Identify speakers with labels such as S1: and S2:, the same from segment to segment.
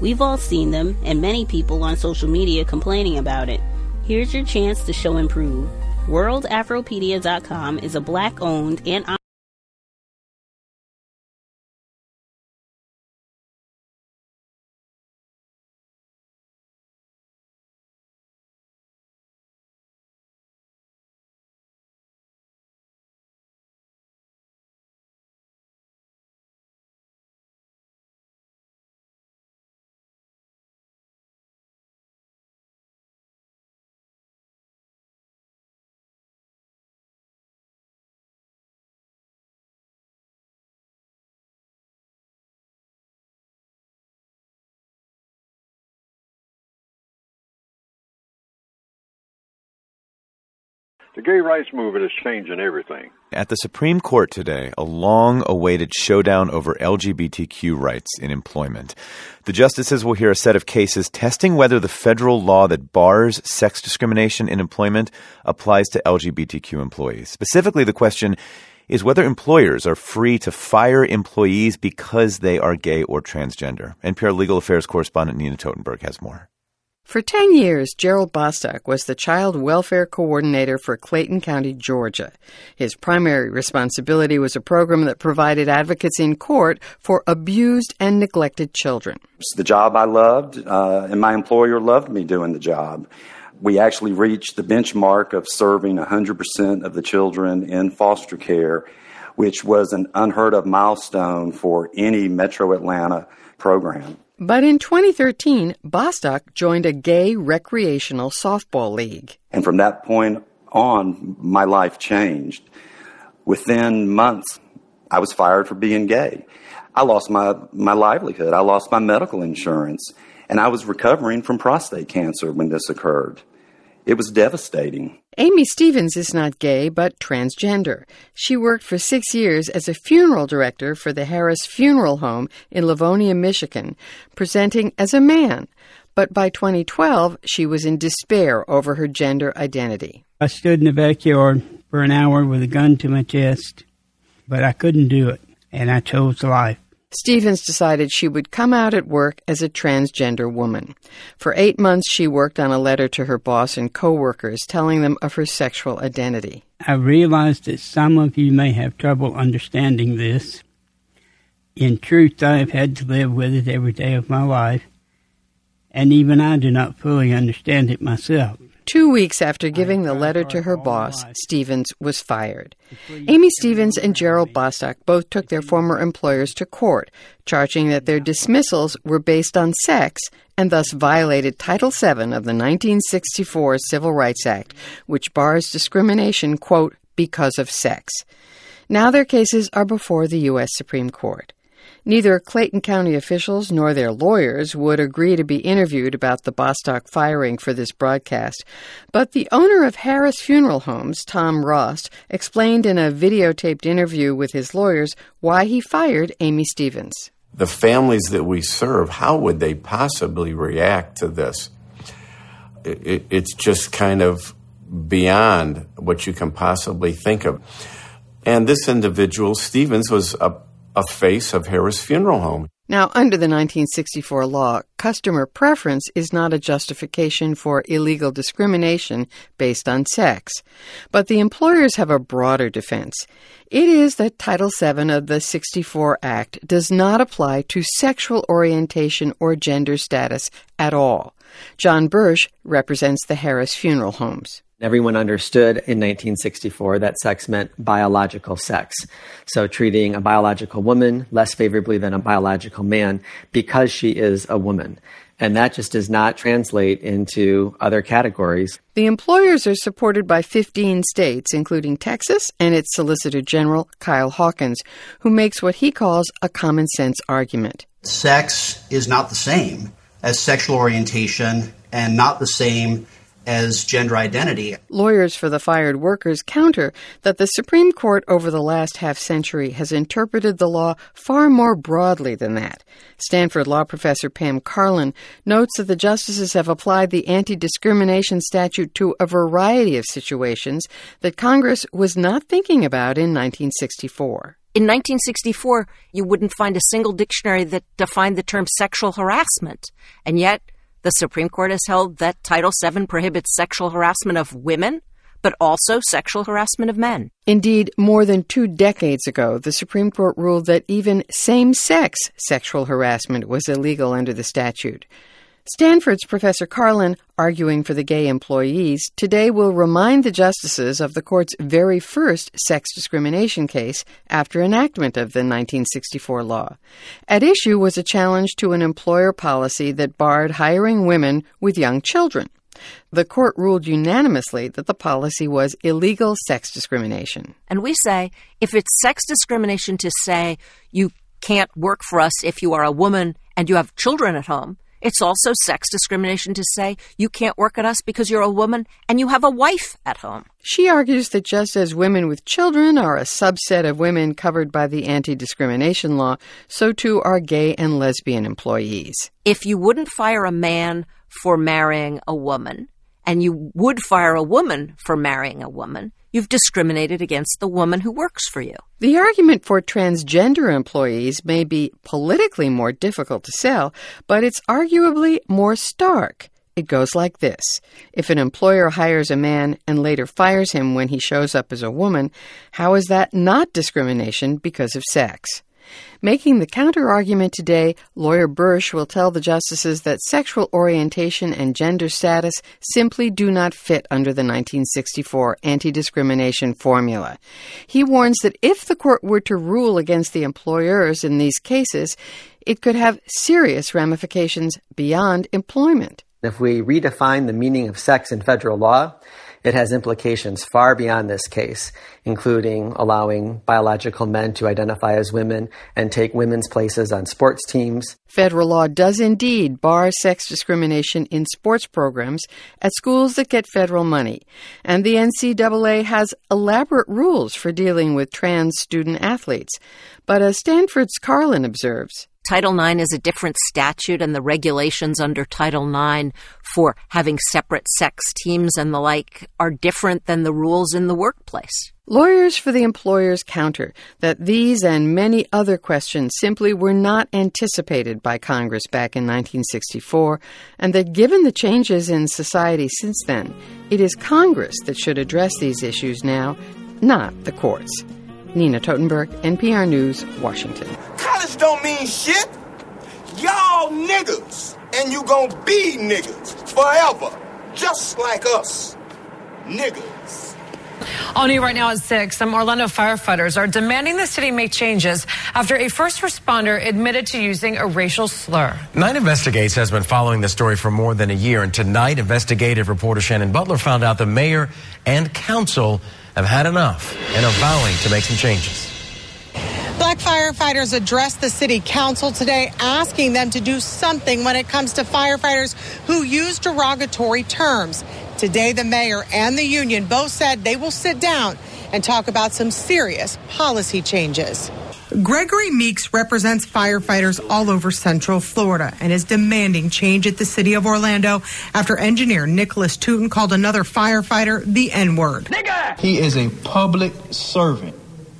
S1: We've all seen them, and many people on social media complaining about it. Here's your chance to show and prove. WorldAfropedia.com is a black owned and
S2: The gay rights movement is changing everything.
S3: At the Supreme Court today, a long awaited showdown over LGBTQ rights in employment. The justices will hear a set of cases testing whether the federal law that bars sex discrimination in employment applies to LGBTQ employees. Specifically, the question is whether employers are free to fire employees because they are gay or transgender. NPR legal affairs correspondent Nina Totenberg has more.
S4: For 10 years, Gerald Bostock was the child welfare coordinator for Clayton County, Georgia. His primary responsibility was a program that provided advocates in court for abused and neglected children.
S5: It's the job I loved, uh, and my employer loved me doing the job. We actually reached the benchmark of serving 100% of the children in foster care, which was an unheard of milestone for any Metro Atlanta program.
S4: But in 2013, Bostock joined a gay recreational softball league.
S5: And from that point on, my life changed. Within months, I was fired for being gay. I lost my, my livelihood. I lost my medical insurance. And I was recovering from prostate cancer when this occurred. It was devastating.
S4: Amy Stevens is not gay, but transgender. She worked for six years as a funeral director for the Harris Funeral Home in Livonia, Michigan, presenting as a man. But by 2012, she was in despair over her gender identity.
S6: I stood in the backyard for an hour with a gun to my chest, but I couldn't do it, and I chose life.
S4: Stevens decided she would come out at work as a transgender woman. For eight months, she worked on a letter to her boss and coworkers telling them of her sexual identity.
S6: I realize that some of you may have trouble understanding this. In truth, I have had to live with it every day of my life, and even I do not fully understand it myself.
S4: Two weeks after giving the letter to her boss, Stevens was fired. Amy Stevens and Gerald Bostock both took their former employers to court, charging that their dismissals were based on sex and thus violated Title VII of the 1964 Civil Rights Act, which bars discrimination, quote, because of sex. Now their cases are before the U.S. Supreme Court. Neither Clayton County officials nor their lawyers would agree to be interviewed about the Bostock firing for this broadcast. But the owner of Harris Funeral Homes, Tom Rost, explained in a videotaped interview with his lawyers why he fired Amy Stevens.
S7: The families that we serve, how would they possibly react to this? it's just kind of beyond what you can possibly think of. And this individual, Stevens, was a a face of Harris Funeral Home.
S4: Now, under the 1964 law, customer preference is not a justification for illegal discrimination based on sex. But the employers have a broader defense. It is that Title VII of the 64 Act does not apply to sexual orientation or gender status at all. John Bursch represents the Harris Funeral Homes.
S8: Everyone understood in 1964 that sex meant biological sex. So treating a biological woman less favorably than a biological man because she is a woman. And that just does not translate into other categories.
S4: The employers are supported by 15 states, including Texas and its Solicitor General, Kyle Hawkins, who makes what he calls a common sense argument.
S9: Sex is not the same as sexual orientation and not the same as gender identity.
S4: Lawyers for the fired workers counter that the Supreme Court over the last half century has interpreted the law far more broadly than that. Stanford law professor Pam Karlan notes that the justices have applied the anti discrimination statute to a variety of situations that Congress was not thinking about in 1964.
S10: In 1964, you wouldn't find a single dictionary that defined the term sexual harassment. And yet, the Supreme Court has held that Title VII prohibits sexual harassment of women, but also sexual harassment of men.
S4: Indeed, more than two decades ago, the Supreme Court ruled that even same sex sexual harassment was illegal under the statute. Stanford's Professor Karlan, arguing for the gay employees, today will remind the justices of the court's very first sex discrimination case after enactment of the 1964 law. At issue was a challenge to an employer policy that barred hiring women with young children. The court ruled unanimously that the policy was illegal sex discrimination.
S10: And we say if it's sex discrimination to say you can't work for us if you are a woman and you have children at home, it's also sex discrimination to say you can't work at us because you're a woman and you have a wife at home.
S4: She argues that just as women with children are a subset of women covered by the anti discrimination law, so too are gay and lesbian employees.
S10: If you wouldn't fire a man for marrying a woman, and you would fire a woman for marrying a woman, you've discriminated against the woman who works for you.
S4: The argument for transgender employees may be politically more difficult to sell, but it's arguably more stark. It goes like this If an employer hires a man and later fires him when he shows up as a woman, how is that not discrimination because of sex? Making the counterargument today, lawyer Bursch will tell the justices that sexual orientation and gender status simply do not fit under the 1964 anti discrimination formula. He warns that if the court were to rule against the employers in these cases, it could have serious ramifications beyond employment.
S8: If we redefine the meaning of sex in federal law, it has implications far beyond this case, including allowing biological men to identify as women and take women's places on sports teams.
S4: Federal law does indeed bar sex discrimination in sports programs at schools that get federal money, and the NCAA has elaborate rules for dealing with trans student athletes. But as Stanford's Karlan observes,
S10: Title IX is a different statute, and the regulations under Title IX for having separate sex teams and the like are different than the rules in the workplace.
S4: Lawyers for the employers counter that these and many other questions simply were not anticipated by Congress back in 1964, and that given the changes in society since then, it is Congress that should address these issues now, not the courts. Nina Totenberg, NPR News, Washington.
S11: College don't mean shit. Y'all niggas, and you gonna be niggas forever, just like us. Niggas.
S12: All new right now at 6, some Orlando firefighters are demanding the city make changes after a first responder admitted to using a racial slur.
S13: Nine Investigates has been following the story for more than a year, and tonight, investigative reporter Shannon Butler found out the mayor and council have had enough and are vowing to make some changes.
S14: Black firefighters addressed the city council today asking them to do something when it comes to firefighters who use derogatory terms. Today, the mayor and the union both said they will sit down and talk about some serious policy changes. Gregory Meeks represents firefighters all over Central Florida and is demanding change at the city of Orlando after engineer Nicholas Tootin called another firefighter the N word.
S15: He is a public servant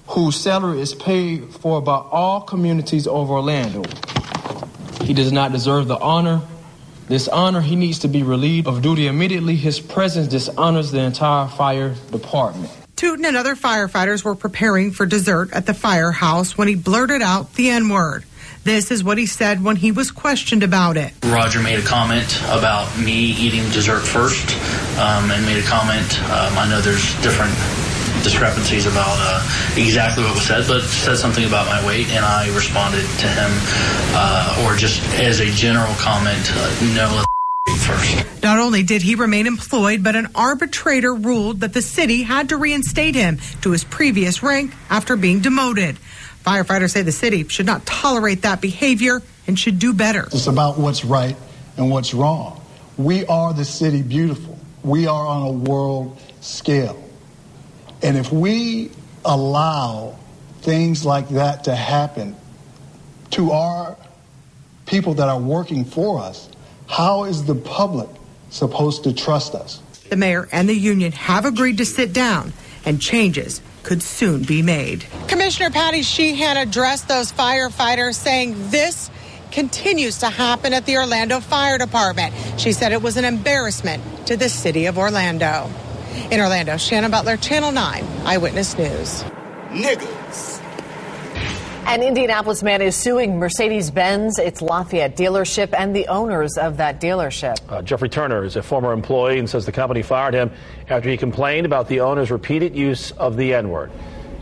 S15: whose salary is paid for by all communities of Orlando. He does not deserve the honor. This honor, he needs to be relieved of duty immediately. His presence dishonors the entire fire department.
S14: Tootin and other firefighters were preparing for dessert at the firehouse when he blurted out the N word. This is what he said when he was questioned about it.
S16: Roger made a comment about me eating dessert first um, and made a comment. Um, I know there's different discrepancies about uh, exactly what was said, but said something about my weight, and I responded to him, uh, or just as a general comment, uh, no.
S14: Not only did he remain employed, but an arbitrator ruled that the city had to reinstate him to his previous rank after being demoted. Firefighters say the city should not tolerate that behavior and should do better.
S17: It's about what's right and what's wrong. We are the city beautiful. We are on a world scale. And if we allow things like that to happen to our people that are working for us, how is the public supposed to trust us?
S14: The mayor and the union have agreed to sit down, and changes could soon be made. Commissioner Patty Sheehan addressed those firefighters, saying this continues to happen at the Orlando Fire Department. She said it was an embarrassment to the city of Orlando. In Orlando, Shannon Butler, Channel 9, Eyewitness News.
S11: Niggas.
S18: An Indianapolis man is suing Mercedes Benz, its Lafayette dealership, and the owners of that dealership.
S19: Uh, Jeffrey Turner is a former employee and says the company fired him after he complained about the owner's repeated use of the N word.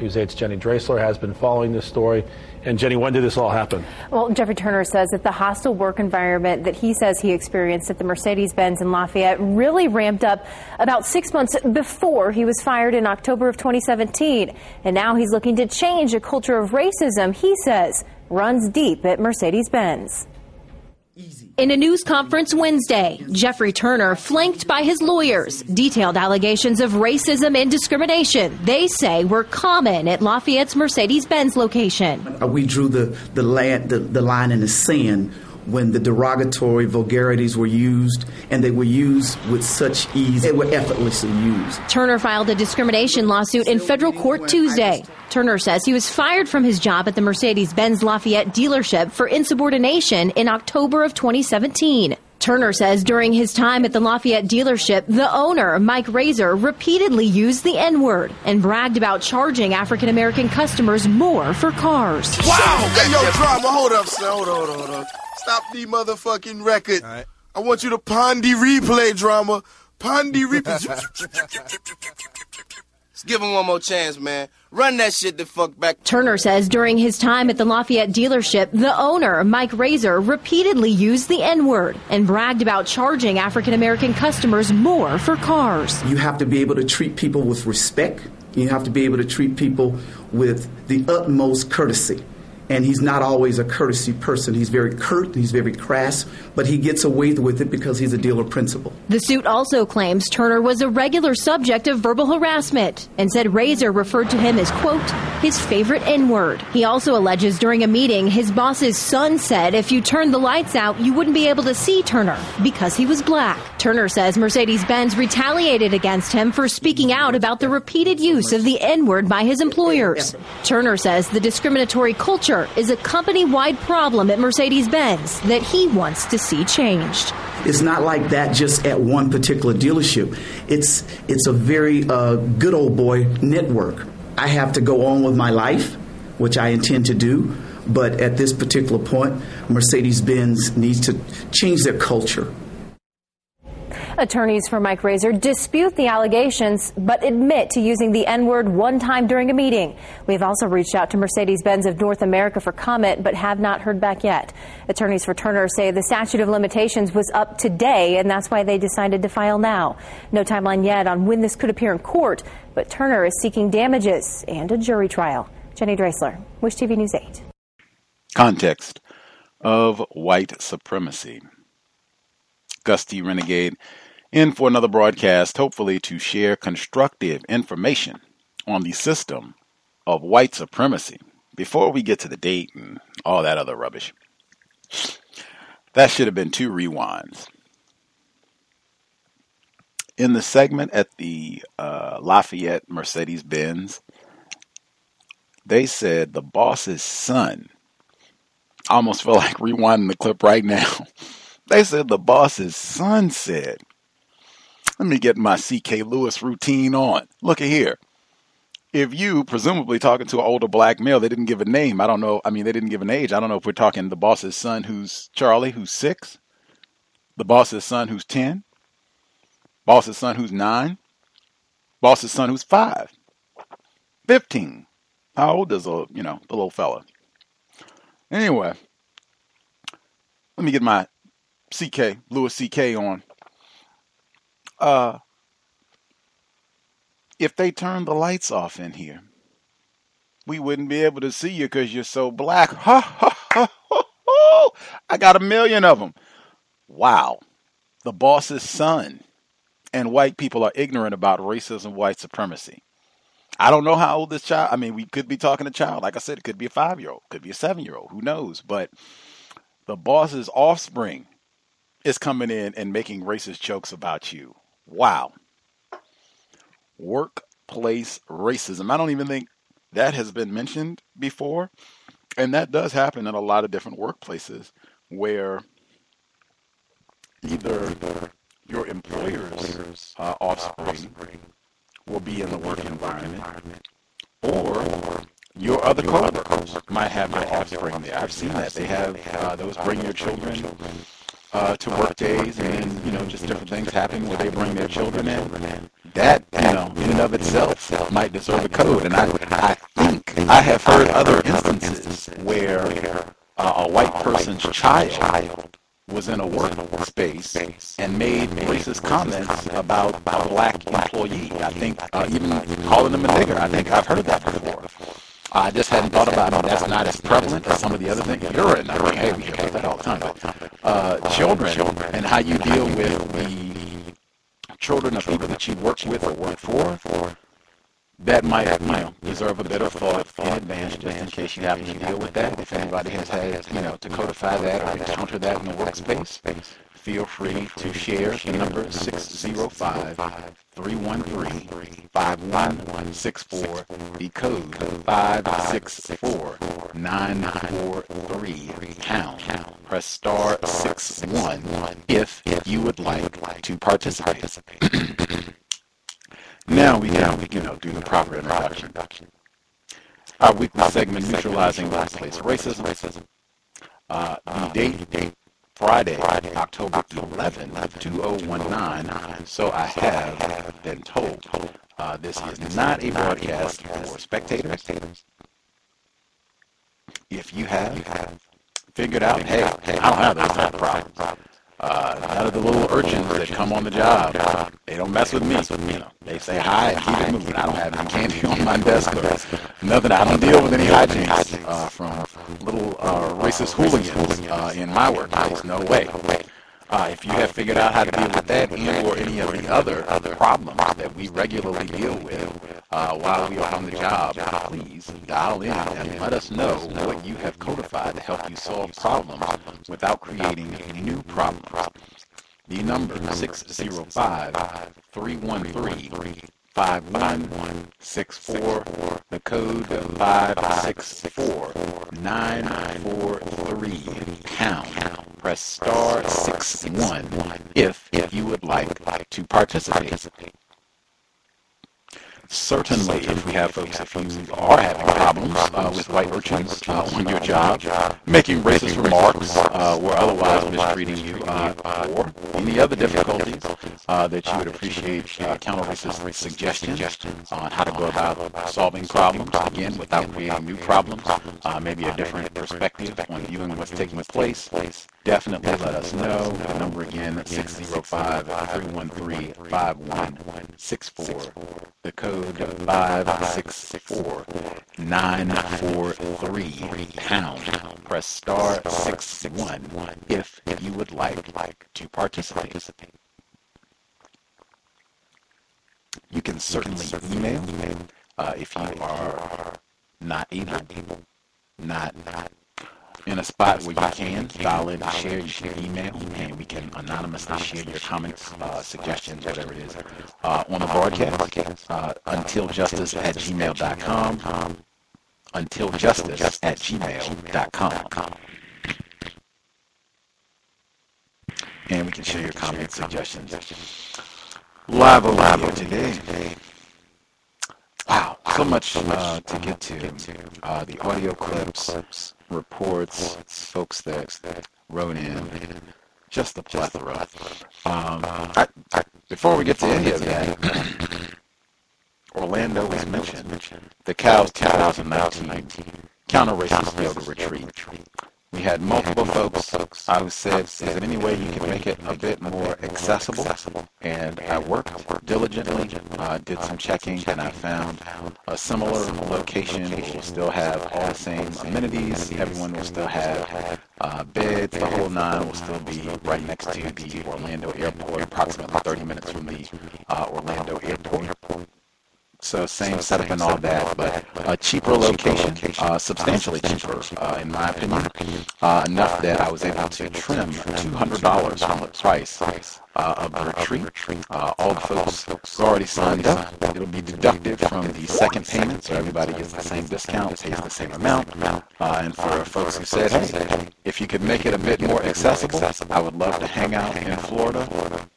S19: News 8's Jenny Draisler has been following this story. And Jenny, when did this all happen?
S20: Well, Jeffrey Turner says that the hostile work environment that he says he experienced at the Mercedes Benz in Lafayette really ramped up about six months before he was fired in October of 2017. And now he's looking to change a culture of racism he says runs deep at Mercedes Benz.
S21: In a news conference Wednesday, Jeffrey Turner, flanked by his lawyers, detailed allegations of racism and discrimination they say were common at Lafayette's Mercedes Benz location.
S22: Uh, we drew the, the, the, the line in the sand when the derogatory vulgarities were used, and they were used with such ease. They were effortlessly used.
S21: Turner filed a discrimination lawsuit in federal court Tuesday. Turner says he was fired from his job at the Mercedes Benz Lafayette dealership for insubordination in October of 2017. Turner says during his time at the Lafayette dealership, the owner, Mike Raisor, repeatedly used the N word and bragged about charging African American customers more for cars.
S11: Wow! Hey, yo, drama, hold up, son. Hold on, hold on, hold on. Stop the motherfucking record. I want you to pon de replay, drama. Pon de replay. Let's give him one more chance, man. Run that shit the fuck back.
S21: Turner says during his time at the Lafayette dealership, the owner, Mike Raisor, repeatedly used the N word and bragged about charging African American customers more for cars.
S22: You have to be able to treat people with respect. You have to be able to treat people with the utmost courtesy and he's not always a courtesy person. He's very curt, he's very crass, but he gets away with it because he's a dealer principal.
S21: The suit also claims Turner was a regular subject of verbal harassment and said Raisor referred to him as, quote, his favorite N word. He also alleges during a meeting his boss's son said if you turned the lights out, you wouldn't be able to see Turner because he was black. Turner says Mercedes Benz retaliated against him for speaking out about the repeated use of the N word by his employers. Turner says the discriminatory culture is a company wide problem at Mercedes Benz that he wants to see changed.
S22: It's not like that just at one particular dealership. It's, it's a very uh, good old boy network. I have to go on with my life, which I intend to do. But at this particular point, Mercedes Benz needs to change their culture.
S20: Attorneys for Mike Raisor dispute the allegations but admit to using the N word one time during a meeting. We've also reached out to Mercedes Benz of North America for comment but have not heard back yet. Attorneys for Turner say the statute of limitations was up today and that's why they decided to file now. No timeline yet on when this could appear in court, but Turner is seeking damages and a jury trial. Jenny Draisler, Wish TV News 8.
S23: Context of white supremacy. Gus T. Renegade in for another broadcast, hopefully to share constructive information on the system of white supremacy before we get to the date and all that other rubbish. That should have been two rewinds. In the segment at the uh, Lafayette Mercedes Benz, they said the boss's son I almost feel like rewinding the clip right now. They said the boss's son said, let me get my CK Louis routine on. Look at here. If you, presumably talking to an older black male, they didn't give a name. I don't know. I mean, they didn't give an age. I don't know if we're talking the boss's son who's Charlie, who's six, the boss's son who's 10, boss's son who's nine, boss's son who's five, 15. How old is a, you know, the little fella? Anyway, let me get my CK, Louis CK on. Uh, if they turned the lights off in here, we wouldn't be able to see you because you're so black. Ha ha ha! I got a million of them. Wow. The boss's son. And white people are ignorant about racism, white supremacy. I don't know how old this child. I mean, we could be talking a child. Like I said, it could be a five year old, could be a seven year old. Who knows? But the boss's offspring is coming in and making racist jokes about you. Wow. Workplace racism. I don't even think that has been mentioned before. And that does happen in a lot of different workplaces where either your employer's uh, offspring will be in the work environment or your other coworkers might have your offspring there. I've seen that. They have uh, those bring your children uh, to work days and, you know, just different things happen where they bring their children in. That, you know, in and of itself might deserve a code. And I, I think I have heard other instances where uh, a white person's child was in a workspace and made racist comments about a black employee. I think uh, even calling them a nigger. I think I've heard that before. I just hadn't thought about it. That's not as prevalent as some of the other things. You're in hey, we hear about that all the time. But uh, children and how you deal with the children of people that you work with or work for, that might, you know, deserve a better thought in advance just in case you happen to deal with that. If anybody has had, you know, to codify that or encounter that in the workspace, feel free to share the number 605- 313-511-64, the code 564-943 pound. Press star 61 if you would like to participate. now we can, you know do the proper introduction. Our weekly segment neutralizing last place racism. Uh, the date Friday, Friday October 11, 2019. So I have been told. Uh, this is not a broadcast for spectators. If you have figured out, hey, I don't have of problems. Uh, none of the little urchins that come on the job, they don't mess with me. You know, they say hi and keep it moving. I don't have any candy on my desk or nothing. I don't deal with any hijinks uh, from little uh, racist hooligans uh, in my workplace. No way. Uh, if you have figured out how to deal with that and or any of the other problems that we regularly deal with uh, while we are on the job, please dial in and let us know what you have codified to help you solve problems without creating new problems. The number 605-313 5164. The code 564943 pound. Press star 61 if you would like to participate. Certainly, if we have folks, if you are having problems uh, with white urchins uh, on your job, making racist remarks uh, or otherwise mistreating you, uh, or any other difficulties uh, that you would appreciate uh, counter-racist suggestions on how to go about solving problems, again, without creating new problems, maybe a different perspective on viewing what's taking place, definitely let us know. The number again, 605-313-5164. The code 564943 pound. Press star 61 if you would like to participate. You can certainly email uh, if you are not able, not, not in a spot where you can solid share your email and we can anonymously share your uh, comments, uh, suggestions, whatever it is, uh, uh, on the broadcast. Uh, untiljustice at gmail.com. Untiljustice at gmail.com. And we can share your comments, suggestions. Live live today. Wow, so much uh, to get to. the audio clips reports, folks that wrote in, just a plethora. Um, I, I, before we get to any of that, Orlando was mentioned. The Cows 2019 Counter-Racist Yoga Retreat. We had multiple folks. I said, is there any way you can make it a bit more accessible? And I worked diligently, uh, did some checking, and I found a similar location We'll still have all the same amenities. Everyone will still have uh, beds. The whole nine will still be right next to the Orlando airport, approximately 30 minutes from the uh, Orlando airport. So same setup and all that, but a cheaper location, uh, substantially cheaper, uh, in my opinion, uh, enough that I was able to trim $200 from the price uh, of the retreat. Uh, all the folks who already signed up, it'll be deducted from the second payment, so everybody gets the same discount, pays the same amount. Uh, and for folks who said, hey, if you could make it a bit more accessible, I would love to hang out in Florida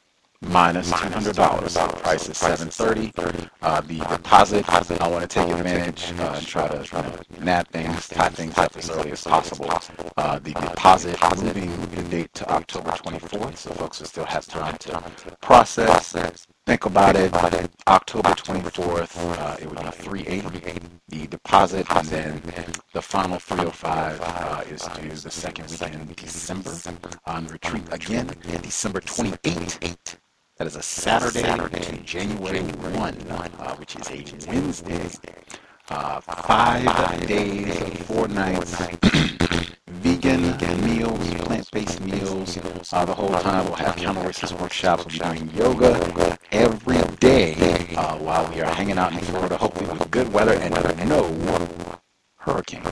S23: minus $200. Price is 730 Uh, the deposit, I want to take advantage uh, and try to you know, nab things, tie things up as early as possible. Uh, the deposit, moving the date to October 24th, so folks will still have time to process, think about it. October 24th, uh, it would be 380 the deposit, and then the final 305 uh, is due the second weekend in December on retreat again, December 28th. That is a Saturday, Saturday to January 1, uh, which is a Wednesday. Uh, five days, four nights, vegan vegan meals, plant-based meals. Uh, the whole time we'll have counter-racist workshops. We'll be doing yoga every day uh, while we are hanging out in Florida, hopefully with good weather and no hurricane.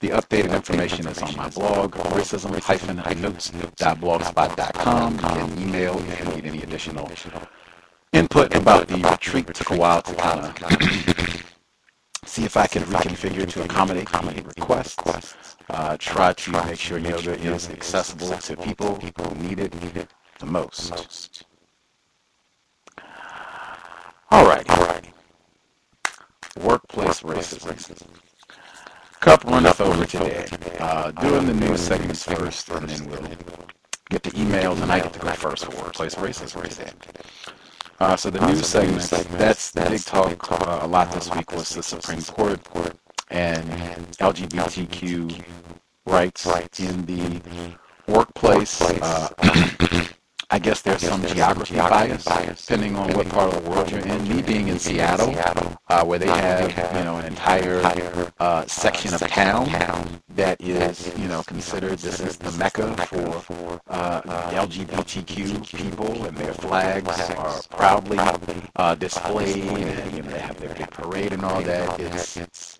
S23: The updated information is on my blog, racism-notes.blogspot.com. You can email if you need any additional input about the retreat. Took a while to kind of see if I can reconfigure to accommodate requests. Uh, try to make sure yoga is accessible to people who need it the most. Alrighty. Workplace racism. Cup runneth over today. Uh, doing the news segments first, and then we'll get the emails, and I get to go first for workplace racism today. Uh, so the news segments, that's the big talk uh, a lot this week was the Supreme Court and LGBTQ rights in the workplace. Uh, I guess there's some geography bias, depending on what part of the world you're in. Me being in Seattle, uh, where they have you know an entire uh, section of town that is you know considered this is the mecca for uh, LGBTQ people, and their flags are proudly uh, displayed, and you know they have their big parade and all that. It's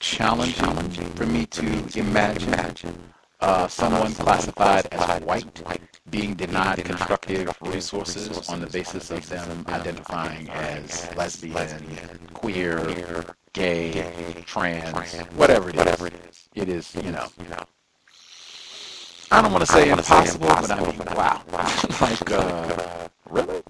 S23: challenging for me to imagine uh, someone classified as white being denied constructive resources on the basis of them identifying as lesbian, queer, gay, trans, whatever it is. It is, you know. I don't want to say impossible, but I mean, wow. like, uh, really?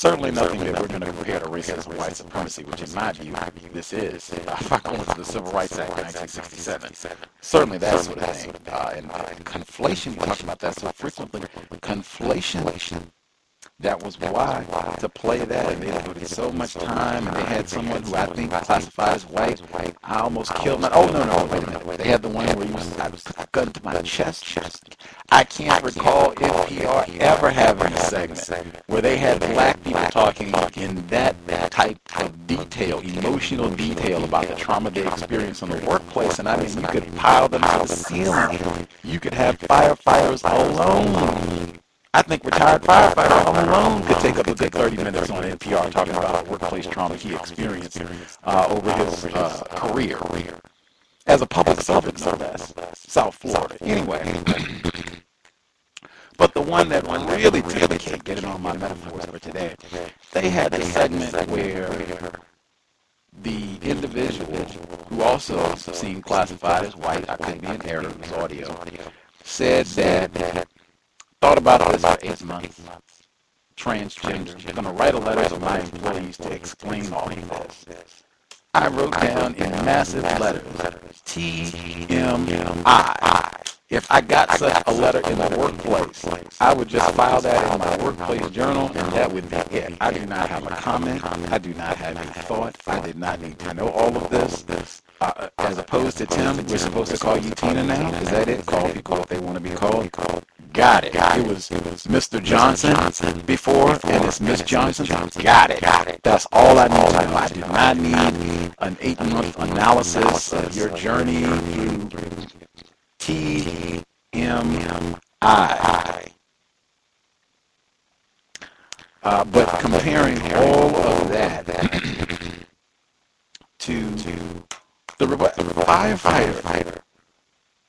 S23: Certainly nothing that we're going to compare to racism white supremacy, which in my view, this is. Uh, if I go into the Civil Rights Act of 1967, certainly that sort of thing. Uh, and conflation, we talk about that so frequently. Conflation that was why to play that and they devoted so much time and they had someone who I think classified as white. I almost killed my oh no no wait a minute. They had the one where you I was gun to my chest. I can't recall NPR ever having a segment where they had black people talking in that type of detail, emotional detail about the trauma they experienced in the workplace. And I mean you could pile them to the ceiling. You could have firefighters alone I think retired firefighter all alone could take up a good 30 minutes on NPR talking about workplace trauma he experienced uh, over his uh, career as a public servant, no less, South Florida. Anyway, but the one that one really took the cake, getting on my metaphors for today, they had the segment where the individual who also seemed classified as white, I could be in error, it his audio, said that thought about this for eight months. Transgender. I'm going to write a letter to my employees to explain all of this. I wrote down in massive letters TMI. If I got such a letter in the workplace, I would just file that in my workplace journal and that would be it. I do not have a comment. I do not have a thought. I did not need to know all of this. Uh, as opposed to Tim, we're supposed to call you Tina now. Is that it? Call people what they want to be called. Got it. It was Mr. Johnson before, and it's Miss Johnson. Got it. Got it. That's all I need to know. I do not need an eight-month analysis of your journey through TMI. Uh, but comparing all of that to the firefighter.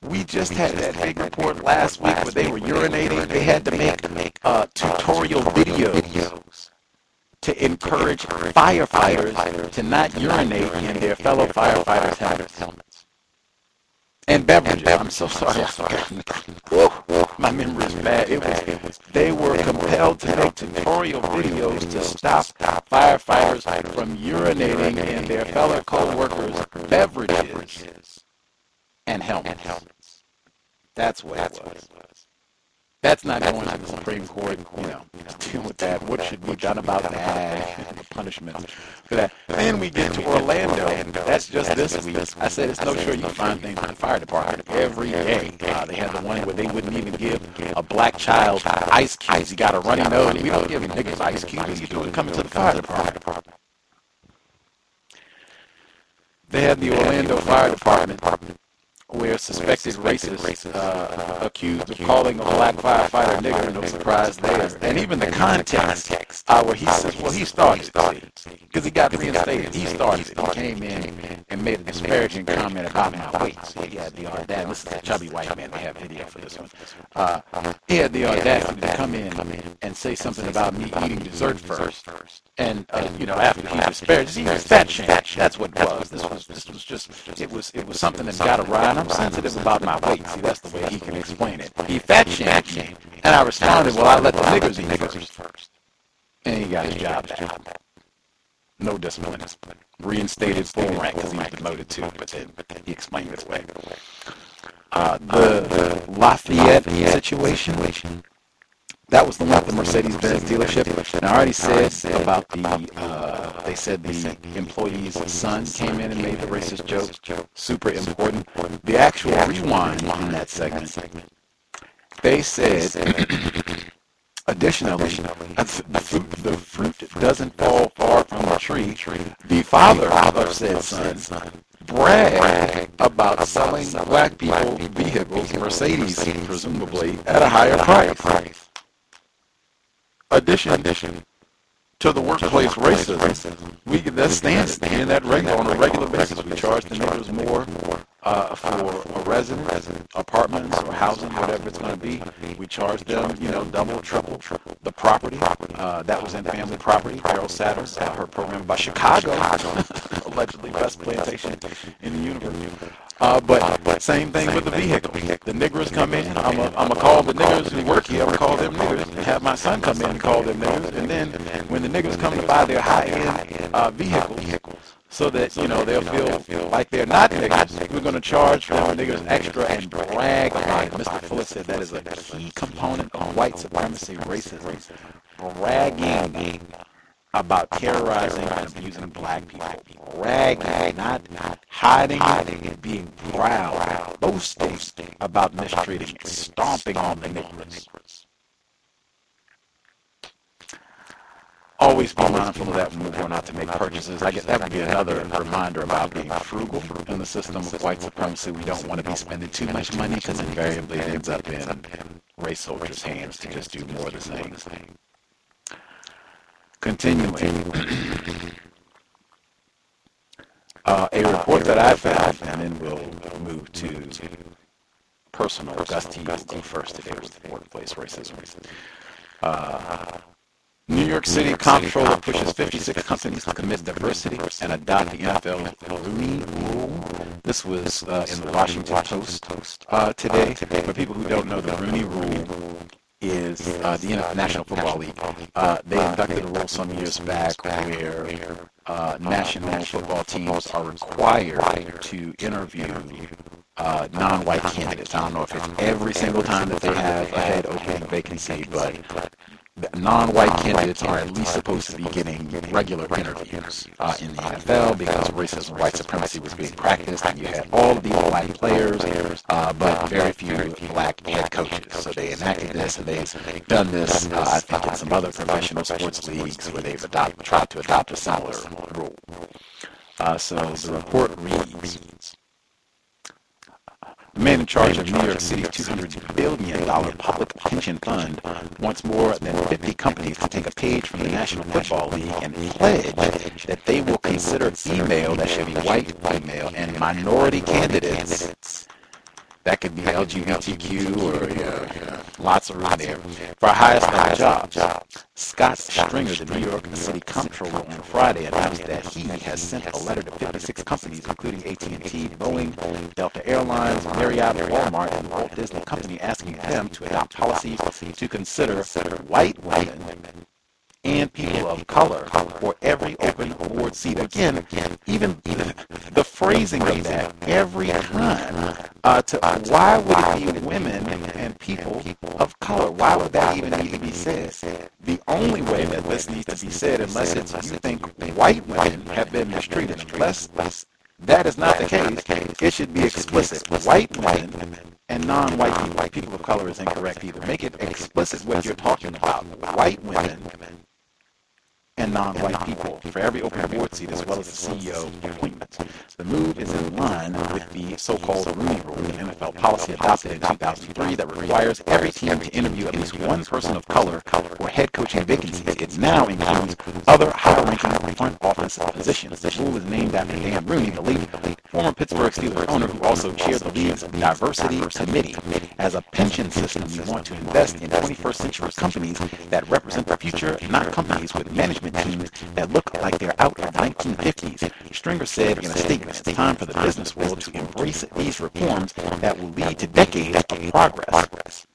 S23: We just had that big report last week where they were urinating. They had to make uh, tutorial videos to encourage firefighters to not urinate in their fellow firefighters' helmets. And beverages. I'm so sorry. My memory is bad. It was, they were compelled to make tutorial videos to stop firefighters from urinating in their fellow co-workers' beverages and helmets. That's what it was. That's not going to the Supreme Court, you know, deal with that. What should be done about that? The punishment for that. Then we get to Orlando. That's just this week. I said it's no sure you find things in the fire department every day. Uh, they had the one where they wouldn't even give a black child ice cubes. He got a runny nose. We don't give niggas ice cubes. What you doing coming to the fire department? They had the Orlando Fire Department where suspected racists uh, accused of calling a black firefighter nigger, no surprise there. And even the context uh, where he says, well, he started because he got reinstated. He started it. He came in and made a disparaging comment about my weight. So he had the audacity. This is a chubby white man. We have video for this one. Uh, he had the audacity to come in and say something about me eating dessert first. And, uh, you know, after he disparaged, he was fat shame. That's what it was. This was, this was just, it was, it was something that got around. I'm sensitive about my weight. See, that's the way he can explain it. He fat shamed me. And I responded, well, I let the niggers eat first. And he got his job back. No discipline. Reinstated full rank because he was demoted too, but then he explained it away. Uh, the Lafayette situation, that was the one at the Mercedes-Benz dealership. And I already said about the, uh, they said the employee's son came in and made the racist joke. Super important. The actual rewind in that segment, they said, additionally, the fruit, the fruit doesn't fall far from the tree. The father of said son bragged about selling black people vehicles, Mercedes presumably, at a higher price addition to the workplace racism, we that stands in that regular on a regular basis. We charge the neighbors more uh, for a residence, apartments, or housing, whatever it's going to be. We charge them, you know, double, triple the property. Uh, that was in family property. Carol Satters, uh, her program by Chicago, allegedly best plantation in the universe. Uh, but same thing with the vehicle. The niggers come in. I'm going to call the niggers who work here. I'm going to call them niggers. And have my son come in and call them niggers. And then when the niggers come to buy their high-end uh, vehicles, so that you know they'll feel like they're not niggers, we're going to charge them niggers extra and brag about it. Mr. Fuller said that is a key component of white supremacy racism. Bragging about terrorizing and abusing black people. Bragging, not hiding it, being proud, boasting about mistreating, stomping on the niggers. Always be mindful of that when we're going out to make purchases. I guess that would be another reminder about being frugal in the system of white supremacy. We don't want to be spending too much money because invariably it ends up in race soldiers' hands to just do more of the same. Thing. Continuing. Uh, a report that I found, and then we'll move to personal. Gus T. first today the workplace racism. Uh, New York City comptroller pushes 56 companies to commit diversity and adopt the NFL Rooney Rule. This was uh, in the Washington Post uh, today. For people who don't know, the Rooney Rule is uh, the National Football League. Uh, they inducted a rule some years back where uh, national football teams are required to interview uh, non-white candidates. I don't know if it's every single time that they have a head opening vacancy, but non-white candidates are at least supposed to be getting regular interviews uh, in the NFL because racism, white supremacy was being practiced, and you had all of these black players, uh, but very few black head coaches. So they enacted this, and they've done this, uh, I think, in some other professional sports leagues where they've adopt, tried to adopt a similar rule. Uh, so the report reads. The man in charge of New York City's $200 billion public pension fund. wants more than 50 companies to take a page from the National Football League and pledge that they will consider female, that should be white female, and minority candidates that could be LGBTQ or yeah, lots of room there for highest level jobs. Scott Stringer, the New York City comptroller, on Friday announced that he has sent a letter to 56 companies, including AT&T, Boeing, Delta Airlines, Marriott, Walmart, and Walt Disney Company, asking them to adopt policies to consider white women and people of color for every open board seat. Again, even the phrasing of that every time. Uh, to, why would it be women and people of color? Why would that even need to be said? The only way that this needs to be said, unless it's you think white women have been mistreated, unless that is not the case, it should be explicit. White women and non-white people, people of color is incorrect either. Make it explicit what you're talking about. White women and non-white people for every open board seat as well as the CEO appointments. The move is in line with the so-called Rooney Rule, the NFL policy adopted in 2003 that requires every team to interview at least one person of color for head coaching vacancies. It now includes other high-ranking front office positions. The rule is named after Dan Rooney, the late former Pittsburgh Steelers owner who also chaired the league's diversity committee. As a pension system, we want to invest in 21st century companies that represent the future, not companies with management teams that look like they're out of the 1950s. Stringer said in a statement, it's time for the business world to embrace these reforms that will lead to decades of progress.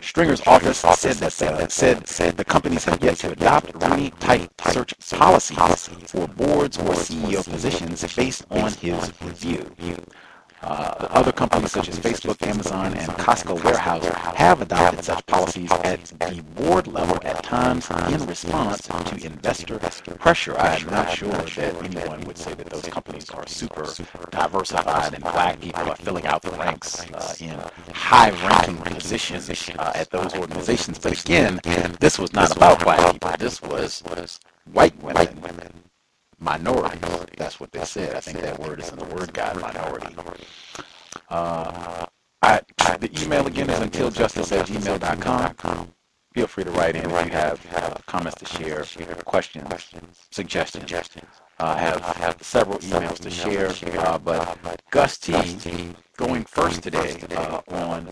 S23: Stringer's office said that uh, said, said the companies have yet to adopt Rooney-type search policies for boards or CEO positions based on his review. Uh, other companies such as Facebook, Amazon, and Costco Warehouse have adopted such policies at the board level at times in response to investor pressure. I'm not sure that anyone would say that those companies are super diversified and black people are filling out the ranks uh, in high-ranking positions uh, at those organizations. But again, this was not about black people. This was white women minority. That's what they said. I think that word is in the word guide, minority. Uh, I, the email again is untiljustice at gmail.com. Feel free to write in if you have uh, comments to share, questions, suggestions. Uh, I have, have several emails to share, uh, but Gus T. going first today uh, on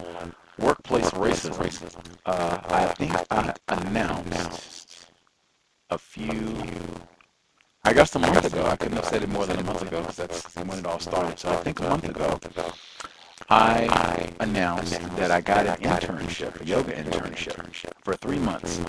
S23: workplace racism. Uh, I think I announced a few I guess a month ago. I couldn't have said it more than a month ago because that's when it all started. So I think a month ago, I announced that I got an internship, a yoga internship, for three months.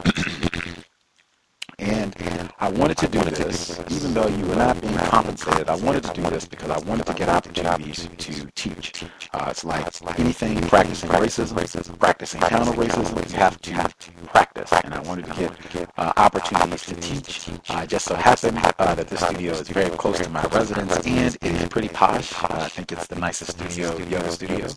S23: And I wanted to do this, even though you were not being compensated. I wanted to do this because I wanted to get opportunities to teach. Uh, it's like anything practicing racism, practicing counter racism, you have to practice. And I wanted to get uh, opportunities to teach. Uh, just so happened uh, that this studio is very close to my residence and it is pretty posh. Uh, I think it's the nicest studio, yoga studio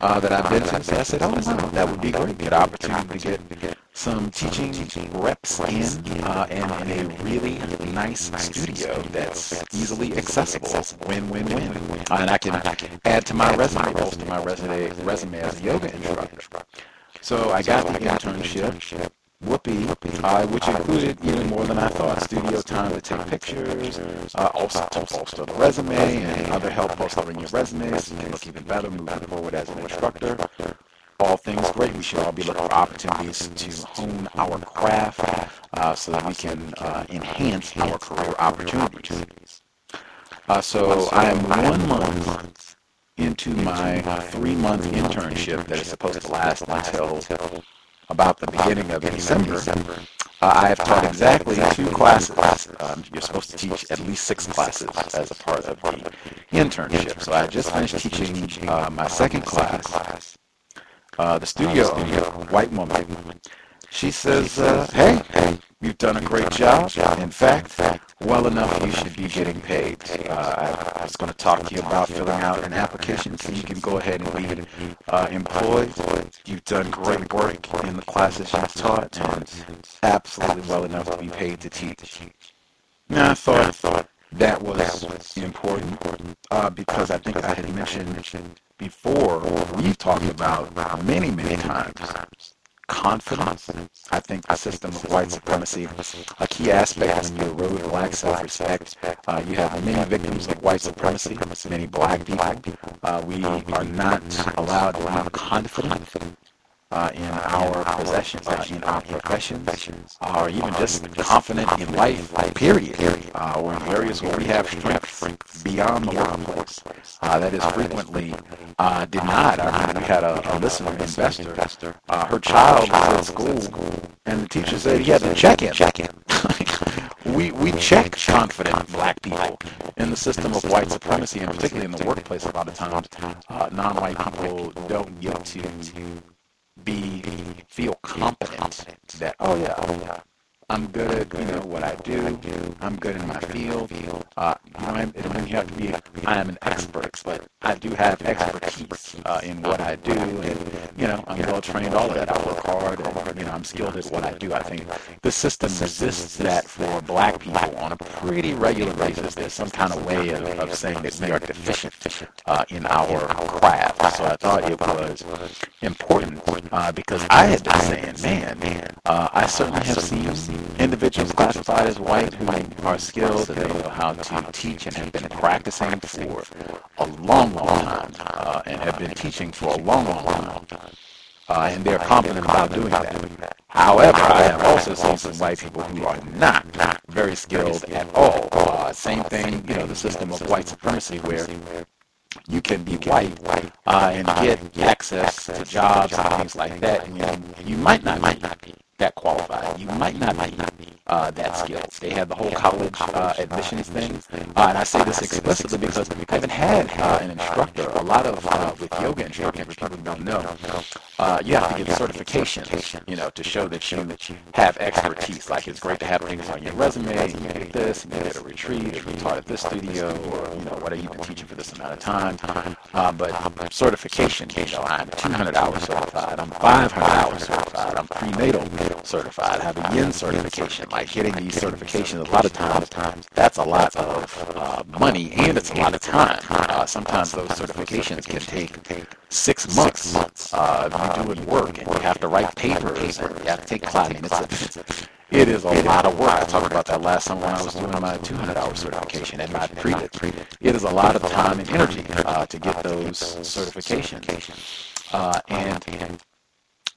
S23: uh, that I've been to. So I said, oh, that would be a great. Get opportunity to get some teaching reps in uh, and in a really nice studio that's easily accessible. Win, win, win. Uh, and I can add to my resume, bolster my resume, resume as a yoga instructor. So I got the internship. Whoopee, uh, which included even more than I thought. Studio time to take pictures, uh, also to bolster the resume, and other help bolstering your resume so you can look even better moving forward as an instructor all things great. We should all be looking for opportunities to hone our craft uh, so that we can uh, enhance our career opportunities. Uh, so I am one month into my three-month internship that is supposed to last until about the beginning of December. Uh, I have taught exactly two classes. Um, you're supposed to teach at least six classes as a part of the internship. So I just finished teaching uh, my second class. Uh, the studio white woman, she says, uh, hey, you've done a great job. In fact, well enough you should be getting paid. Uh, I was going to talk to you about filling out an application so you can go ahead and be uh, employed. You've done great work in the classes you've taught and absolutely well enough to be paid to teach. Now I thought that was important uh, because I think I had mentioned before, we've talked about many, many times confidence. I think the system of white supremacy, a key aspect when you erode black self-respect. Uh, you have many victims of white supremacy, many black people. Uh, we are not allowed to be confident uh, in our possessions, uh, in our professions, or even just confident in life, period, uh, or in areas where we have strength beyond the workplace. Uh, that is frequently uh, denied. I remember we had a, a listener, investor, uh, her child was at school, and the teacher said he had to check in. we, we check confident black people in the system of white supremacy, and particularly in the workplace a lot of times, non-white people don't get to be feel competent that oh yeah, oh yeah, I'm good at you know what I do. I'm good in my field. Uh, you know, it doesn't have to be. I am an expert, but I do have expertise uh, in what I do, and you know, I'm well trained. All of that. I work hard, and you know, I'm skilled at what I do. I think the system resists that for Black people on a pretty regular basis. There's some kind of way of, of saying that we are deficient uh, in our craft. So I thought it was important uh, because I had been saying, man, uh, I certainly have seen individuals classified as white who are skilled they know how to teach and have been practicing for a long, long time uh, and have been teaching for a long, long long time. Uh, and they're confident about doing that. However, I have also seen some white people who are not very skilled at all. Uh, same thing, you know, the system of white supremacy where you can be white uh, and get access to jobs and things like that, and you, you might not might not be that qualified. You might not be uh, that skilled. They have the whole college uh, admissions thing. Uh, and I say this explicitly because I haven't had uh, an instructor. A lot of, uh, with yoga instructors, which people don't know, uh, you have to get certification, you know, to show that you have expertise. Like it's great to have things on your resume, you did this, you did a retreat, or you taught at this studio, or, you know, what whatever you've been teaching for this amount of time. but certification, you know, I'm 200 hours certified, I'm 500 hours certified, I'm prenatal certified, I have a yin certification. Like getting these certifications, a lot of times, that's a lot of uh, money and it's a lot of time. Uh, sometimes those certifications can take six months uh, if you're doing work and you have to write papers and you have to take classes. It's a, it is a lot of work. I talked about that last summer when I was doing my 200-hour certification and my pre-it. It is a lot of time and energy uh, to get those certifications. Uh, and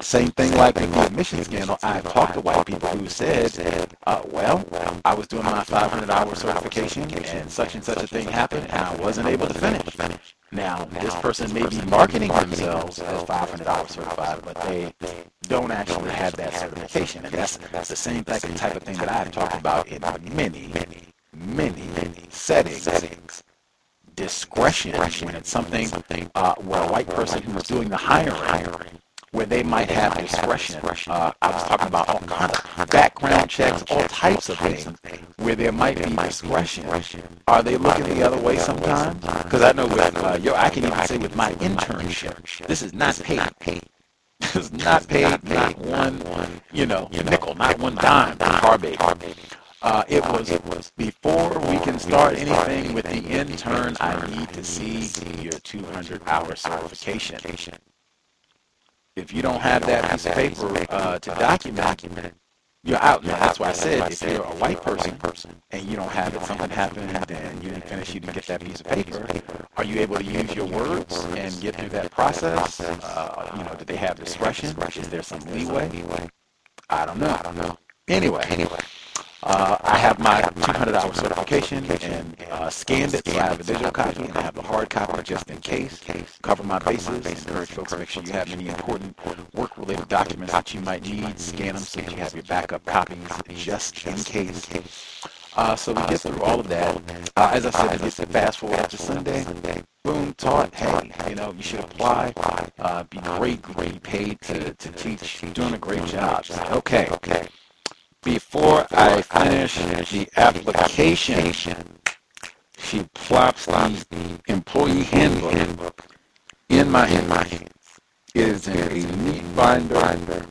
S23: same thing like the admission scandal. I've talked to white people who said, uh, well, I was doing my 500 hour certification and such and such a thing happened and I wasn't able to finish. Now, this person may be marketing themselves as 500 hours certified, but they don't actually have that certification. And that's, that's the same type of thing that I've talked about in many, many, many settings discretion when it's something uh, where a white person who's doing the hiring where they might have discretion. Uh, I was talking about all kinds of background checks, all types of things where there might be discretion. Are they looking the other way sometimes? Because I know with, uh, yo, I can even say with my internship, this is not paid. This is not paid, not one, you know, nickel, not one dime baby. Uh, it was before we can start anything with the intern, I need to see your 200 hour certification. If you don't have that piece of paper uh, to document, you're out. That's why I said if you're a white person and you don't have it, something happened and you didn't finish, you didn't get that piece of paper, are you able to use your words and get through that process? Uh, you know, do they have discretion? Is there some leeway? I don't know. I don't know. Anyway. Anyway, uh, I have my 200 hour certification and uh, scanned it, so I have a digital copy and I have a hard copy just in case. Cover my bases. Encourage folks to make sure you have any important work related documents that you might need. Scan them so that you have your backup copies just in case. Uh, so we get through all of that. Uh, as I said, it's fast forward to Sunday. Boom, taught. Hey, you know, you should apply. Uh, be great, be paid to, to teach. You're doing a great job. So, okay. Before I finish the application, she plops the employee handbook in my hands. It is in a neat binder,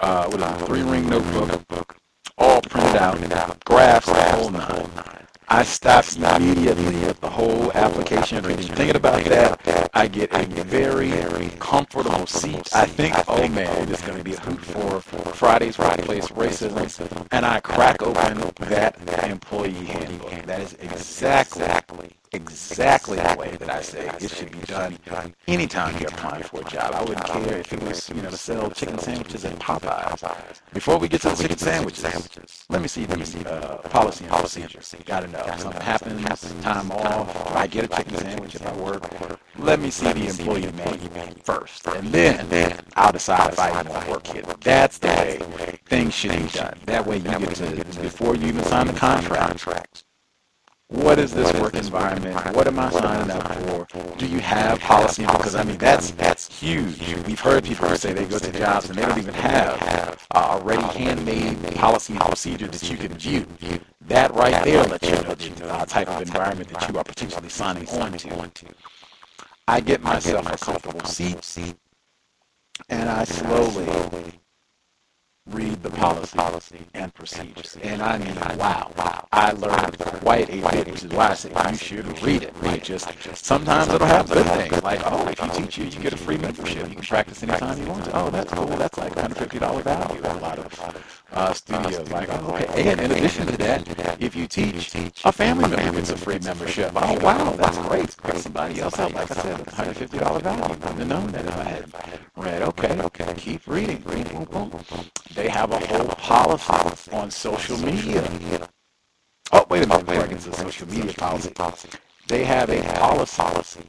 S23: uh, with a three-ring notebook, all printed out, graphs, the whole nine. I stopped immediately at the whole application. Thinking about that, I get a very comfortable seat. I think, oh man, this is going to be a hoot for Friday's Workplace Racism. And I crack open that employee handbook. That is exactly, exactly the way that I say it should be done anytime you're applying for a job. I wouldn't care if it was, you know, to sell chicken sandwiches at Popeyes. Before we get to the chicken sandwiches, let me see the uh, policy and procedures. You gotta know. If something happens, time off, I get a chicken sandwich if I work. Let me see the employee manual first. And then I'll decide if I want to work here. That's the way things should be done. That way you get to, before you even sign the contract, what is this work environment? What am I signing up for? Do you have policy? Because I mean that's that's huge. We've heard people say they go to jobs and they don't even have uh, already handmade policy and procedure that you can view. That right there lets you know the uh, type of environment that you are potentially signing on to. I get myself a comfortable seat and I slowly read the policy and procedures. And I mean, wow, wow. I learned quite a bit, which is why I say you should read it. Right? Just sometimes it'll have good things, like, oh, if you teach you, you get a free membership. You can practice anytime you want to. Oh, that's cool. That's like $150 value a lot of uh, studios. Like, oh, okay. And in addition to that, if you teach, a family member gets a free membership. Oh, wow, that's great. Somebody else out, like I said, $150 value. I wouldn't have known that if I had read. Okay, okay. Keep reading. Boom. They have a whole policy on social media. Oh, wait a minute. Before I get to the social media policy, they have a policy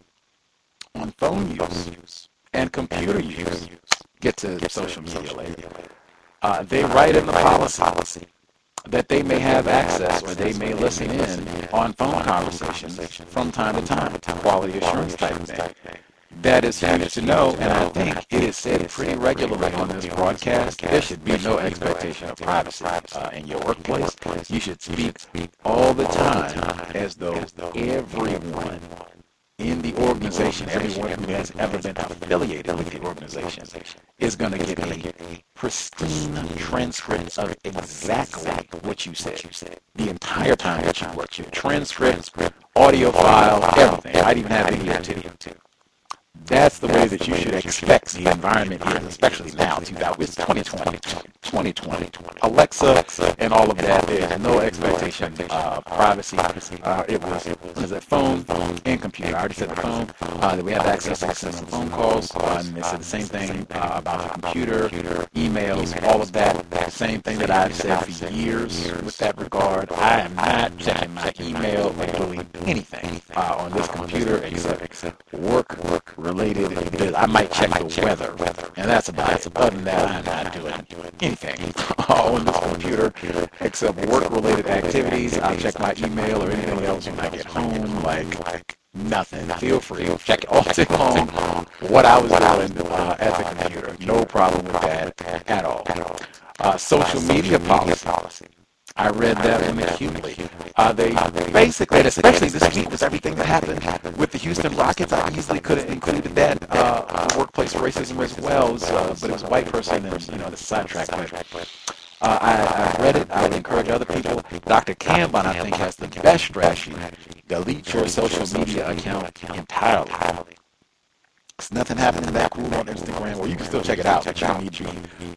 S23: on phone use and computer use. Get to social media later. Uh, they write in the policy that they may have access or they may listen in on phone conversations from time to time, quality assurance type thing. That is huge to know, and I think it is said pretty regularly on this broadcast. There should be no expectation of privacy uh, in your workplace. You should speak all the time as though everyone in the organization, everyone who has ever been affiliated with the organization, is going to get a pristine transcript of exactly what you said the entire time that you worked. Your transcript, audio file, everything. I'd even have video too. That's the way that you should expect the environment here, especially now, 2020, 2020. Alexa and all of that, there's no expectation of uh, privacy. Uh, it was, is that, phone and computer. I already said the phone, uh, that we have access to some phone calls, uh, and they said the same thing uh, about the computer, emails, all of that. Same thing that I've said for years with that regard. I am not checking my email or doing anything uh, on this computer except work related. I might check the weather, and that's about it. Other than that, I'm not doing anything on this computer except work-related activities. I'll check my email or anything else when I get home, like nothing. Feel free. To check it all day long what I was doing uh, at the computer. No problem with that at all. Uh, social media policy. I read that acutely. Uh, they basically, and especially this week with everything that happened with the Houston Rockets, I easily could have included that uh, workplace racism as well, uh, but it was a white person and, you know, the sidetrack. But, uh, I, I read it. I would encourage other people. Dr. Kambon, I think, has the best strategy. Delete your social media account entirely. Nothing happening in that cool on Instagram, or you can still check it out, you don't need be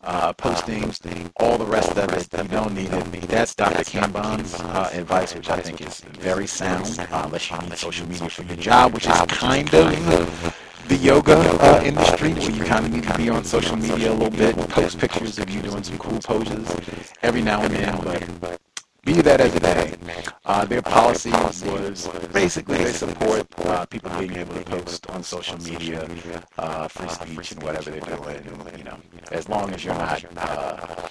S23: uh, posting all the rest of it. You don't need it. That's Dr. Kambon's uh, advice, which I think is very sound, uh, unless you need social media for your job, which is kind of the yoga uh, industry, where you kind of need to be on social media a little bit, post pictures of you doing some cool poses every now and then. But be that as it may, uh, their policy was basically they support uh, people being able to post on social media, uh, free speech and whatever they're doing. You know, as long as you're not uh,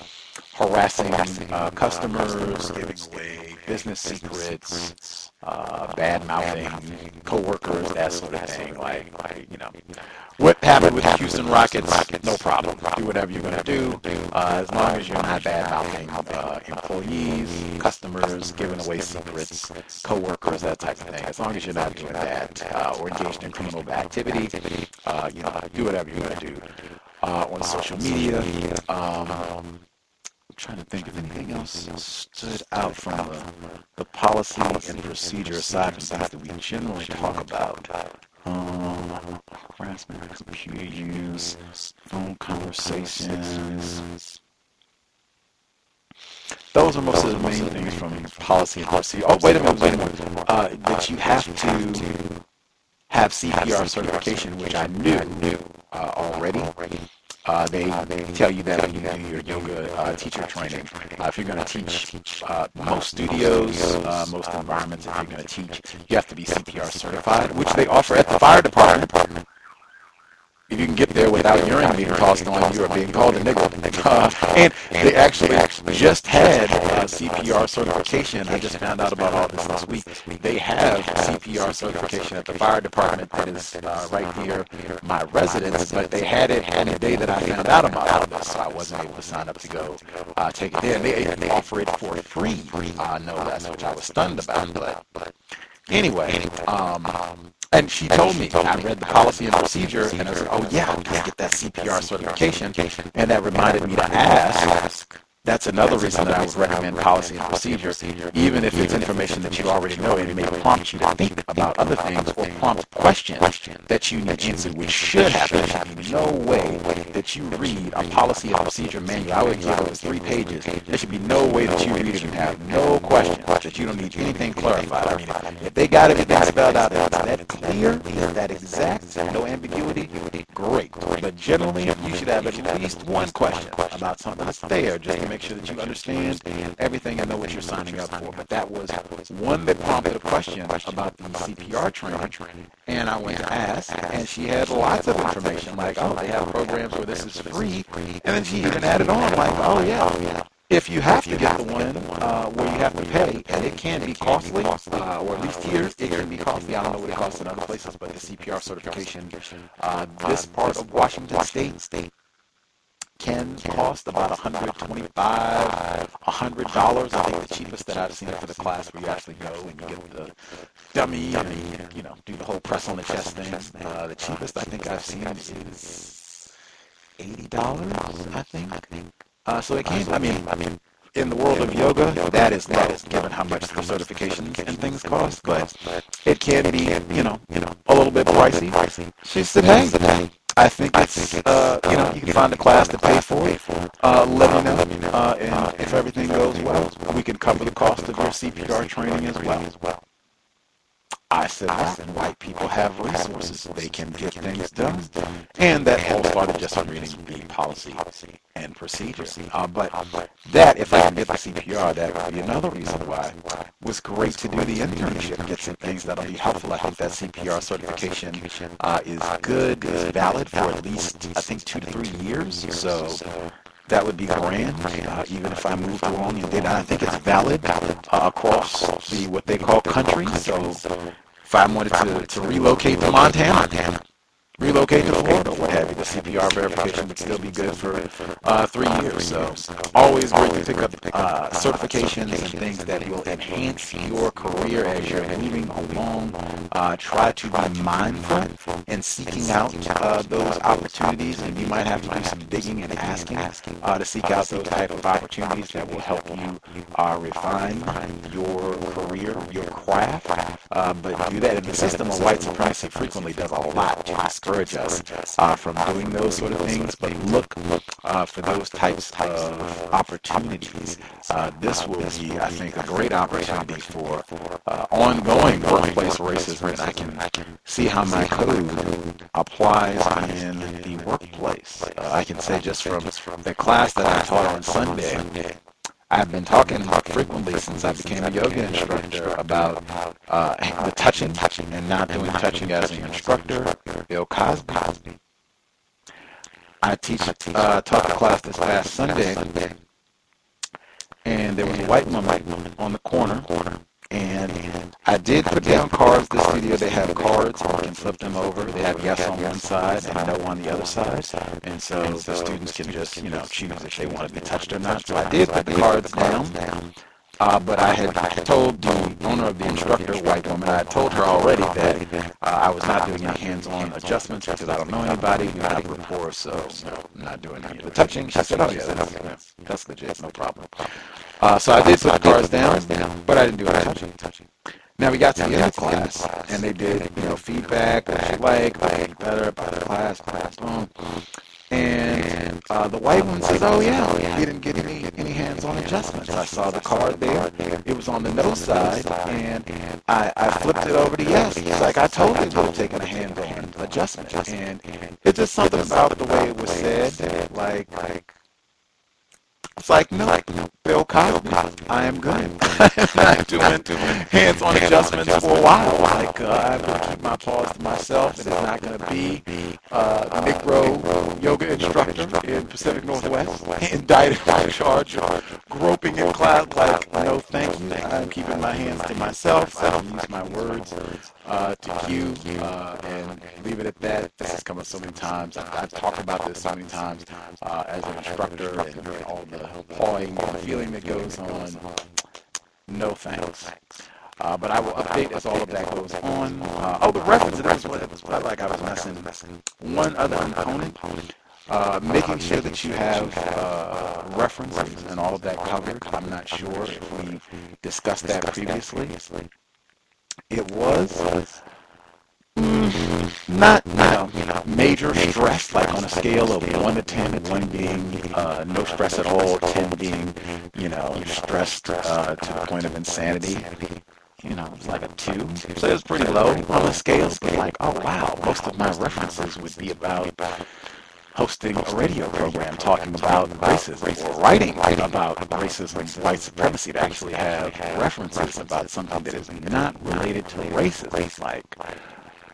S23: harassing uh, customers, giving away business secrets, uh, bad mouthing coworkers, that sort of thing. Like, you know, what happened with the Houston Rockets? No problem. Do whatever you're going to do, uh, as long as you're not bad mouthing uh, employees, customers, giving away secrets, coworkers, that type of thing. As long as you're not doing that uh, or engaged in criminal activity, uh, you know, do whatever you're going to do uh, on social media. Um, I'm trying to think if anything else stood out from the, the policy and procedure aside from things that we generally talk about. Um, harassment, computer use, phone conversations. Those are most of the main things from policy and procedure. Oh, wait a minute, wait a minute. Uh, that you have to have CPR certification, which I knew uh, already. Uh, they, they tell you that when you do your yoga uh, teacher training. Uh, if you're going to teach uh, most studios, uh, most environments, if you're going to teach, you have to be CPR certified, which they offer at the fire department. If you can get there without urine being tossed on you or being called a nigger. Uh, and they actually just had uh, CPR certification. I just found out about all this this week. They have CPR certification at the fire department that is uh, right near my residence, but they had it on the day that I found out about all this, so I wasn't able to sign up to go uh, take it there. And they, they offer it for free, uh, no less, which I was stunned about. But anyway, um, and she told me, I read the policy and procedure, and I said, oh yeah, I gotta get that CPR certification. And that reminded me to ask, that's another reason that I would recommend policy and procedure, even if it's information that you already know and it may prompt you to think about other things or prompt questions that you need to answered, which should happen. There should be no way that you read a policy and procedure manual. I would give it three pages. There should be no way that you read it and have no questions, that you don't need anything clarified. I mean, if they got everything spelled out, that's that clear, that exact, no ambiguity, great. But generally, you should have at least one question about something that's there, just to make sure that you understand everything and know what you're signing up for. But that was one that prompted a question about the CPR training, and I went to ask, and she had lots of information, like, oh, they have programs where this is free, and then she even added on, like, oh yeah, if you have to get the one uh, where you have to pay, and it can be costly, uh, or at least here it can be costly. I don't know what it costs in other places, but the CPR certification, uh, this part of Washington State can cost about $125, $100. I think the cheapest that I've seen for the class where you actually go and you get the dummy and, you know, do the whole press on the chest thing. Uh, the cheapest I think I've seen is $80, I think. Uh, so it can, I mean, I mean, in the world of yoga, that is low, given how much the certifications and things cost. But it can be, you know, you know, a little bit pricey. She said, "Hey, I think it's, uh, you know, you can find a class to pay for it. Uh, let me know, uh, and if everything goes well, we can cover the cost of your CPR training as well." I said, listen, white people have resources. They can get things done. And that all started just reading the policy and procedure. Uh, but that, if I can get the CPR, that would be another reason why it was great to do the internship, get some things that'll be helpful. I think that CPR certification uh, is good, is valid for at least, I think, two to three years. So that would be grand, uh, even if I moved along and did. I think it's valid uh, across the what they call country. So if I wanted to, to relocate to Montana, relocate to Florida, what have you, the CPR verification would still be good for uh, three years. So always great to pick up uh, certifications and things that will enhance your career as you're moving along. Uh, try to be mindful and seeking out uh, those opportunities, and you might have to do some digging and asking uh, to seek out those type of opportunities that will help you uh, refine your career, your craft. but do that, and the system of white supremacy frequently does a lot to discourage us uh, from doing those sort of things, but look uh, for those types of opportunities. Uh, this will be, I think, a great opportunity for uh, ongoing workplace racism, and I can see how my code applies in the workplace. Uh, I can say just from the class that I taught on Sunday, I've been talking frequently since I became a yoga instructor about uh, the touching and not doing touching as an instructor. Bill Cosby. I teach uh, taught the class this past Sunday, and there was a white woman on the corner and I did put down cards. The studio, they have cards. You can flip them over. They have yes on one side and no on the other side. And so the students can just, you know, choose if they want to be touched or not. So I did put the cards down. Uh, but I had told the owner of the instructor, white woman, I had told her already that uh, I was not doing any hands-on adjustments because I don't know anybody. We have rapport, so know, I'm not doing any of the touching. She said, oh yeah, that's, that's legit, no problem. Uh, so I did put the cards down, but I didn't do any touching. Now we got to the end of class, and they did, you know, feedback, what you like, what better about the class, class, boom. And uh, the white one says, "Oh yeah, he didn't get any any hands-on adjustments. I saw the card there. It was on the no side, and I, I flipped it over to yes. It's like I told him to taken a hand-on adjustment, and it's just something about the way it was said, like like." It's like, no, like, Bill Cosby, I am good. I'm not doing hands-on adjustments for a while. Like, uh, I'm going to keep my paws to myself, and it's not going to be uh, the Negro yoga instructor in Pacific Northwest. Indicted in charge of groping in class. Like, no, thank you. I'm keeping my hands to myself. I don't use my words uh, to cue uh, and leave it at that. This has come up so many times. I've, I've talked about this so many times uh, as an instructor and all the pawing and feeling that goes on. No thanks. Uh, but I will update as all of that goes on. Uh, oh, the reference, that was what was like I was missing. One other component, uh, making sure that you have uh, references and all of that covered. I'm not sure if we discussed that previously. It was Mm, not, you know, major stress, like on a scale of 1 to 10, 1 being uh, no stress at all, 10 being, you know, stressed uh, to the point of insanity. You know, it's like a 2. So it was pretty low on the scales, but like, oh wow, most of my references would be about hosting a radio program talking about racism or writing about racism, white supremacy to actually have references about something that is not related to racism. It's like,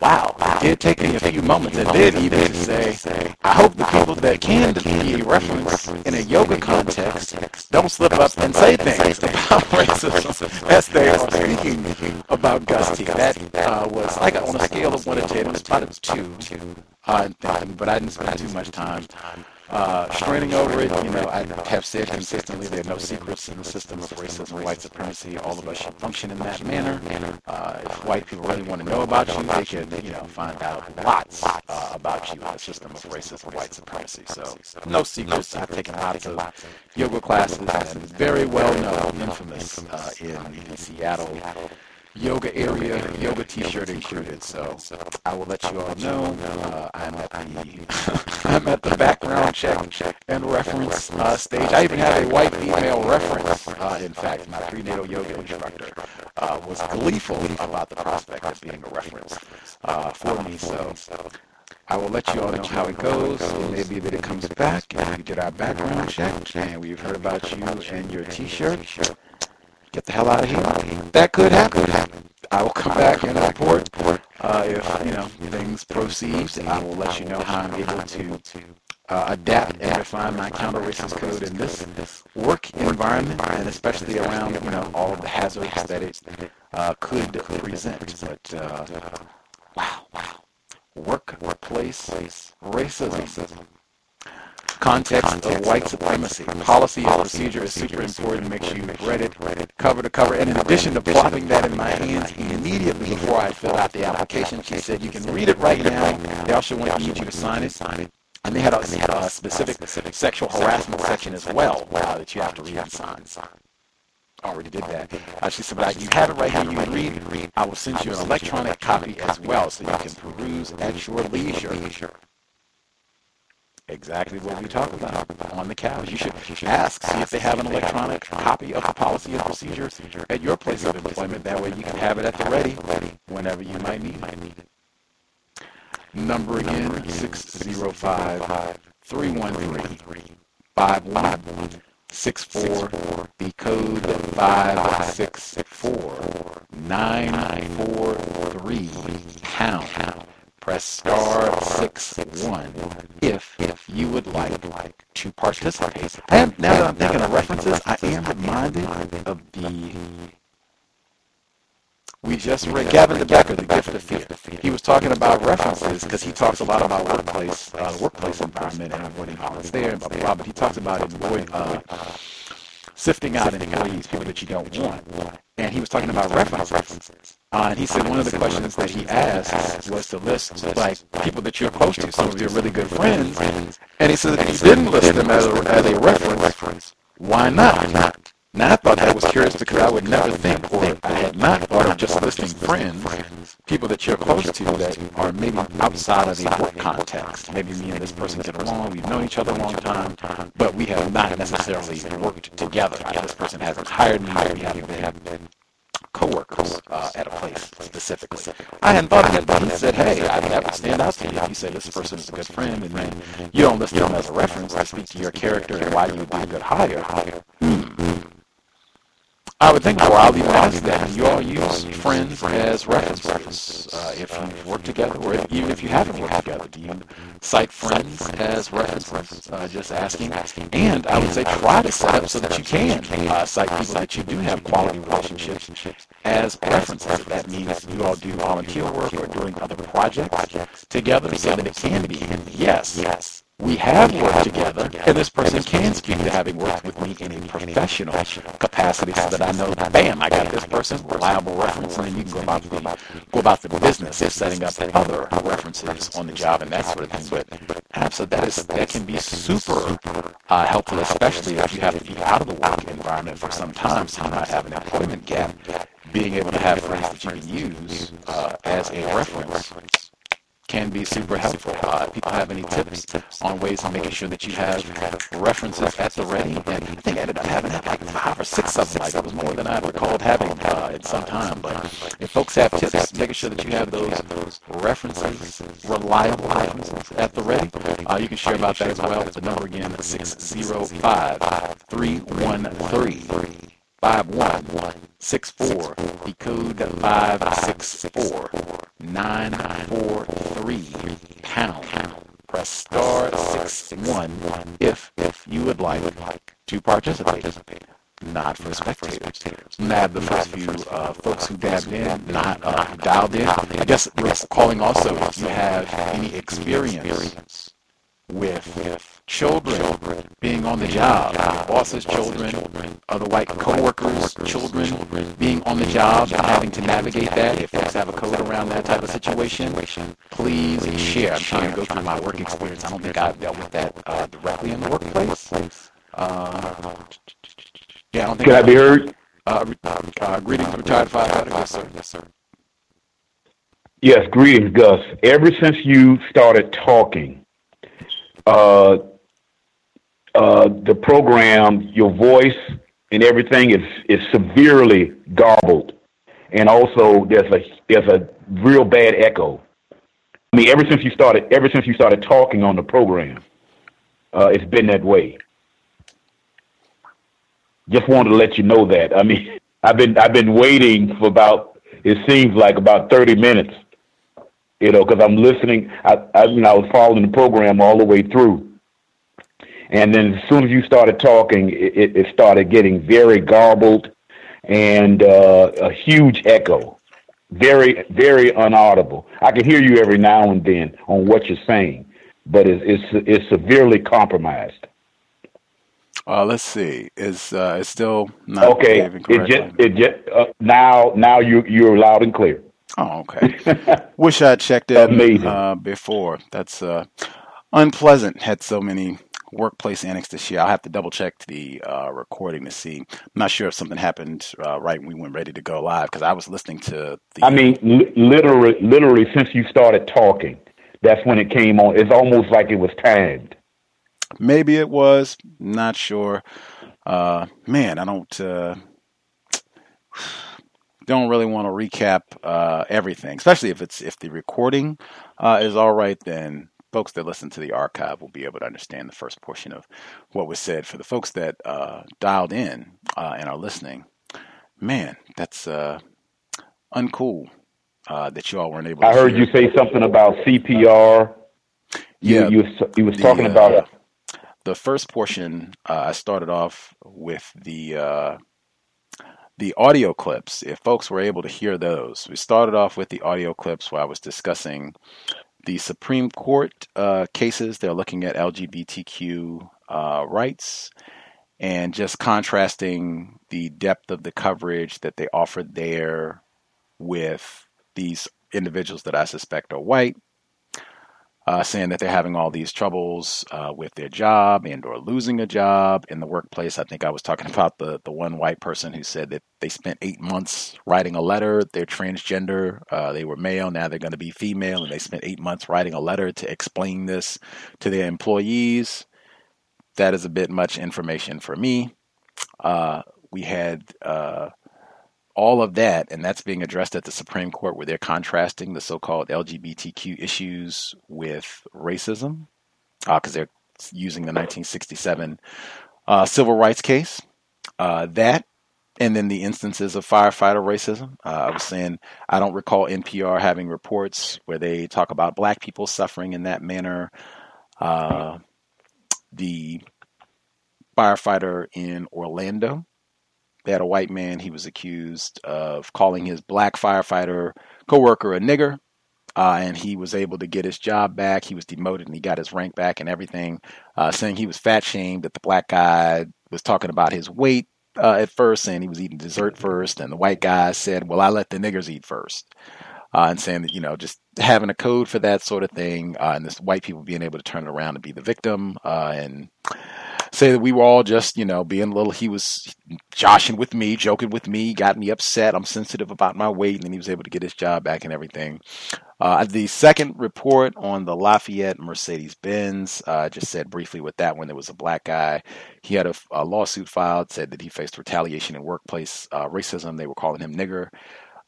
S23: wow, it did take me a few moments. It did even to say, I hope the people that can be a reference in a yoga context don't slip up and say things about racism as they are speaking about Gusty. That uh, was like on a scale of 1 to 10, it was about a 2. Uh, but I didn't spend too much time uh, straining over it, you know, I have said consistently there are no secrets in the system of racism, white supremacy. All of us should function in that manner. Uh, if white people really want to know about you, they can, you know, find out lots uh, about you in the system of racism, white supremacy. So, no secrets. I've taken lots of yoga classes and very well known, infamous uh, in Seattle yoga area, yoga t-shirt included. So I will let you all know uh, I'm at the I'm at the background check and reference uh, stage. I even had a white female reference. Uh, in fact, my prenatal yoga instructor uh, was gleeful about the prospect of being a reference uh, for me. So. I will let you all know how it goes. Maybe that it comes back and we did our background check and we've heard about you and your t-shirt get the hell out of here. That could happen. I will come back and report uh, if you know things proceed. I will let you know how I'm able to uh, adapt and refine my counter-racist code in this work environment, and especially around you know all of the hazards that it uh, could present. But uh, wow, wow, work, workplace racism context of white supremacy. Policy and procedure is super important. Make sure you've read it cover to cover. And in addition to plopping that in my hands immediately before I fill out the application, she said, you can read it right now. They also want to need you to sign it. And they had a, a specific sexual harassment section as well uh, that you have to read and sign. already did that. Uh, she said, but you have it right here. You can read. I will send you an electronic copy as well so you can peruse at your leisure. Exactly what we talk about on the couch. You should ask, see if they have an electronic copy of the policy and procedure at your place of employment. That way you can have it at the ready whenever you might need it. Number again, 605 313 5164. The code 564 943 pound. Press star six one if you would like to participate. And now that I'm thinking of references, I am reminded of the we just read Gavin de Becker, The Gift of Fear. He was talking about references because he talks a lot about workplace, uh, workplace environment and avoiding violence there, and blah, blah, blah. But he talks about avoid, uh, sifting out employees, people that you don't want. And he was talking about references. Uh, and he said one of the questions that he asked was to list like people that you're close to, some of your really good friends. And he said if you didn't list them as a, as a reference, why not? Now I thought that was curious because I would never think, or I had not thought of just listing friends, people that you're close to that are maybe outside of a work context. Maybe me and this person get along, we've known each other a long time, but we have not necessarily worked together. This person hasn't hired me, we haven't been co-workers uh, at a place specifically. I hadn't thought of it, but he said, hey, I, that would stand out to you you say this person is a good friend, and then you don't list them as a reference to speak to your character and why you would be a good hire. Hmm. I would think. I'll even ask that. You all use friends as references uh, if you've worked together, or if, even if you haven't worked together. Do you cite friends as references? Uh, just asking. And I would say try to set up so that you can uh, cite people that you do have quality relationships as references. If that means you all do volunteer work or doing other projects together, so that it can be yes, yes we have worked together, and this person can speak to having worked with me in a professional capacity so that I know, bam, I got this person, reliable reference, and then you can go about the, go about the business of setting up other references on the job and that sort of thing. But absolutely, that, is, that can be super uh, helpful, especially if you have to be out of the work environment for some time, so you might have an employment gap. Being able to have friends that you can use uh, as a reference can be super helpful. Uh, if people have any tips on ways of making sure that you have references at the ready? And I think I ended up having like five or six of them. Like it was more than I recalled having uh, at some time. But if folks have tips, making sure that you have those references, reliable references at the ready, uh, you can share about that as well. The number again, 605 313 5164. The code 564 943 pound. Press star 61 if you would like to participate. Not for spectators. Nab the first few uh, folks who dabbed in, not uh, dialed in. I guess we're calling also if you have any experience with children being on the job, bosses' children, other white co-workers' children being on the job and having to navigate that. If folks have a code around that type of situation, please share. I'm trying to go through my work experience. I don't think I've dealt with that uh, directly in the workplace. Uh, yeah, I don't think
S24: Can I be heard?
S23: Uh, uh, greetings, retired firefighter. Yes, sir. Yes, sir.
S24: Yes, greetings, Gus. Ever since you started talking, uh, uh, the program, your voice and everything is is severely garbled, and also there's a there's a real bad echo. I mean, ever since you started, ever since you started talking on the program, uh, it's been that way. Just wanted to let you know that. I mean, I've been I've been waiting for about it seems like about thirty minutes you know, because I'm listening. I, I, you know, I was following the program all the way through, and then as soon as you started talking, it, it started getting very garbled and uh, a huge echo, very, very unaudible. I can hear you every now and then on what you're saying, but it's it's, it's severely compromised.
S23: Uh, let's see. Is uh, it's still not
S24: okay? It just it just uh, now now you you're loud and clear.
S23: Oh, okay. Wish I checked it uh, before. That's uh, unpleasant. Had so many workplace annex this year. I'll have to double check the uh, recording to see. I'm not sure if something happened uh, right when we went ready to go live because I was listening to the.
S24: I mean, li- literally, literally, since you started talking, that's when it came on. It's almost like it was timed.
S23: Maybe it was. Not sure. Uh, man, I don't. Uh, don't really want to recap uh, everything, especially if it's if the recording uh, is all right. Then folks that listen to the archive will be able to understand the first portion of what was said. For the folks that uh, dialed in uh, and are listening, man, that's uh, uncool uh, that you all weren't able.
S24: To I heard
S23: hear.
S24: you say something about CPR.
S23: Yeah,
S24: you, you, you was
S23: the,
S24: talking about
S23: uh, the first portion. Uh, I started off with the uh, the audio clips. If folks were able to hear those, we started off with the audio clips where I was discussing the Supreme Court uh, cases. They're looking at LGBTQ uh, rights and just contrasting the depth of the coverage that they offer there with these individuals that I suspect are white, uh, saying that they're having all these troubles uh, with their job and or losing a job in the workplace. I think I was talking about the the one white person who said that they spent eight months writing a letter. They're transgender. Uh, they were male. Now they're going to be female, and they spent eight months writing a letter to explain this to their employees. That is a bit much information for me. Uh, we had uh, all of that, and that's being addressed at the Supreme Court, where they're contrasting the so-called LGBTQ issues with racism, because they're using the 1967 uh, civil rights case. Uh, that, and then the instances of firefighter racism. Uh, I was saying I don't recall NPR having reports where they talk about black people suffering in that manner. Uh, the firefighter in Orlando they had a white man. He was accused of calling his black firefighter coworker a nigger, uh, and he was able to get his job back. He was demoted and he got his rank back and everything, uh, saying he was fat shamed that the black guy was talking about his weight uh, at first, saying he was eating dessert first, and the white guy said, "Well, I let the niggers eat first. Uh, and saying that you know just having a code for that sort of thing, uh, and this white people being able to turn it around and be the victim, uh, and say that we were all just, you know, being a little, he was joshing with me, joking with me, got me upset. I'm sensitive about my weight. And then he was able to get his job back and everything. Uh, the second report on the Lafayette Mercedes Benz, uh, just said briefly with that one, there was a black guy. He had a, a lawsuit filed, said that he faced retaliation in workplace uh, racism. They were calling him nigger.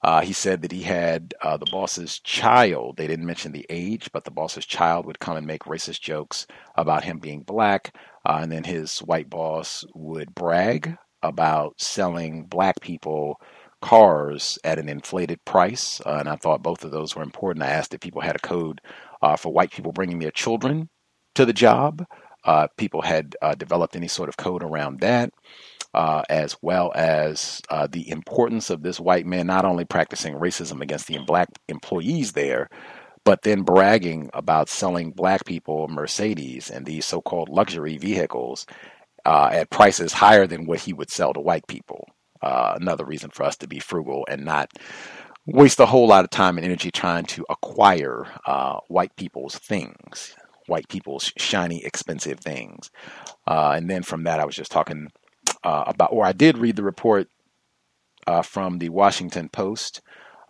S23: Uh, he said that he had uh, the boss's child. They didn't mention the age, but the boss's child would come and make racist jokes about him being black. Uh, and then his white boss would brag about selling black people cars at an inflated price. Uh, and I thought both of those were important. I asked if people had a code uh, for white people bringing their children to the job. Uh, people had uh, developed any sort of code around that. Uh, as well as uh, the importance of this white man not only practicing racism against the black employees there, but then bragging about selling black people Mercedes and these so called luxury vehicles uh, at prices higher than what he would sell to white people. Uh, another reason for us to be frugal and not waste a whole lot of time and energy trying to acquire uh, white people's things, white people's shiny, expensive things. Uh, and then from that, I was just talking uh, about, or I did read the report uh, from the Washington Post.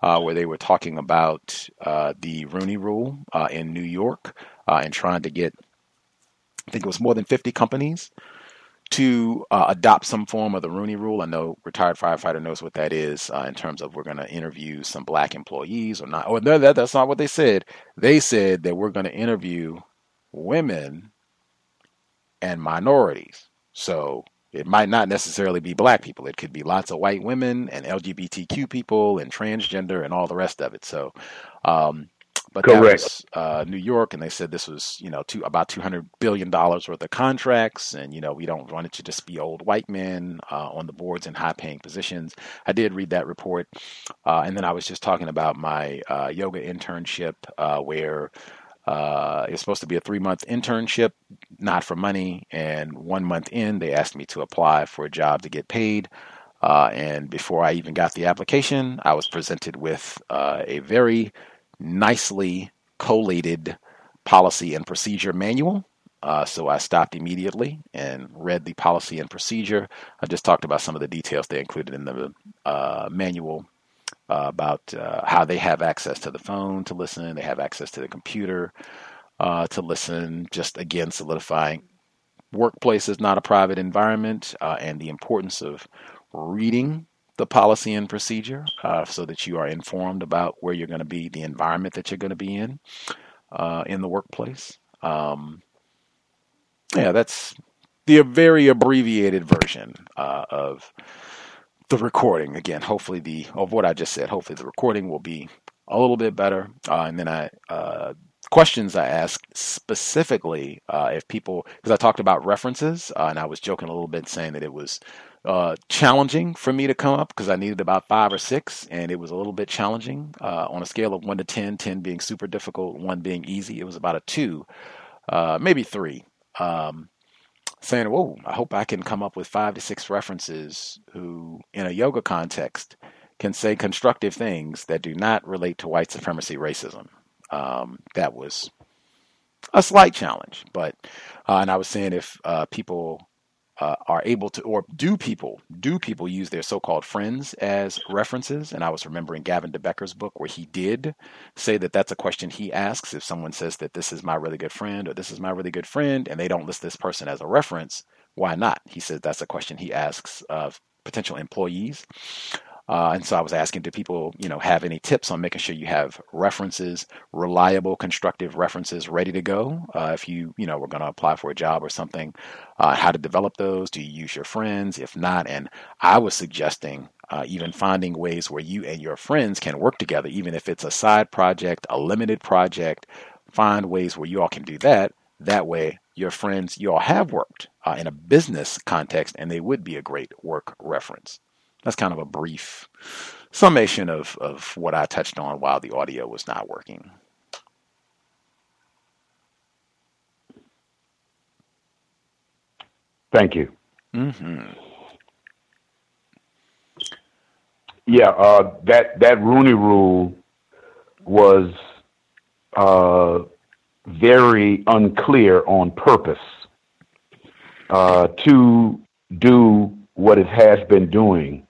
S23: Uh, where they were talking about uh, the Rooney Rule uh, in New York uh, and trying to get, I think it was more than 50 companies to uh, adopt some form of the Rooney Rule. I know retired firefighter knows what that is uh, in terms of we're going to interview some black employees or not. Or no, that, that's not what they said. They said that we're going to interview women and minorities. So it might not necessarily be black people. It could be lots of white women and LGBTQ people and transgender and all the rest of it. So, um, but that
S24: Correct.
S23: was uh, New York, and they said this was you know two, about two hundred billion dollars worth of contracts, and you know we don't want it to just be old white men uh, on the boards in high paying positions. I did read that report, uh, and then I was just talking about my uh, yoga internship uh, where uh, it's supposed to be a three month internship, not for money. And one month in, they asked me to apply for a job to get paid. Uh, and before I even got the application, I was presented with uh, a very nicely collated policy and procedure manual Uh, so I stopped immediately and read the policy and procedure. I just talked about some of the details they included in the uh, manual uh, about uh, how they have access to the phone to listen, they have access to the computer uh, to listen. Just again, solidifying workplace is not a private environment uh, and the importance of reading the policy and procedure uh, so that you are informed about where you're going to be, the environment that you're going to be in uh, in the workplace. Um, yeah, that's the very abbreviated version of the recording. Again, hopefully the of what I just said. Hopefully the recording will be a little bit better. Uh, and then I uh, questions I asked specifically uh, if people because I talked about references uh, and I was joking a little bit saying that it was uh, challenging for me to come up because I needed about five or six, and it was a little bit challenging uh, on a scale of one to 10, 10 being super difficult, one being easy. It was about a two, maybe three. Um, saying, "Whoa, I hope I can come up with five to six references who, in a yoga context, can say constructive things that do not relate to white supremacy racism." Um, that was a slight challenge, but uh, and I was saying if uh, people uh, are able to, or do people, do people use their so-called friends as references? And I was remembering Gavin de Becker's book where he did say that that's a question he asks if someone says that this is my really good friend or this is my really good friend, and they don't list this person as a reference. Why not? He says that's a question he asks of potential employees. Uh, and so I was asking, do people, you know, have any tips on making sure you have references, reliable, constructive references ready to go? Uh, if you, you know, were going to apply for a job or something, uh, how to develop those? Do you use your friends? If not, and I was suggesting uh, even finding ways where you and your friends can work together, even if it's a side project, a limited project. Find ways where you all can do that. That way, your friends, you all have worked uh, in a business context, and they would be a great work reference. That's kind of a brief summation of, of what I touched on while the audio was not working.
S24: Thank you.
S23: Mm-hmm.
S24: Yeah, uh, that that Rooney Rule was uh, very unclear on purpose uh, to do what it has been doing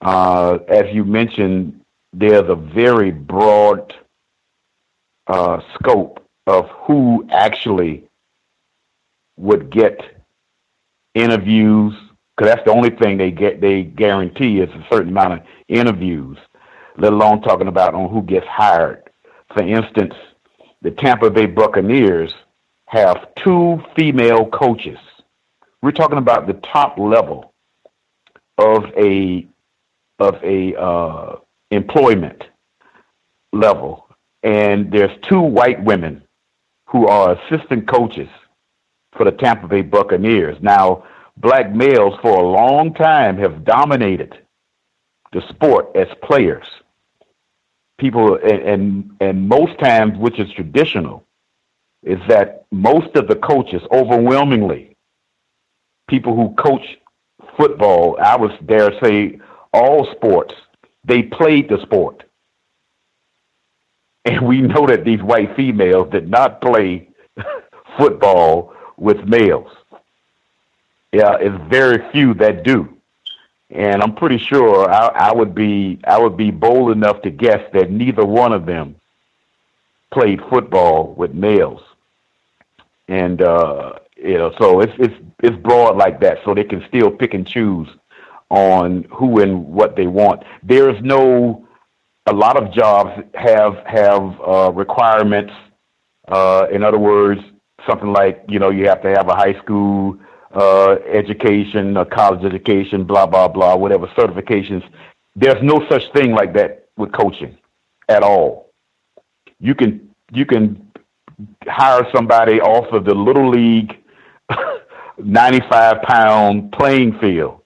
S24: uh, as you mentioned, there's a very broad uh, scope of who actually would get interviews, because that's the only thing they get. They guarantee is a certain amount of interviews, let alone talking about on who gets hired. For instance, the Tampa Bay Buccaneers have two female coaches. We're talking about the top level of a of a uh, employment level, and there's two white women who are assistant coaches for the Tampa Bay Buccaneers. Now, black males for a long time have dominated the sport as players. People, and, and, and most times, which is traditional, is that most of the coaches, overwhelmingly, people who coach football, I would dare say all sports. They played the sport. And we know that these white females did not play football with males. Yeah, it's very few that do. And I'm pretty sure I, I would be I would be bold enough to guess that neither one of them played football with males. And uh, you know, so it's it's it's broad like that, so they can still pick and choose on who and what they want. There is no. A lot of jobs have have uh, requirements. Uh, in other words, something like you know you have to have a high school uh, education, a college education, blah blah blah, whatever certifications. There's no such thing like that with coaching at all. You can you can hire somebody off of the little league 95 pound playing field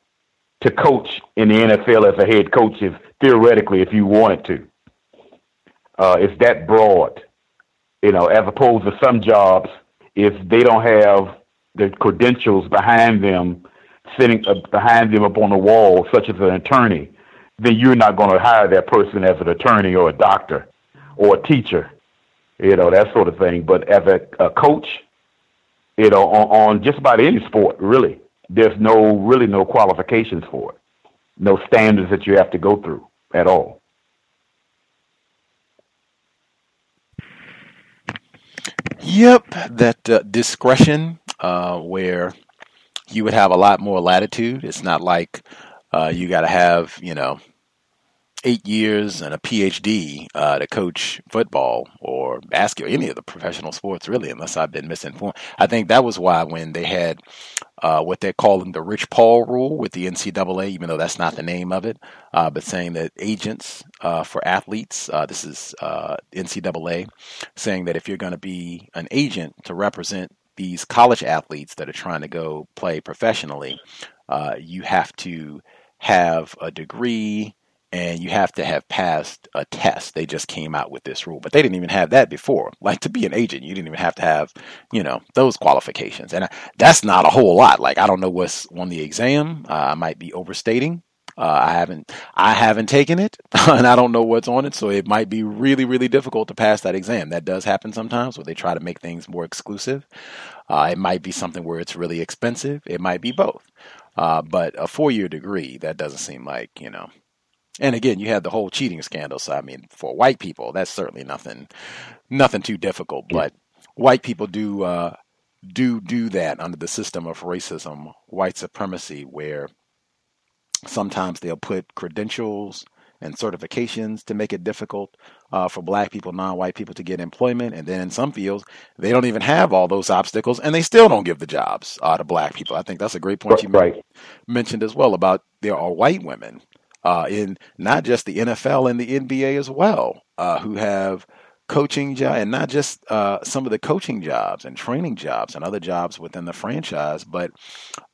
S24: to coach in the NFL as a head coach if theoretically if you wanted to. Uh, it's that broad, you know, as opposed to some jobs if they don't have the credentials behind them, sitting behind them up on the wall, such as an attorney, then you're not going to hire that person as an attorney or a doctor or a teacher, you know, that sort of thing. But as a, a coach, You know, on, on just about any sport, really. There's no really no qualifications for it, no standards that you have to go through at all.
S23: Yep, that uh, discretion uh, where you would have a lot more latitude. It's not like uh, you got to have, you know, eight years and a PhD uh, to coach football or basketball, any of the professional sports, really, unless I've been misinformed. I think that was why when they had uh, what they're calling the Rich Paul rule with the NCAA, even though that's not the name of it, uh, but saying that agents uh, for athletes, uh, this is uh, NCAA, saying that if you're going to be an agent to represent these college athletes that are trying to go play professionally, you have to have a degree and you have to have passed a test. They just came out with this rule, but they didn't even have that before. Like to be an agent, you didn't even have to have, you know, those qualifications. And that's not a whole lot. Like I don't know what's on the exam. Uh, I might be overstating. Uh, I haven't, I haven't taken it, and I don't know what's on it, so it might be really, really difficult to pass that exam. That does happen sometimes, where they try to make things more exclusive. Uh, it might be something where it's really expensive. It might be both. Uh, but a four-year degree, that doesn't seem like you know and again, you had the whole cheating scandal. So I mean, for white people, that's certainly nothing, nothing too difficult. But white people do uh, do do that under the system of racism, white supremacy, where sometimes they'll put credentials and certifications to make it difficult uh, for black people, non-white people to get employment. And then in some fields, they don't even have all those obstacles, and they still don't give the jobs uh, to black people. I think that's a great point you right. mentioned as well about there are white women uh, in not just the NFL and the NBA as well, uh, who have coaching job and not just uh, some of the coaching jobs and training jobs and other jobs within the franchise, but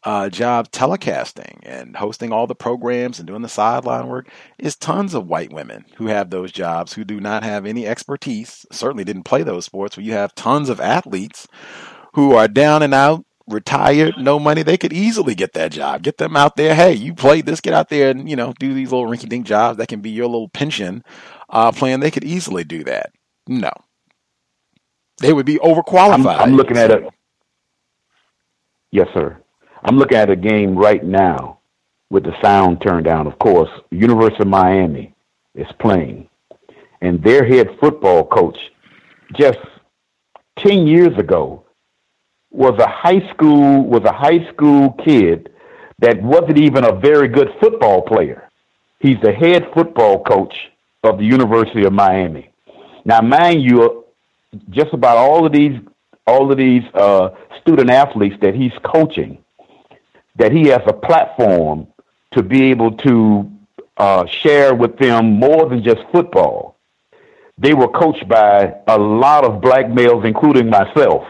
S23: uh, job telecasting and hosting all the programs and doing the sideline work is tons of white women who have those jobs who do not have any expertise. Certainly didn't play those sports. Where you have tons of athletes who are down and out retired, no money, they could easily get that job. Get them out there. Hey, you played this, get out there and, you know, do these little rinky dink jobs that can be your little pension uh, plan. They could easily do that. No. They would be overqualified.
S24: I'm, I'm looking at it. Yes, sir. I'm looking at a game right now with the sound turned down, of course. University of Miami is playing. And their head football coach just 10 years ago was a high school was a high school kid that wasn't even a very good football player. He's the head football coach of the University of Miami. Now, mind you, just about all of these all of these uh, student athletes that he's coaching, that he has a platform to be able to uh, share with them more than just football. They were coached by a lot of black males, including myself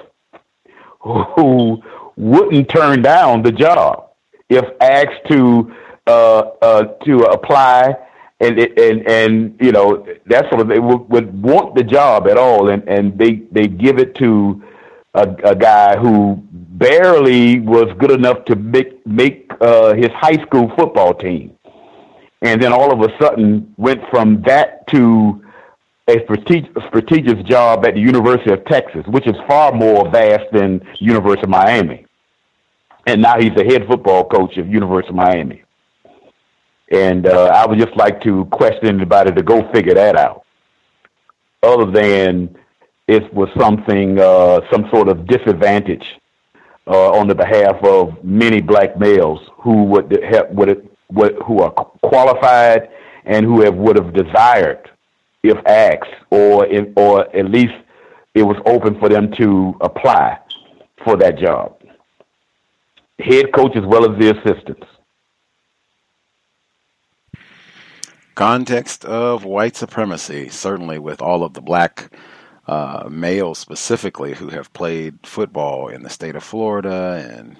S24: who wouldn't turn down the job if asked to uh, uh, to apply and and and you know that's sort of they would, would want the job at all. And and they they give it to a, a guy who barely was good enough to make make uh, his high school football team. And then all of a sudden went from that to a prestigious job at the University of Texas, which is far more vast than University of Miami. And now he's the head football coach of University of Miami. And uh, I would just like to question anybody to go figure that out. Other than it was something, uh, some sort of disadvantage uh, on the behalf of many black males who would have, would, would who are qualified and who have would have desired if asked, or if, or at least it was open for them to apply for that job. Head coach as well as the assistants.
S23: Context of white supremacy, certainly with all of the black uh, males specifically who have played football in the state of Florida and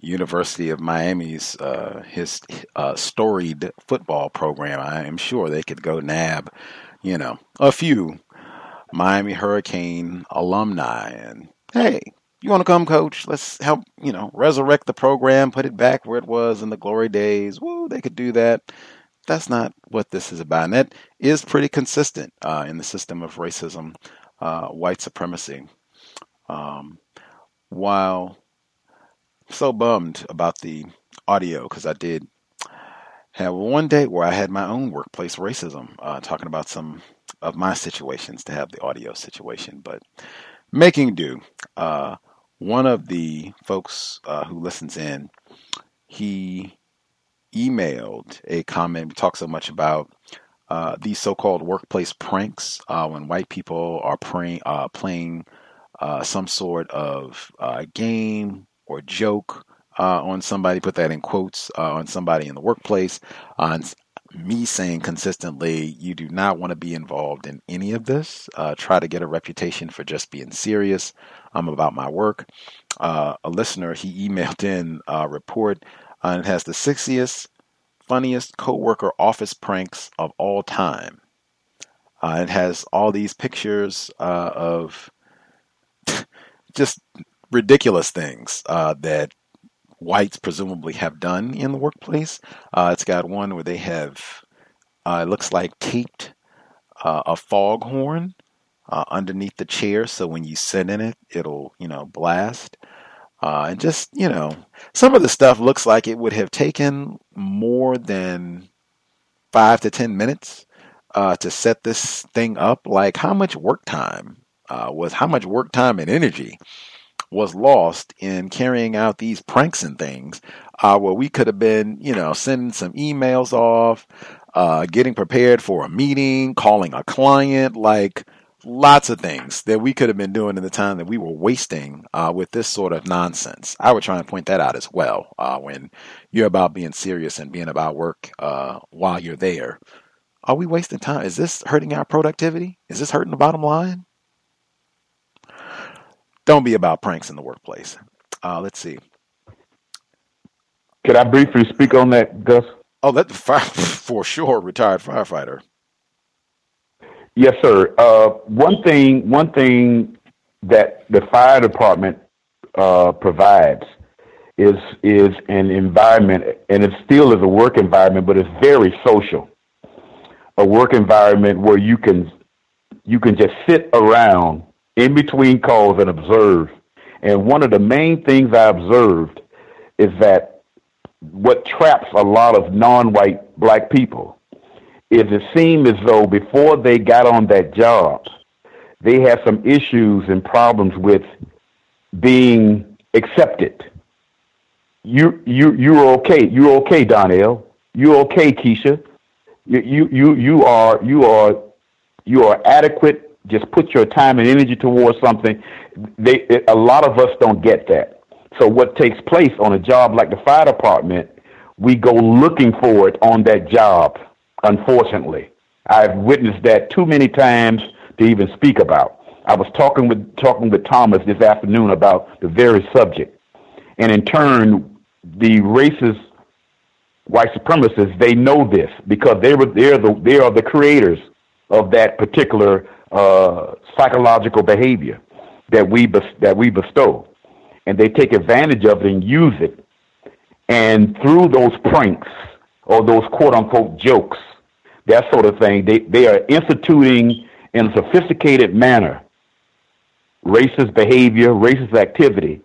S23: University of Miami's uh, his uh, storied football program. I am sure they could go nab you know, a few Miami Hurricane alumni. And hey, you want to come, coach? Let's help, you know, resurrect the program, put it back where it was in the glory days. Woo, they could do that. That's not what this is about. And that is pretty consistent uh, in the system of racism, uh, white supremacy. Um, while so bummed about the audio because I did have one day where I had my own workplace racism, uh, talking about some of my situations to have the audio situation, but making do. Uh, one of the folks uh, who listens in, he emailed a comment. We talk so much about uh, these so-called workplace pranks uh, when white people are praying, uh, playing some sort of game or joke uh, on somebody. Put that in quotes on somebody in the workplace. On me saying consistently, you do not want to be involved in any of this. try to get a reputation for just being serious. I'm about my work. a listener he emailed in a report. and it has the sexiest funniest coworker office pranks of all time. Uh, it has all these pictures uh, of just ridiculous things uh, that whites presumably have done in the workplace. Uh, it's got one where they have, uh, it looks like taped uh, a foghorn underneath the chair, so when you sit in it, it'll you know blast. Uh, and just, you know, some of the stuff looks like it would have taken more than five to 10 minutes uh, to set this thing up. Like, how much work time uh, was, how much work time and energy was lost in carrying out these pranks and things uh, where we could have been, you know, sending some emails off, uh, getting prepared for a meeting, calling a client, like, lots of things that we could have been doing in the time that we were wasting uh, with this sort of nonsense. I would try and point that out as well uh, when you're about being serious and being about work uh, while you're there. Are we wasting time? Is this hurting our productivity? Is this hurting the bottom line? Don't be about pranks in the workplace. Uh, let's see.
S24: Could I briefly speak on that, Gus?
S23: Oh, that for sure, retired firefighter.
S24: Yes, sir. Uh, one thing, one thing that the fire department uh, provides is is an environment, and it still is a work environment, but it's very social. A work environment where you can you can just sit around in between calls and observe. And one of the main things I observed is that what traps a lot of non-white black people is it seemed as though before they got on that job, they had some issues and problems with being accepted. You you you're okay. You're okay, Donnell. You're okay, Keisha. You you you you are you are you are adequate. Just put your time and energy towards something. They a lot of us don't get that. So what takes place on a job like the fire department, we go looking for it on that job unfortunately. I've witnessed that too many times to even speak about. I was talking with talking with Thomas this afternoon about the very subject. And in turn, the racist white supremacists, they know this because they were they're the they are the creators of that particular uh, psychological behavior that we that we bestow, and they take advantage of it and use it. And through those pranks or those quote unquote jokes, that sort of thing. They they are instituting in a sophisticated manner racist behavior, racist activity,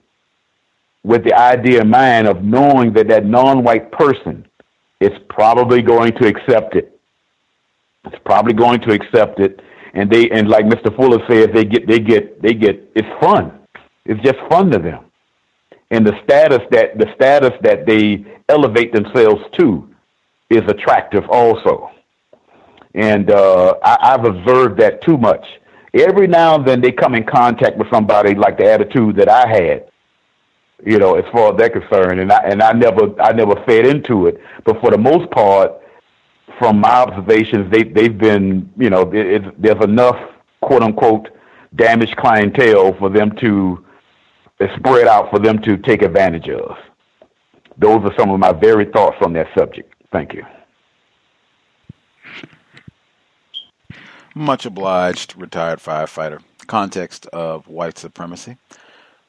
S24: with the idea in mind of knowing that that non-white person is probably going to accept it. It's probably going to accept it, and they and like Mr. Fuller says, they get they get they get it's fun. It's just fun to them, and the status that the status that they elevate themselves to is attractive also and uh, I, I've observed that too much. Every now and then they come in contact with somebody like the attitude that I had, you know, as far as they're concerned, and I and I never I never fed into it. But for the most part, from my observations, they they've been you know it, it, there's enough quote unquote damaged clientele for them to spread out for them to take advantage of. Those are some of my very thoughts on that subject. Thank you.
S23: Much obliged, retired firefighter. Context of white supremacy.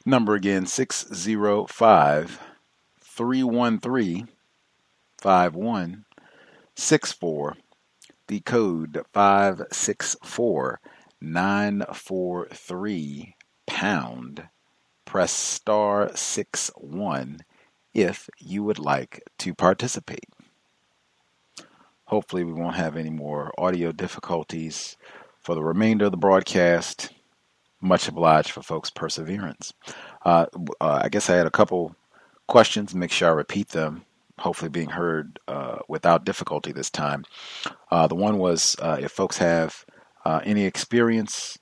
S23: Number again 605 313 5164. The code five six four nine four three pound. press star 6 1 if you would like to participate. Hopefully, we won't have any more audio difficulties for the remainder of the broadcast. Much obliged for folks' perseverance. Uh, uh, I guess I had a couple questions. Make sure I repeat them. Hopefully, being heard uh, without difficulty this time. Uh, the one was uh, if folks have uh, any experience,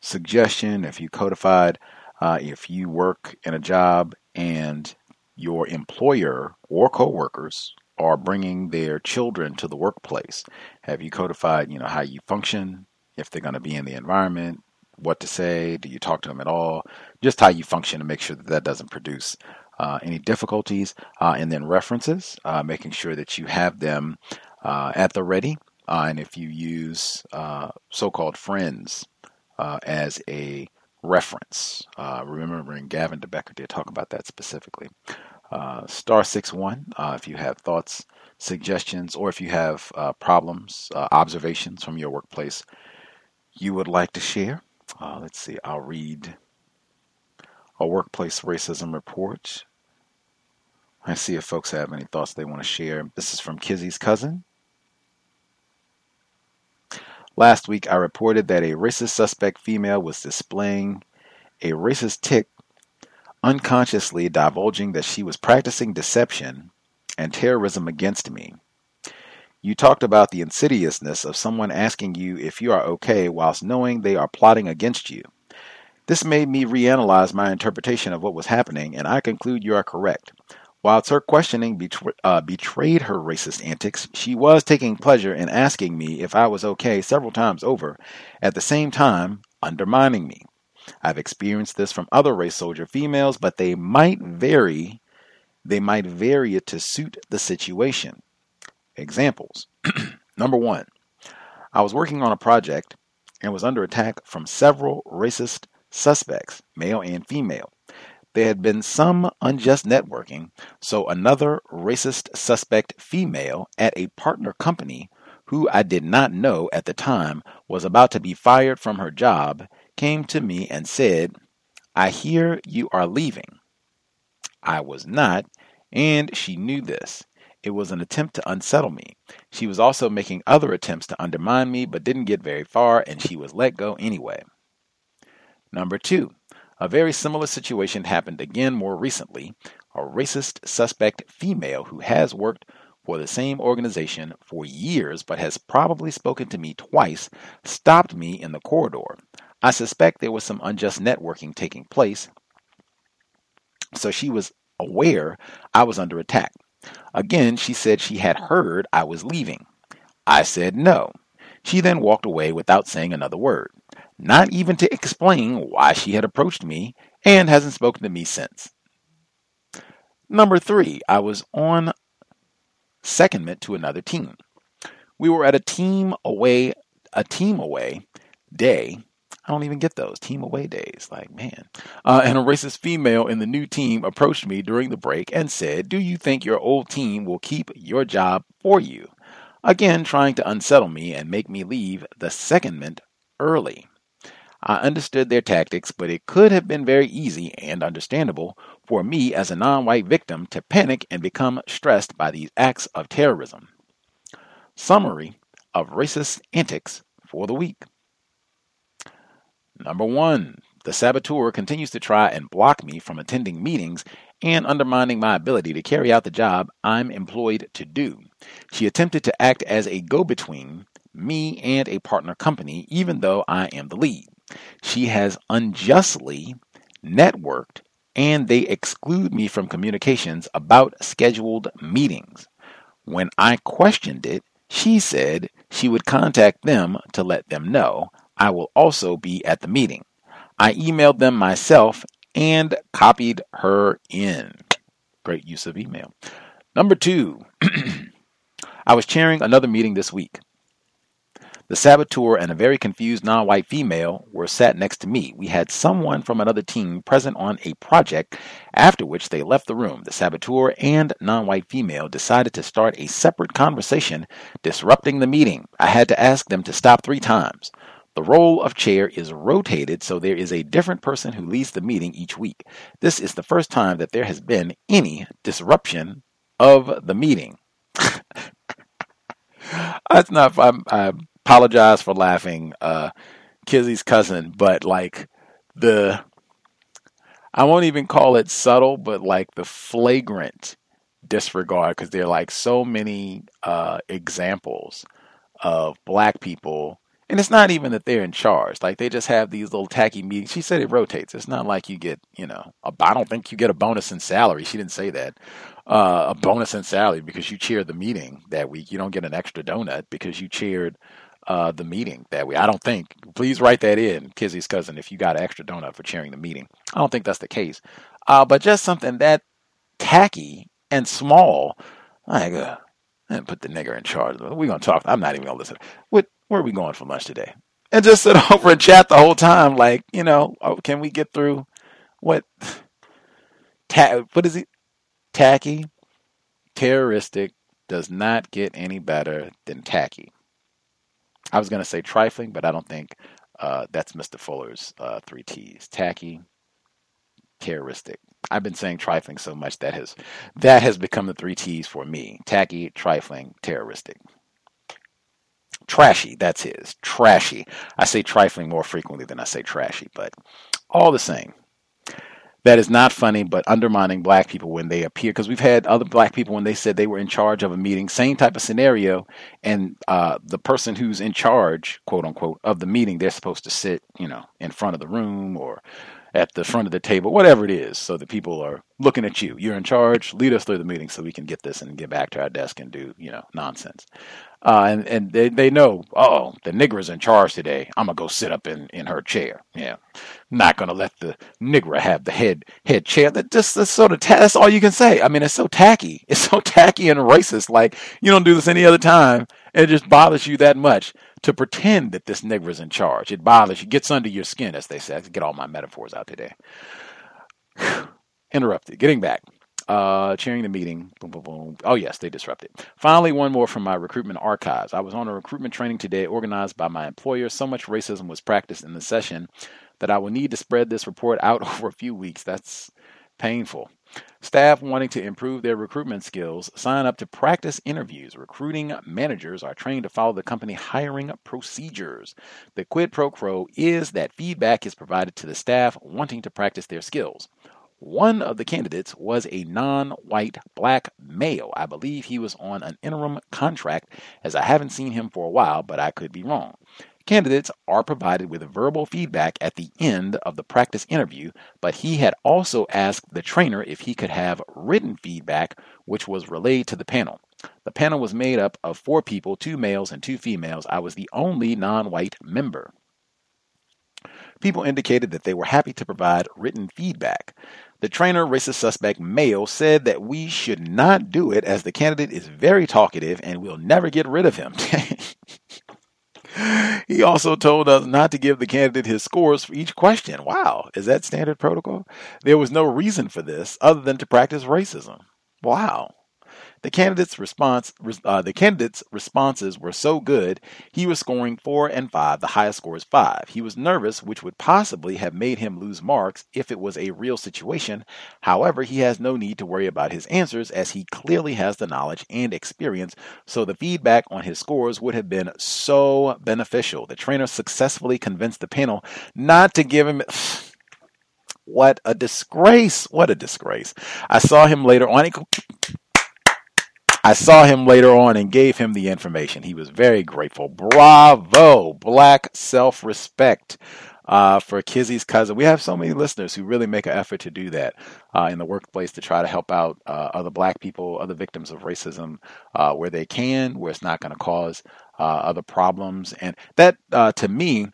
S23: suggestion, if you codified, if you work in a job and your employer or coworkers are bringing their children to the workplace? Have you codified, you know, how you function, if they're going to be in the environment, what to say, do you talk to them at all, just how you function to make sure that that doesn't produce uh, any difficulties, uh, and then references, uh, making sure that you have them uh, at the ready. And if you use uh, so-called friends as a reference, remembering Gavin de Becker did talk about that specifically star six one uh, if you have thoughts, suggestions, or if you have problems, observations from your workplace you would like to share. Let's see, I'll read a workplace racism report. I see if folks have any thoughts they want to share. This is from Kizzy's cousin. Last week, I reported that a racist suspect female was displaying a racist tic unconsciously divulging that she was practicing deception and terrorism against me. You talked about the insidiousness of someone asking you if you are okay whilst knowing they are plotting against you. This made me reanalyze my interpretation of what was happening, and I conclude you are correct. Whilst her questioning uh, betrayed her racist antics, she was taking pleasure in asking me if I was okay several times over, at the same time undermining me. I've experienced this from other race soldier females, but they might vary. They might vary it to suit the situation. Examples. Number one, I was working on a project and was under attack from several racist suspects, male and female. There had been some unjust networking, so another racist suspect female at a partner company who I did not know at the time was about to be fired from her job came to me and said, I hear you are leaving. I was not, and she knew this. It was an attempt to unsettle me. She was also making other attempts to undermine me, but didn't get very far, and she was let go anyway. Number two, a very similar situation happened again more recently. A racist suspect female who has worked for the same organization for years but has probably spoken to me twice stopped me in the corridor. I suspect there was some unjust networking taking place, so she was aware I was under attack. Again, she said she had heard I was leaving. I said no. She then walked away without saying another word, not even to explain why she had approached me and hasn't spoken to me since. Number three, I was on secondment to another team. We were at a team away, a team away day I don't even get those team away days. Like, man. Uh, and a racist female in the new team approached me during the break and said, Do you think your old team will keep your job for you? Again, trying to unsettle me and make me leave the secondment early. I understood their tactics, but it could have been very easy and understandable for me as a non white victim to panic and become stressed by these acts of terrorism. Summary of racist antics for the week. Number one, the saboteur continues to try and block me from attending meetings and undermining my ability to carry out the job I'm employed to do. She attempted to act as a go between me and a partner company, even though I am the lead. She has unjustly networked and they exclude me from communications about scheduled meetings. When I questioned it, she said she would contact them to let them know. I will also be at the meeting. I emailed them myself and copied her in. Great use of email. Number two, I was chairing another meeting this week. The saboteur and a very confused non white female were sat next to me. We had someone from another team present on a project, after which they left the room. The saboteur and non white female decided to start a separate conversation, disrupting the meeting. I had to ask them to stop three times. The role of chair is rotated, so there is a different person who leads the meeting each week. This is the first time that there has been any disruption of the meeting. That's not. I, I apologize for laughing, uh, Kizzy's cousin, but like the, I won't even call it subtle, but like the flagrant disregard, because there are like so many uh, examples of black people and it's not even that they're in charge. Like they just have these little tacky meetings. She said it rotates. It's not like you get, you know, I don't think you get a bonus in salary. She didn't say that. Uh, a bonus in salary because you chaired the meeting that week. You don't get an extra donut because you chaired uh, the meeting that way. I don't think. Please write that in, Kizzy's cousin, if you got an extra donut for chairing the meeting. I don't think that's the case. Uh, but just something that tacky and small, like, uh, and put the nigger in charge. We're gonna talk. I'm not even gonna listen. What where are we going for lunch today? And just sit over and chat the whole time. Like, you know, oh, can we get through what? Ta- what is it? Tacky, terroristic does not get any better than tacky. I was going to say trifling, but I don't think uh, that's Mr. Fuller's uh, three T's. Tacky, terroristic. I've been saying trifling so much that has that has become the three T's for me. Tacky, trifling, terroristic. Trashy, that's his. Trashy. I say trifling more frequently than I say trashy, but all the same. That is not funny, but undermining black people when they appear. Because we've had other black people when they said they were in charge of a meeting, same type of scenario, and uh, the person who's in charge, quote unquote, of the meeting, they're supposed to sit, you know, in front of the room or at the front of the table, whatever it is, so that people are looking at you. You're in charge. Lead us through the meeting so we can get this and get back to our desk and do, you know, nonsense. Uh, and and they, they know, oh, the nigger is in charge today. I'm gonna go sit up in, in her chair. Yeah, not gonna let the nigger have the head head chair. That just that's sort of ta- that's all you can say. I mean, it's so tacky. It's so tacky and racist. Like you don't do this any other time, it just bothers you that much to pretend that this nigger is in charge. It bothers you, gets under your skin, as they say. Get all my metaphors out today. Interrupted. Getting back. Uh, chairing the meeting. Boom, boom, boom. Oh, yes, they disrupted. Finally, one more from my recruitment archives. I was on a recruitment training today organized by my employer. So much racism was practiced in the session that I will need to spread this report out over a few weeks. That's painful. Staff wanting to improve their recruitment skills sign up to practice interviews. Recruiting managers are trained to follow the company hiring procedures. The quid pro quo is that feedback is provided to the staff wanting to practice their skills. One of the candidates was a non white black male. I believe he was on an interim contract, as I haven't seen him for a while, but I could be wrong. Candidates are provided with verbal feedback at the end of the practice interview, but he had also asked the trainer if he could have written feedback, which was relayed to the panel. The panel was made up of four people two males and two females. I was the only non white member. People indicated that they were happy to provide written feedback. The trainer, racist suspect male, said that we should not do it as the candidate is very talkative and we'll never get rid of him. he also told us not to give the candidate his scores for each question. Wow, is that standard protocol? There was no reason for this other than to practice racism. Wow. The candidate's response, uh, the candidate's responses were so good, he was scoring four and five. The highest score is five. He was nervous, which would possibly have made him lose marks if it was a real situation. However, he has no need to worry about his answers as he clearly has the knowledge and experience. So the feedback on his scores would have been so beneficial. The trainer successfully convinced the panel not to give him. What a disgrace. What a disgrace. I saw him later on. I saw him later on and gave him the information. He was very grateful. Bravo, black self respect. Uh, for Kizzy's cousin. We have so many listeners who really make an effort to do that uh, in the workplace to try to help out uh, other black people, other victims of racism uh, where they can, where it's not going to cause uh, other problems. And that, uh, to me,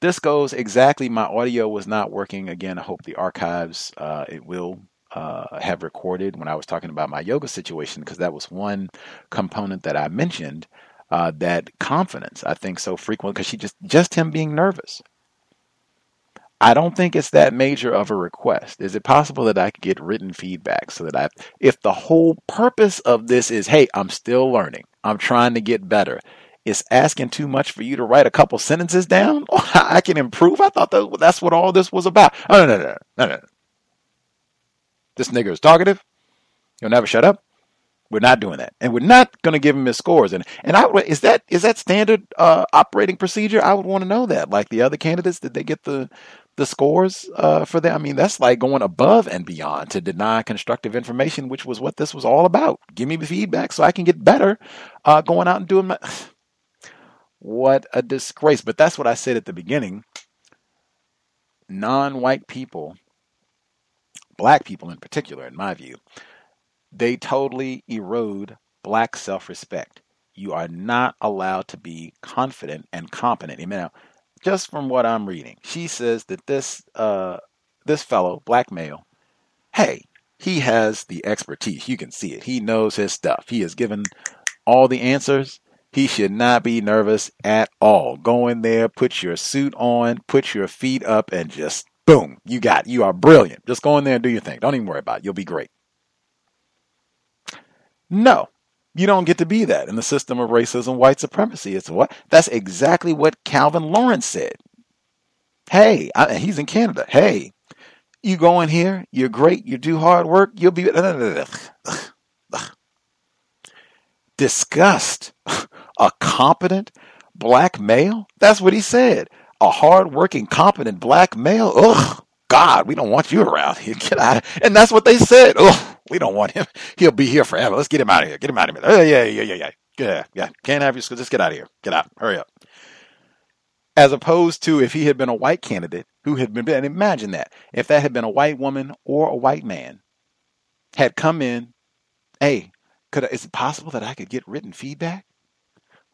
S23: this goes exactly. My audio was not working. Again, I hope the archives, it will uh, have recorded when I was talking about my yoga situation, because that was one component that I mentioned. Uh, that confidence, I think, so frequent because she just just him being nervous. I don't think it's that major of a request. Is it possible that I could get written feedback so that I, if the whole purpose of this is, hey, I'm still learning, I'm trying to get better, is asking too much for you to write a couple sentences down? I can improve. I thought that, that's what all this was about. Oh, no, no, no, no, no. This nigger is talkative. He'll never shut up. We're not doing that, and we're not going to give him his scores. And and I is that is that standard uh, operating procedure? I would want to know that. Like the other candidates, did they get the the scores uh, for that? I mean, that's like going above and beyond to deny constructive information, which was what this was all about. Give me the feedback so I can get better. Uh, going out and doing my what a disgrace. But that's what I said at the beginning. Non-white people, black people in particular, in my view they totally erode black self respect. You are not allowed to be confident and competent. I mean, now, just from what I'm reading, she says that this uh, this fellow, black male, hey, he has the expertise. You can see it. He knows his stuff. He has given all the answers. He should not be nervous at all. Go in there, put your suit on, put your feet up, and just boom, you got. It. You are brilliant. Just go in there and do your thing. Don't even worry about it. You'll be great. No, you don't get to be that in the system of racism, white supremacy. It's what? That's exactly what Calvin Lawrence said. Hey, I, he's in Canada. Hey, you go in here, you're great, you do hard work, you'll be. Disgust. A competent black male? That's what he said. A hard-working, competent black male? Ugh, God, we don't want you around here. Get out. And that's what they said. Ugh. We don't want him. He'll be here forever. Let's get him out of here. Get him out of here. Oh, yeah, yeah, yeah, yeah. Yeah, yeah. Can't have you. Just get out of here. Get out. Hurry up. As opposed to if he had been a white candidate who had been, and imagine that. If that had been a white woman or a white man had come in, hey, could is it possible that I could get written feedback?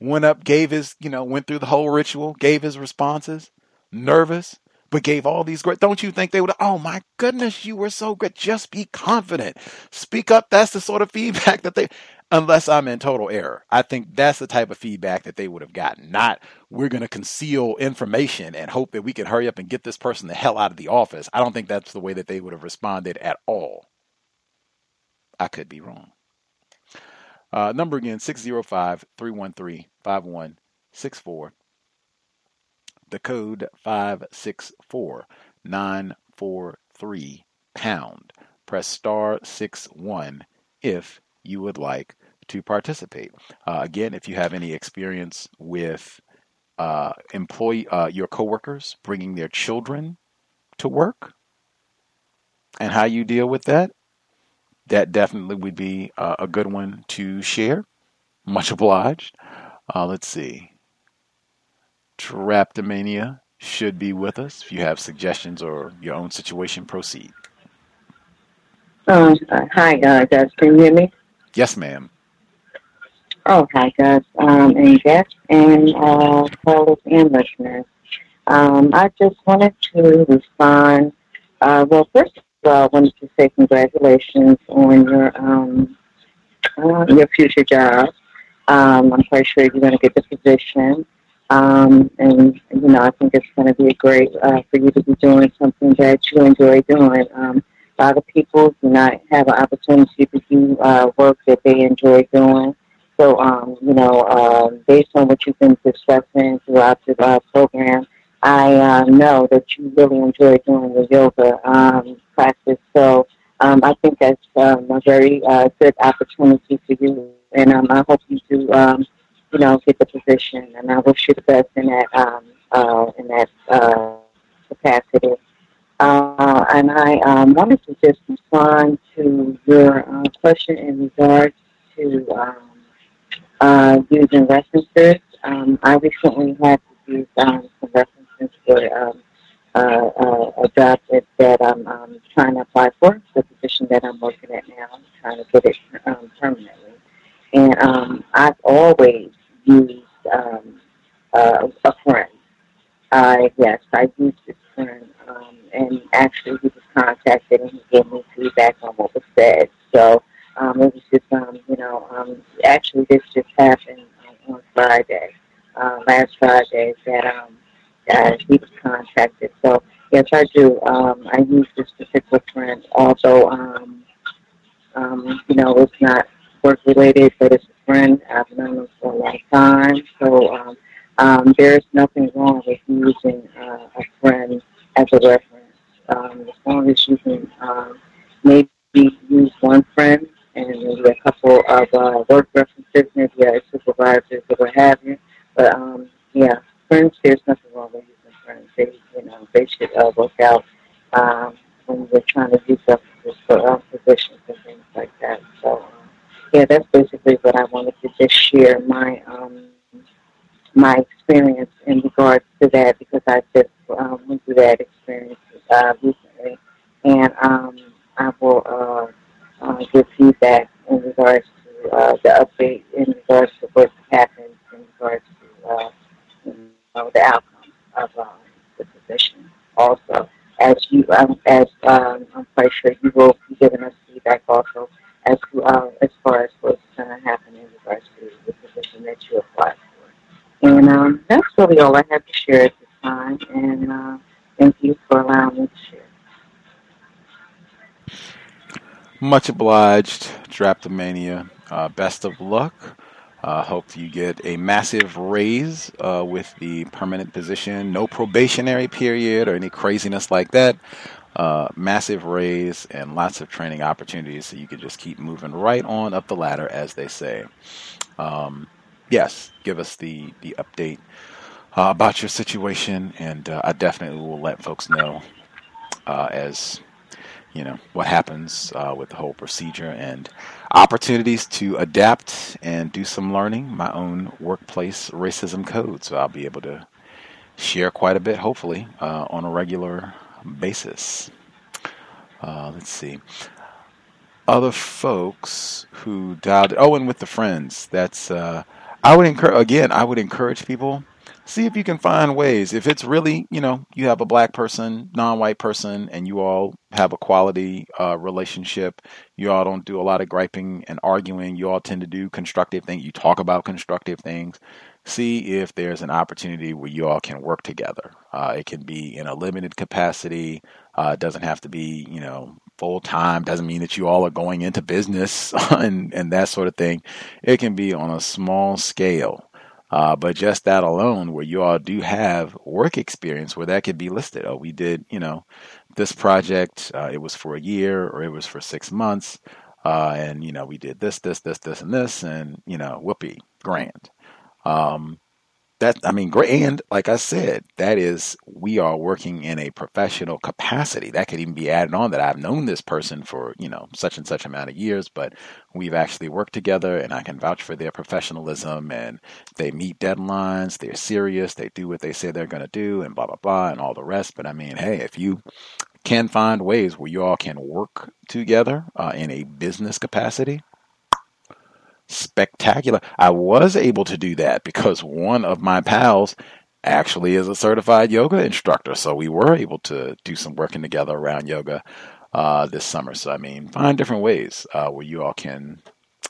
S23: Went up, gave his, you know, went through the whole ritual, gave his responses, nervous, but gave all these great. Don't you think they would? Oh my goodness, you were so good. Just be confident. Speak up. That's the sort of feedback that they. Unless I'm in total error, I think that's the type of feedback that they would have gotten. Not we're going to conceal information and hope that we can hurry up and get this person the hell out of the office. I don't think that's the way that they would have responded at all. I could be wrong. Uh, number again 605 313 5164 the code 564943 pound. Press star 6 1 if you would like to participate. Uh, again, if you have any experience with uh, employee, uh, your coworkers bringing their children to work and how you deal with that, that definitely would be uh, a good one to share. Much obliged. Uh, let's see. Draptomania should be with us. If you have suggestions or your own situation, proceed.
S25: Uh, hi, uh, guys. Can you hear me?
S23: Yes, ma'am.
S25: Oh, hi, guys. Um, and guests and uh, callers and listeners. Um, I just wanted to respond. Uh, well, first all, I wanted to say congratulations on your um, uh, your future job. Um, I'm quite sure you're going to get the position. Um, and, you know, I think it's going to be great uh, for you to be doing something that you enjoy doing. Um, a lot of people do not have an opportunity to do uh, work that they enjoy doing. So, um, you know, uh, based on what you've been discussing throughout the uh, program, I uh, know that you really enjoy doing the yoga um, practice. So um, I think that's um, a very uh, good opportunity for you. And um, I hope you do um, you know, get the position. And I wish you the best in that um, uh, in that uh, capacity. Uh, and I um, wanted to just respond to your uh, question in regards to um, uh, using references. Um, I recently had to use um, some references for um, uh, uh, a job that, that I'm um, trying to apply for, the position that I'm working at now. I'm trying to get it um, permanently. And um, I've always used um, uh, a friend. I yes, I used this friend, um, and actually he was contacted and he gave me feedback on what was said. So um, it was just um, you know um, actually this just happened on Friday, uh, last Friday that um, uh, he was contacted. So yes, I do. Um, I use this particular friend, although um, um, you know it's not work related, but it's a friend. I've known him for a long time. So um, um, there's nothing wrong with using uh, a friend as a reference. Um, as long as you can um, maybe use one friend and maybe a couple of uh, work references, maybe a supervisor or what have you. But um, yeah, friends, there's nothing wrong with using friends. They, you know, they should uh, work out um, when you're trying to do stuff for um, positions and things like that. So, um, yeah, that's basically what I wanted to just share my um, my experience in regards to that because I just um, went through that experience uh, recently, and um, I will uh, uh, give feedback in regards to uh, the update in regards to what happened in regards to uh, know, the outcome of uh, the position. Also, as you um, as um, I'm quite sure you will be giving us feedback also as uh, as far as what's going to happen in regards to the position that you applied for. And um, that's really all I have to share at this time. And uh, thank you for allowing me to share.
S23: Much obliged, Draptomania. Uh, best of luck. Uh, hope you get a massive raise uh, with the permanent position. No probationary period or any craziness like that. Uh, massive raise and lots of training opportunities so you can just keep moving right on up the ladder, as they say. Um, yes, give us the, the update uh, about your situation, and uh, I definitely will let folks know uh, as you know what happens with the whole procedure and opportunities to adapt and do some learning my own workplace racism code. So i'll be able to share quite a bit hopefully uh, on a regular basis. Uh, let's see. Other folks who dialed oh and with the friends. That's uh, i would encourage again i would encourage people see if you can find ways. If it's really, you know, you have a black person, non-white person, and you all have a quality uh, relationship, you all don't do a lot of griping and arguing. You all tend to do constructive things. You talk about constructive things. See if there's an opportunity where you all can work together. Uh, it can be in a limited capacity. Uh, it doesn't have to be, you know, full time. Doesn't mean that you all are going into business and and that sort of thing. It can be on a small scale uh, but just that alone, where you all do have work experience, where that could be listed. Oh, we did, you know, this project. Uh, it was for a year, or it was for six months, uh, and you know, we did this, this, this, this, and this, and you know, whoopee, grand. Um, that I mean, great. And like I said, that is we are working in a professional capacity. That could even be added on that I've known this person for you know such and such amount of years, but we've actually worked together, and I can vouch for their professionalism. And they meet deadlines. They're serious. They do what they say they're going to do, and blah blah blah, and all the rest. But I mean, hey, if you can find ways where you all can work together uh, in a business capacity spectacular. I was able to do that because one of my pals actually is a certified yoga instructor. So we were able to do some working together around yoga uh, this summer. So, I mean, find different ways uh, where you all can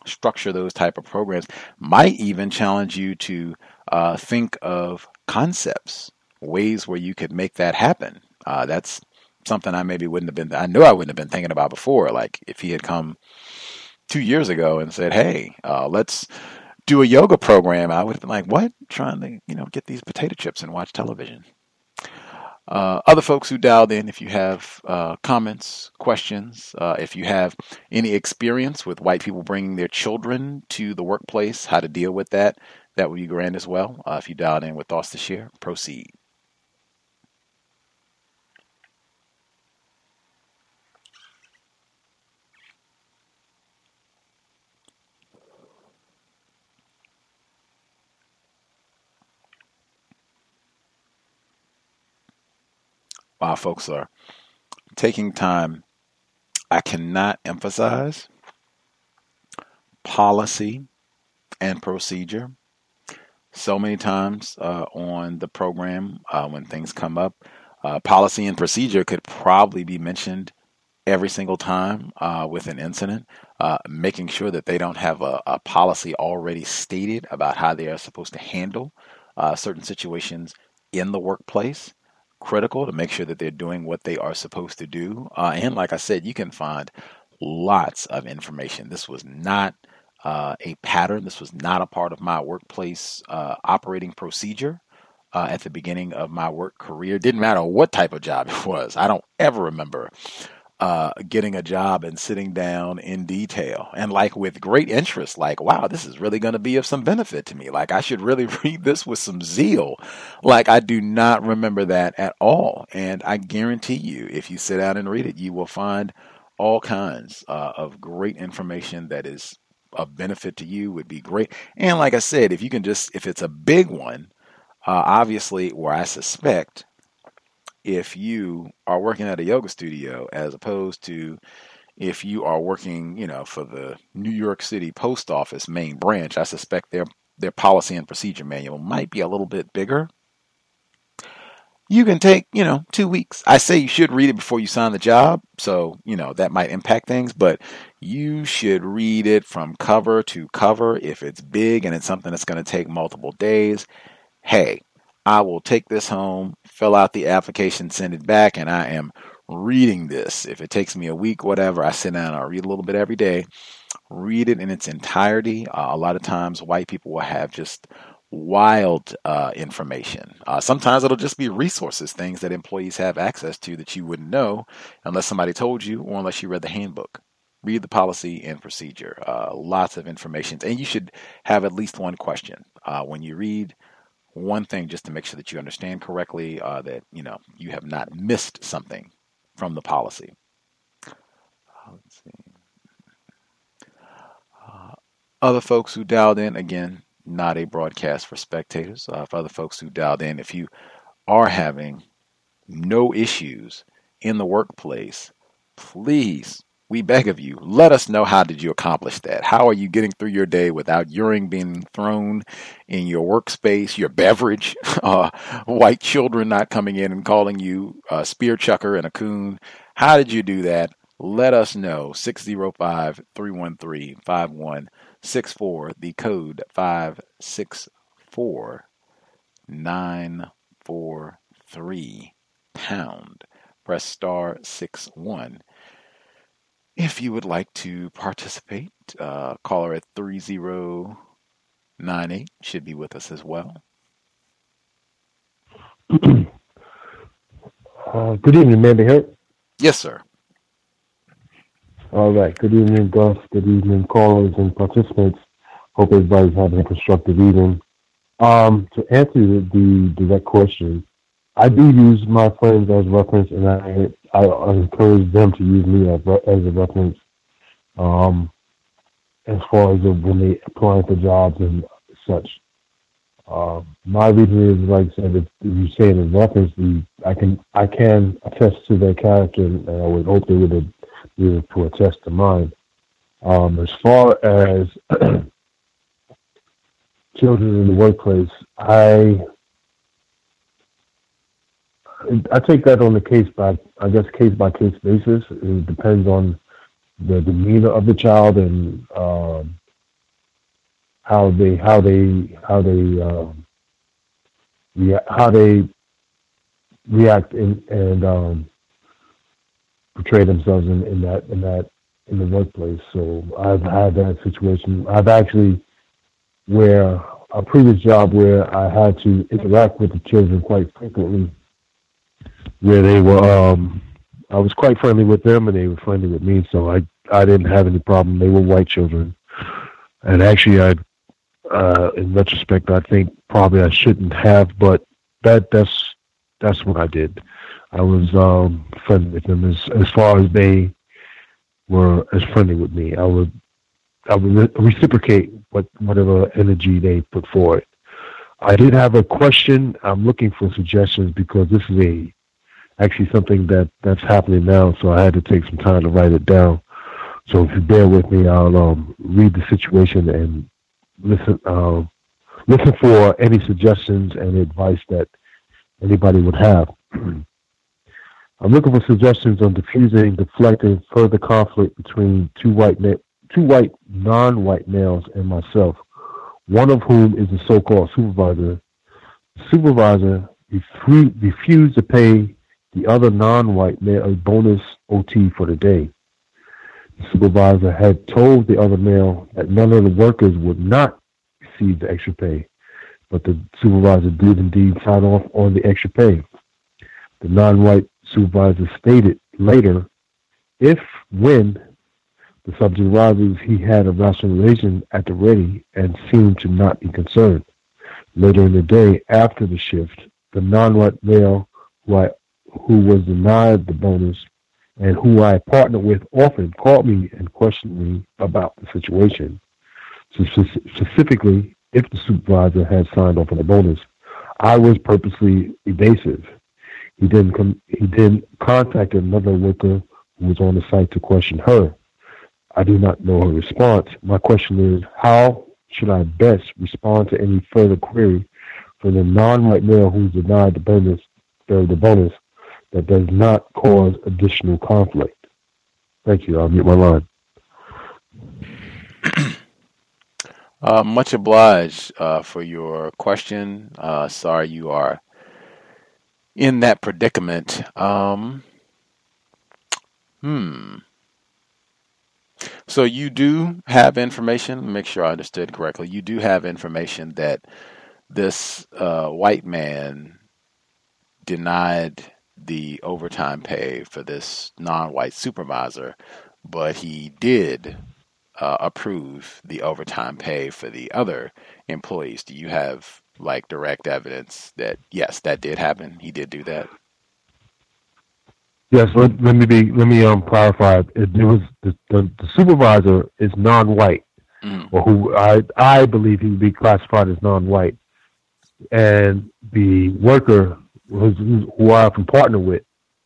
S23: structure those type of programs. Might even challenge you to uh, think of concepts, ways where you could make that happen. Uh, that's something I maybe wouldn't have been, I knew I wouldn't have been thinking about before. Like if he had come two years ago and said, "Hey, uh, let's do a yoga program," I would have been like, "What? Trying to you know get these potato chips and watch television." Uh, other folks who dialed in, if you have uh, comments, questions, uh, if you have any experience with white people bringing their children to the workplace, how to deal with that, that would be grand as well. Uh, if you dialed in with thoughts to share, proceed. While folks are taking time, I cannot emphasize policy and procedure. So many times uh, on the program, uh, when things come up, uh, policy and procedure could probably be mentioned every single time uh, with an incident, uh, making sure that they don't have a, a, policy already stated about how they are supposed to handle uh, certain situations in the workplace critical to make sure that they're doing what they are supposed to do. Uh, and like I said, you can find lots of information. This was not uh, a pattern. This was not a part of my workplace uh, operating procedure uh, at the beginning of my work career. Didn't matter what type of job it was. I don't ever remember uh, getting a job and sitting down in detail and like with great interest, like, wow, this is really going to be of some benefit to me. Like, I should really read this with some zeal. Like, I do not remember that at all. And I guarantee you, if you sit down and read it, you will find all kinds uh, of great information that is of benefit to you would be great. And like I said, if you can just, if it's a big one, uh, obviously, where I suspect if you are working at a yoga studio as opposed to if you are working, you know, for the New York City Post Office main branch, I suspect their their policy and procedure manual might be a little bit bigger. You can take, you know, two weeks. I say you should read it before you sign the job, so you know that might impact things, but you should read it from cover to cover. If it's big and it's something that's going to take multiple days, hey, I will take this home, fill out the application, send it back, and I am reading this. If it takes me a week, whatever, I sit down, and I read a little bit every day, read it in its entirety. Uh, a lot of times, white people will have just wild uh, information. Uh, sometimes it'll just be resources, things that employees have access to that you wouldn't know unless somebody told you or unless you read the handbook. Read the policy and procedure. Uh, lots of information, and you should have at least one question uh, when you read one thing just to make sure that you understand correctly uh, that you know you have not missed something from the policy. Uh, let's see. Uh, other folks who dialed in, again, not a broadcast for spectators. Uh, for other folks who dialed in, if you are having no issues in the workplace, please we beg of you, let us know how did you accomplish that? How are you getting through your day without urine being thrown in your workspace, your beverage, uh, white children not coming in and calling you a spear chucker and a coon? How did you do that? Let us know. 605 313 5164, the code 564 943 pound. Press star 6 1 if you would like to participate, uh, caller at 3098 should be with us as well.
S26: uh, good evening, Mandy here.
S23: Yes, sir.
S26: All right. Good evening, Gus. Good evening, callers and participants. Hope everybody's having a constructive evening. Um, to answer the, the direct question, I do use my friends as reference, and I I encourage them to use me as, as a reference. Um, as far as when they applying for jobs and such. Uh, my reason is, like I said, if, you say it as reference, the, I can I can attest to their character, and I would hope they would be able to attest to mine. Um, as far as children in the workplace, I I take that on a case by, I guess, case by case basis. It depends on the demeanor of the child and um, how they how they how they um, how they react in, and um, portray themselves in, in that in that in the workplace. So I've had that situation. I've actually where a previous job where I had to interact with the children quite frequently where they were. Um, I was quite friendly with them, and they were friendly with me, so I I didn't have any problem. They were white children, and actually, I, uh, in retrospect, I think probably I shouldn't have, but that that's that's what I did. I was um, friendly with them as as far as they were as friendly with me. I would I would re- reciprocate what whatever energy they put forward. I did have a question. I'm looking for suggestions because this is a actually something that that's happening now, so I had to take some time to write it down. So if you bear with me, I'll um, read the situation and listen uh, listen for any suggestions and advice that anybody would have. I'm looking for suggestions on diffusing, deflecting further conflict between two white ma- two white non-white males and myself, one of whom is a so-called supervisor. The supervisor refused to pay the other non-white male a bonus OT for the day. The supervisor had told the other male that none of the workers would not receive the extra pay, but the supervisor did indeed sign off on the extra pay. The non-white supervisor stated later, if when the subject rises, he had a rationalization at the ready and seemed to not be concerned. Later in the day, after the shift, the non-white male who, I, who was denied the bonus and who I partnered with often called me and questioned me about the situation. So specifically, if the supervisor had signed off on the bonus, I was purposely evasive. He didn't come, he didn't contact another worker who was on the site to question her. I do not know her response. My question is, how should I best respond to any further query from the non-white male who's denied the bonus, the bonus that does not cause additional conflict? Thank you. I'll mute my line.
S27: Uh, much obliged uh, for your question. Uh, sorry you are in that predicament. Um, hmm. So you do have information. Make sure I understood correctly. You do have information that this uh, white man denied the overtime pay for this non-white supervisor, but he did uh, approve the overtime pay for the other employees. Do you have like direct evidence that yes, that did happen? He did do that.
S26: Yes, let, let me be. Let me um clarify. It, it was the, the, the supervisor is non-white,
S27: mm.
S26: or who I I believe he would be classified as non-white, and the worker who's, who I often partner with,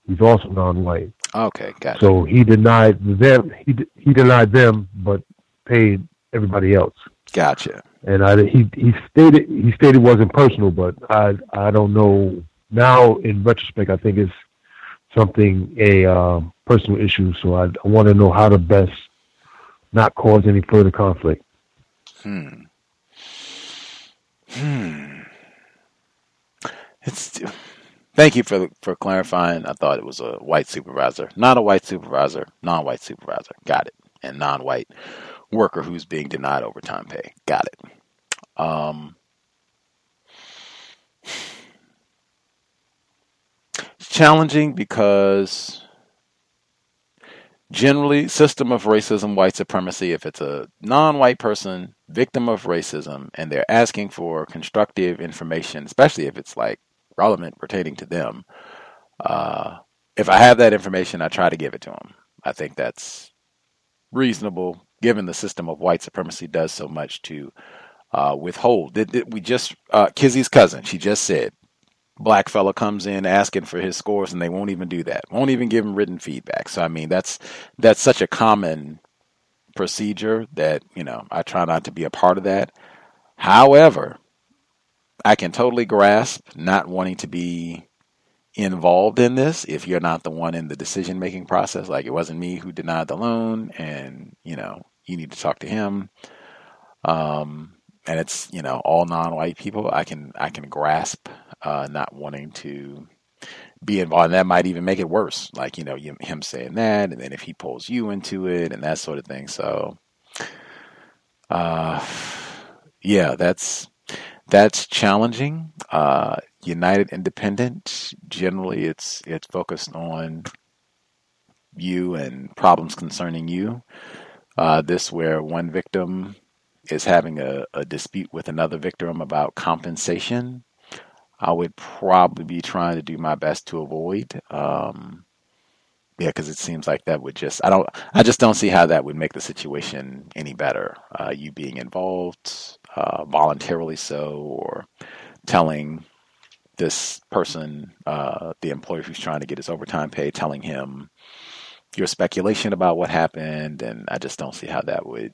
S26: he's also non-white.
S27: Okay, got
S26: So he denied them. He he denied them, but paid everybody else.
S27: Gotcha.
S26: And I he he stated he stated it wasn't personal, but I I don't know now in retrospect. I think it's something a um, personal issue. So I, I want to know how to best not cause any further conflict.
S27: Hmm. Hmm. It's. Thank you for for clarifying. I thought it was a white supervisor, not a white supervisor, non-white supervisor. Got it. And non-white worker who's being denied overtime pay. Got it. Um, challenging because generally system of racism white supremacy if it's a non-white person victim of racism and they're asking for constructive information especially if it's like relevant pertaining to them. Uh, if i have that information i try to give it to them i think that's reasonable given the system of white supremacy does so much to uh, withhold. Did, did we just uh, kizzy's cousin she just said black fella comes in asking for his scores and they won't even do that. Won't even give him written feedback. So i mean that's that's such a common procedure that you know i try not to be a part of that. However i can totally grasp not wanting to be involved in this if you're not the one in the decision making process like it wasn't me who denied the loan and you know you need to talk to him um and it's you know all non-white people i can i can grasp uh, not wanting to be involved. And that might even make it worse. Like, you know, him saying that, and then if he pulls you into it and that sort of thing. So, uh, yeah, that's, that's challenging. Uh, United Independent, generally it's, it's focused on you and problems concerning you. Uh, this where one victim is having a, a dispute with another victim about compensation I would probably be trying to do my best to avoid. Um, yeah, because it seems like that would just I don't I just don't see how that would make the situation any better. Uh, you being involved uh, voluntarily so, or telling this person, uh, the employer who's trying to get his overtime pay, telling him your speculation about what happened, and I just don't see how that would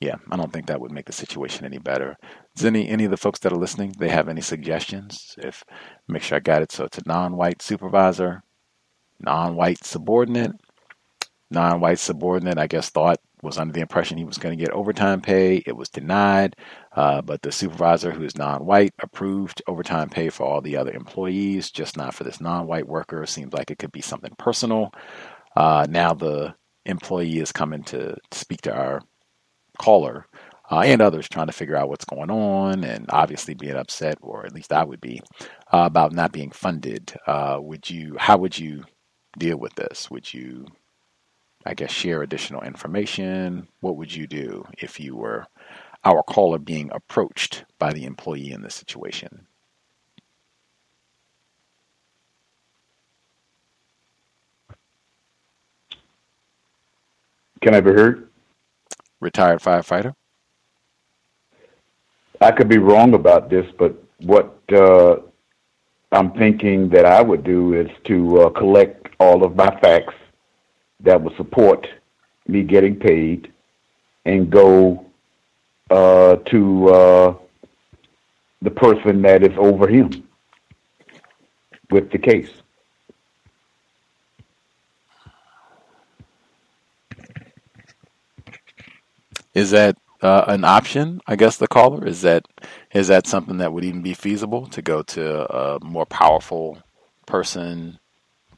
S27: yeah, I don't think that would make the situation any better. Does any any of the folks that are listening, they have any suggestions? If make sure I got it. So it's a non-white supervisor, non-white subordinate, non-white subordinate. I guess thought was under the impression he was going to get overtime pay. It was denied, uh, but the supervisor, who is non-white, approved overtime pay for all the other employees, just not for this non-white worker. Seems like it could be something personal. Uh, now the employee is coming to speak to our caller uh, and others trying to figure out what's going on and obviously being upset, or at least I would be, uh, about not being funded. Uh, would you? How would you deal with this? Would you, I guess, share additional information? What would you do if you were our caller being approached by the employee in this situation?
S24: Can I be heard?
S27: Retired firefighter.
S24: I could be wrong about this, but what uh, I'm thinking that I would do is to uh, collect all of my facts that would support me getting paid and go uh, to uh, the person that is over him with the case.
S27: Is that uh, an option? I guess the caller is that is that something that would even be feasible to go to a more powerful person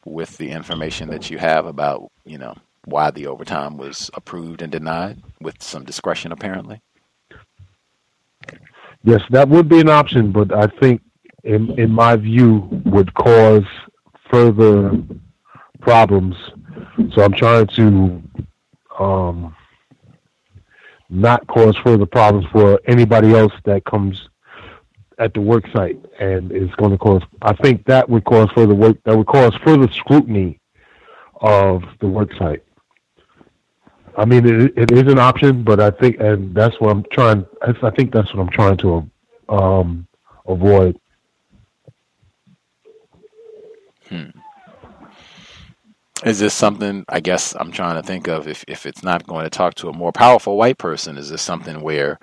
S27: with the information that you have about you know why the overtime was approved and denied with some discretion apparently.
S26: Yes, that would be an option, but I think, in in my view, would cause further problems. So I'm trying to um, not cause further problems for anybody else that comes at the work site and it's going to cause I think that would cause further work that would cause further scrutiny of the work site. I mean it, it is an option, but I think and that's what I'm trying I think that's what I'm trying to um, avoid.
S27: Hmm. Is this something? I guess I'm trying to think of if if it's not going to talk to a more powerful white person. Is this something where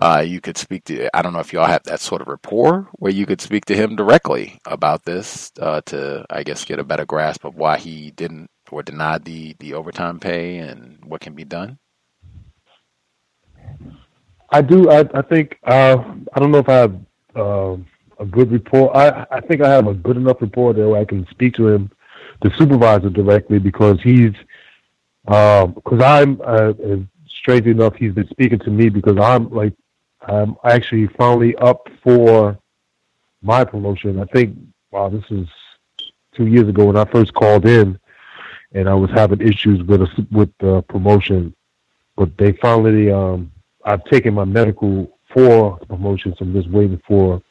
S27: uh, you could speak to? I don't know if y'all have that sort of rapport where you could speak to him directly about this uh, to, I guess, get a better grasp of why he didn't or denied the the overtime pay and what can be done.
S26: I do. I, I think. Uh, I don't know if I have uh, a good report. I, I think I have a good enough report that I can speak to him the supervisor directly because he's because um, I'm uh, strangely enough he's been speaking to me because I'm like I'm actually finally up for my promotion. I think wow this is two years ago when I first called in and I was having issues with a, with the promotion, but they finally um, I've taken my medical for the promotion, so I'm just waiting for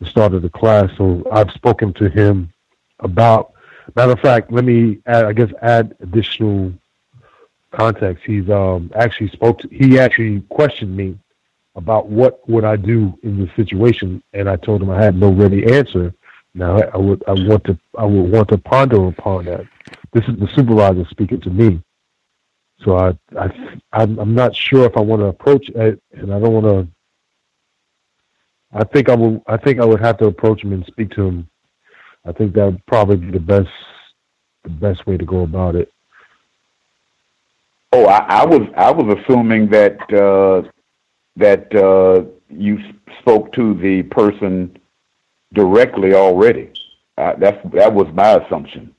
S26: the start of the class. So I've spoken to him about Matter of fact, let me add, I guess add additional context. He's um, actually spoke. To, he actually questioned me about what would I do in this situation, and I told him I had no ready answer. Now I would I want to I would want to ponder upon that. This is the supervisor speaking to me, so I I I'm, not sure if I want to approach it, and I don't want to. I think I will. I think I would have to approach him and speak to him I think that would probably be the best the best way to go about it.
S24: Oh, I, I was I was assuming that uh, that uh, you spoke to the person directly already. Uh, that's that was my assumption.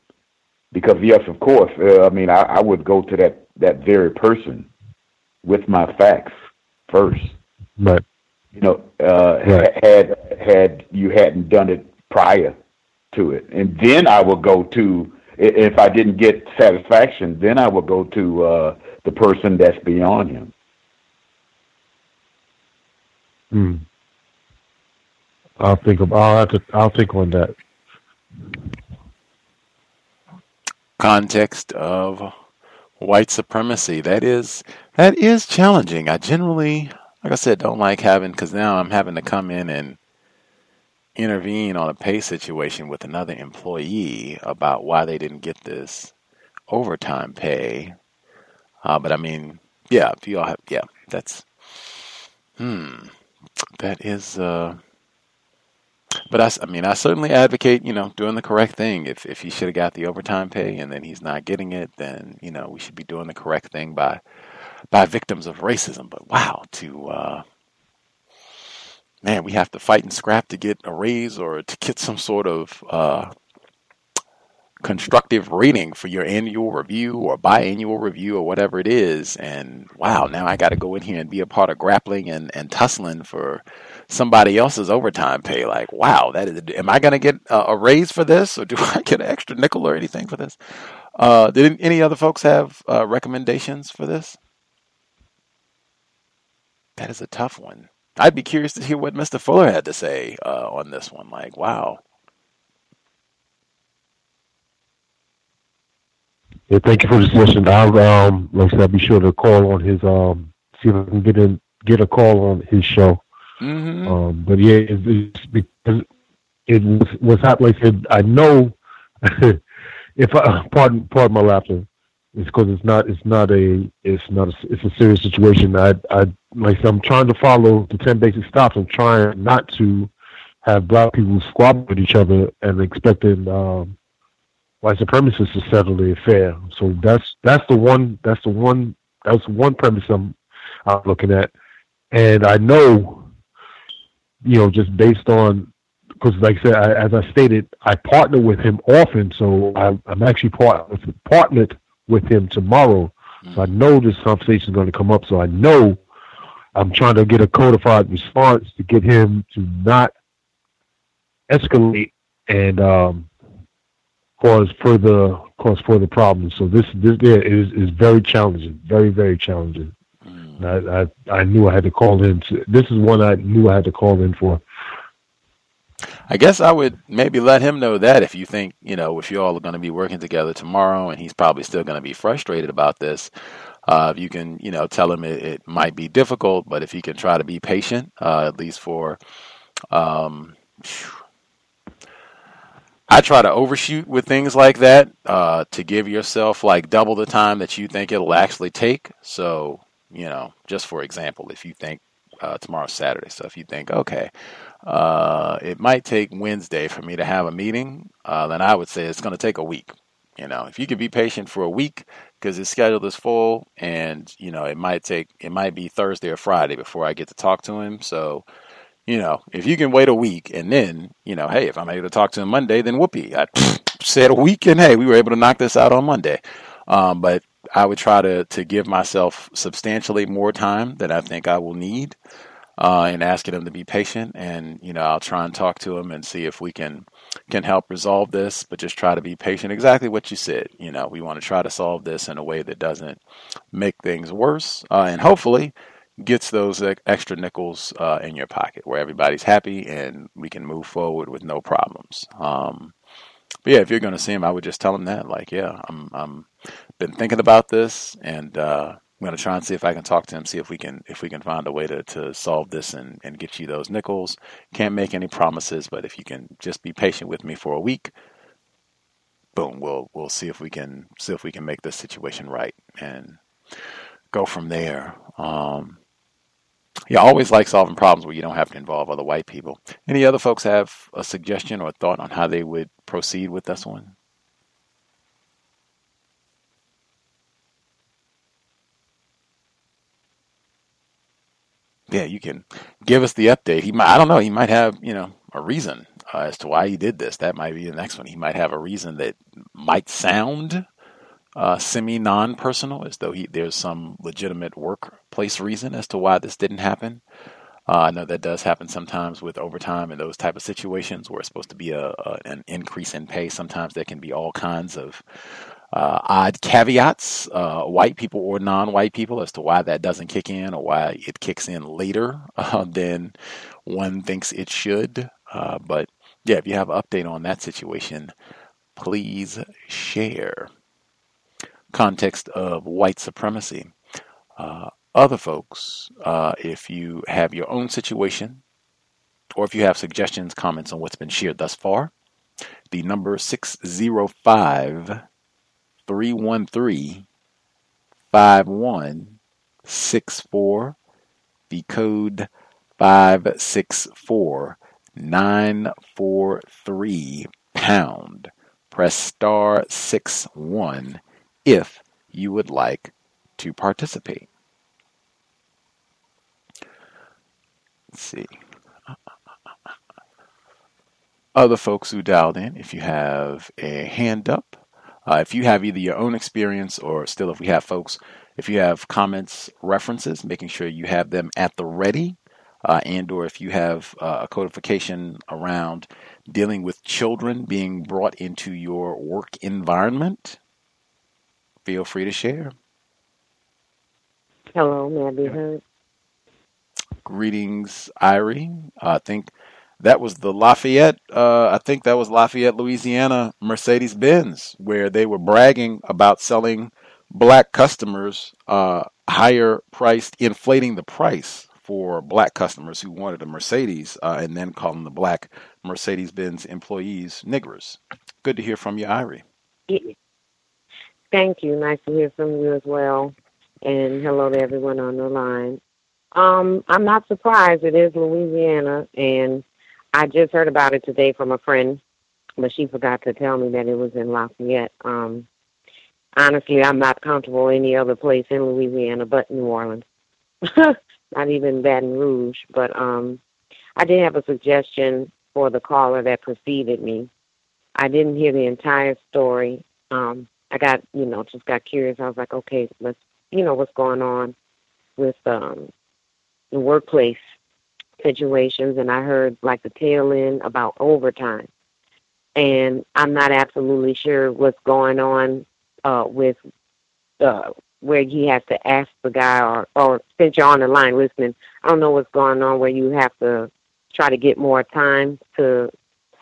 S24: Because yes, of course, uh, I mean I, I would go to that that very person with my facts first.
S26: Right.
S24: You know, uh, right. had had you hadn't done it prior to it. And then I would go to, if I didn't get satisfaction, then I would go to uh, the person that's beyond him.
S26: Hmm. I'll think of. I'll have to. I'll think on that.
S27: Context of white supremacy. That is that is challenging. I generally, like I said, don't like having because now I'm having to come in and intervene on a pay situation with another employee about why they didn't get this overtime pay. Uh, but I mean, yeah, if you all have, yeah, that's, hmm, that is, uh, but I, I mean, I certainly advocate, you know, doing the correct thing. If if he should have got the overtime pay and then he's not getting it, then you know we should be doing the correct thing by by victims of racism. But wow, to uh, man, we have to fight and scrap to get a raise or to get some sort of uh, constructive rating for your annual review or biannual review or whatever it is. And wow, now I got to go in here and be a part of grappling and, and tussling for somebody else's overtime pay. Like, wow, that is, am I going to get a, a, raise for this or do I get an extra nickel or anything for this? Uh, did any other folks have uh, recommendations for this? That is a tough one. I'd be curious to hear what Mr. Fuller had to say uh, on this one. Like, wow.
S26: Yeah, thank you for the suggestion. I'll, um, like I said, I'll be sure to call on his, um, see if I can get in, get a call on his show.
S27: Mm-hmm.
S26: Um, but yeah, it, it's because it was, was hot. Like I said, I know if I, pardon, pardon my laughter, it's because it's not, it's not a, it's not, a, it's a serious situation. I, I, like I'm trying to follow the 10 basic stops. I'm trying not to have black people squabble with each other and expecting, um, white supremacists to settle the affair. So that's that's the one that's the one that's one premise I'm I'm looking at, and I know, you know, just based on because like I said, I, as I stated, I partner with him often, so I, I'm actually part, partnered with him tomorrow. So I know this conversation is going to come up. So I know I'm trying to get a codified response to get him to not escalate and um, cause further cause further problems. So this this there is is very challenging, very very challenging. Mm. I, I I knew I had to call in. To, this is one I knew I had to call in for.
S27: I guess I would maybe let him know that if you think you know if you all are going to be working together tomorrow, and he's probably still going to be frustrated about this. Uh, if you can, you know, tell him it, it, might be difficult, but if he can try to be patient, uh, at least for um, I try to overshoot with things like that uh, to give yourself like double the time that you think it'll actually take. So, you know, just for example, if you think uh, tomorrow's Saturday, so if you think, okay, uh, it might take Wednesday for me to have a meeting, uh, then I would say it's going to take a week. You know, if you could be patient for a week because his schedule is full, and you know, it might take it might be Thursday or Friday before I get to talk to him. So you know, if you can wait a week and then, you know, hey, if I'm able to talk to him Monday, then whoopee. I said a week and hey, we were able to knock this out on Monday. Um, but I would try to, to give myself substantially more time than I think I will need uh, and asking him to be patient. And, you know, I'll try and talk to him and see if we can can help resolve this, but just try to be patient. Exactly what you said. You know, we want to try to solve this in a way that doesn't make things worse. Uh, and hopefully, gets those extra nickels uh, in your pocket where everybody's happy and we can move forward with no problems. Um, but yeah, if you're going to see him, I would just tell him that, like, yeah, I'm, I'm been thinking about this and, uh, I'm going to try and see if I can talk to him, see if we can, if we can find a way to, to solve this and, and get you those nickels. Can't make any promises, but if you can just be patient with me for a week, boom, we'll, we'll see if we can, see if we can make this situation right and go from there. Um, I always like solving problems where you don't have to involve other white people. Any other folks have a suggestion or a thought on how they would proceed with this one? Yeah, you can give us the update. He might, I don't know, he might have, you know, a reason uh, as to why he did this. That might be the next one. He might have a reason that might sound uh, semi non personal, as though he, there's some legitimate workplace reason as to why this didn't happen. Uh, I know that does happen sometimes with overtime and those type of situations where it's supposed to be a, a an increase in pay. Sometimes there can be all kinds of uh, odd caveats, uh, white people or non-white people, as to why that doesn't kick in or why it kicks in later uh, than one thinks it should. Uh, but yeah, if you have an update on that situation, please share context of white supremacy. Uh, other folks, uh, if you have your own situation, or if you have suggestions, comments on what's been shared thus far, the number 605 313 5164, the code 564 943 pound. Press star 6 1 if you would like to participate. Let's see.
S23: other folks who dialed in, if you have a hand up, uh, if you have either your own experience or still if we have folks, if you have comments, references, making sure you have them at the ready, uh, and or if you have uh, a codification around dealing with children being brought into your work environment, feel free to share.
S28: Hello, may I be heard?
S23: Greetings, Irie. I think that was the Lafayette. Uh, I think that was Lafayette, Louisiana, Mercedes Benz, where they were bragging about selling black customers uh, higher priced, inflating the price for black customers who wanted a Mercedes, uh, and then calling the black Mercedes Benz employees niggers. Good to hear from you, Irie.
S28: Thank you. Nice to hear from you as well. And hello to everyone on the line. Um, I'm not surprised. It is Louisiana, and I just heard about it today from a friend, but she forgot to tell me that it was in Lafayette. Um, honestly, I'm not comfortable any other place in Louisiana but New Orleans. not even Baton Rouge. But um, I did have a suggestion for the caller that preceded me. I didn't hear the entire story. Um, I got, you know, just got curious. I was like, okay, let's, you know, what's going on with um, the workplace situations, and I heard like the tail end about overtime. And I'm not absolutely sure what's going on uh, with uh, where he has to ask the guy, or, or since you're on the line listening, I don't know what's going on where you have to try to get more time to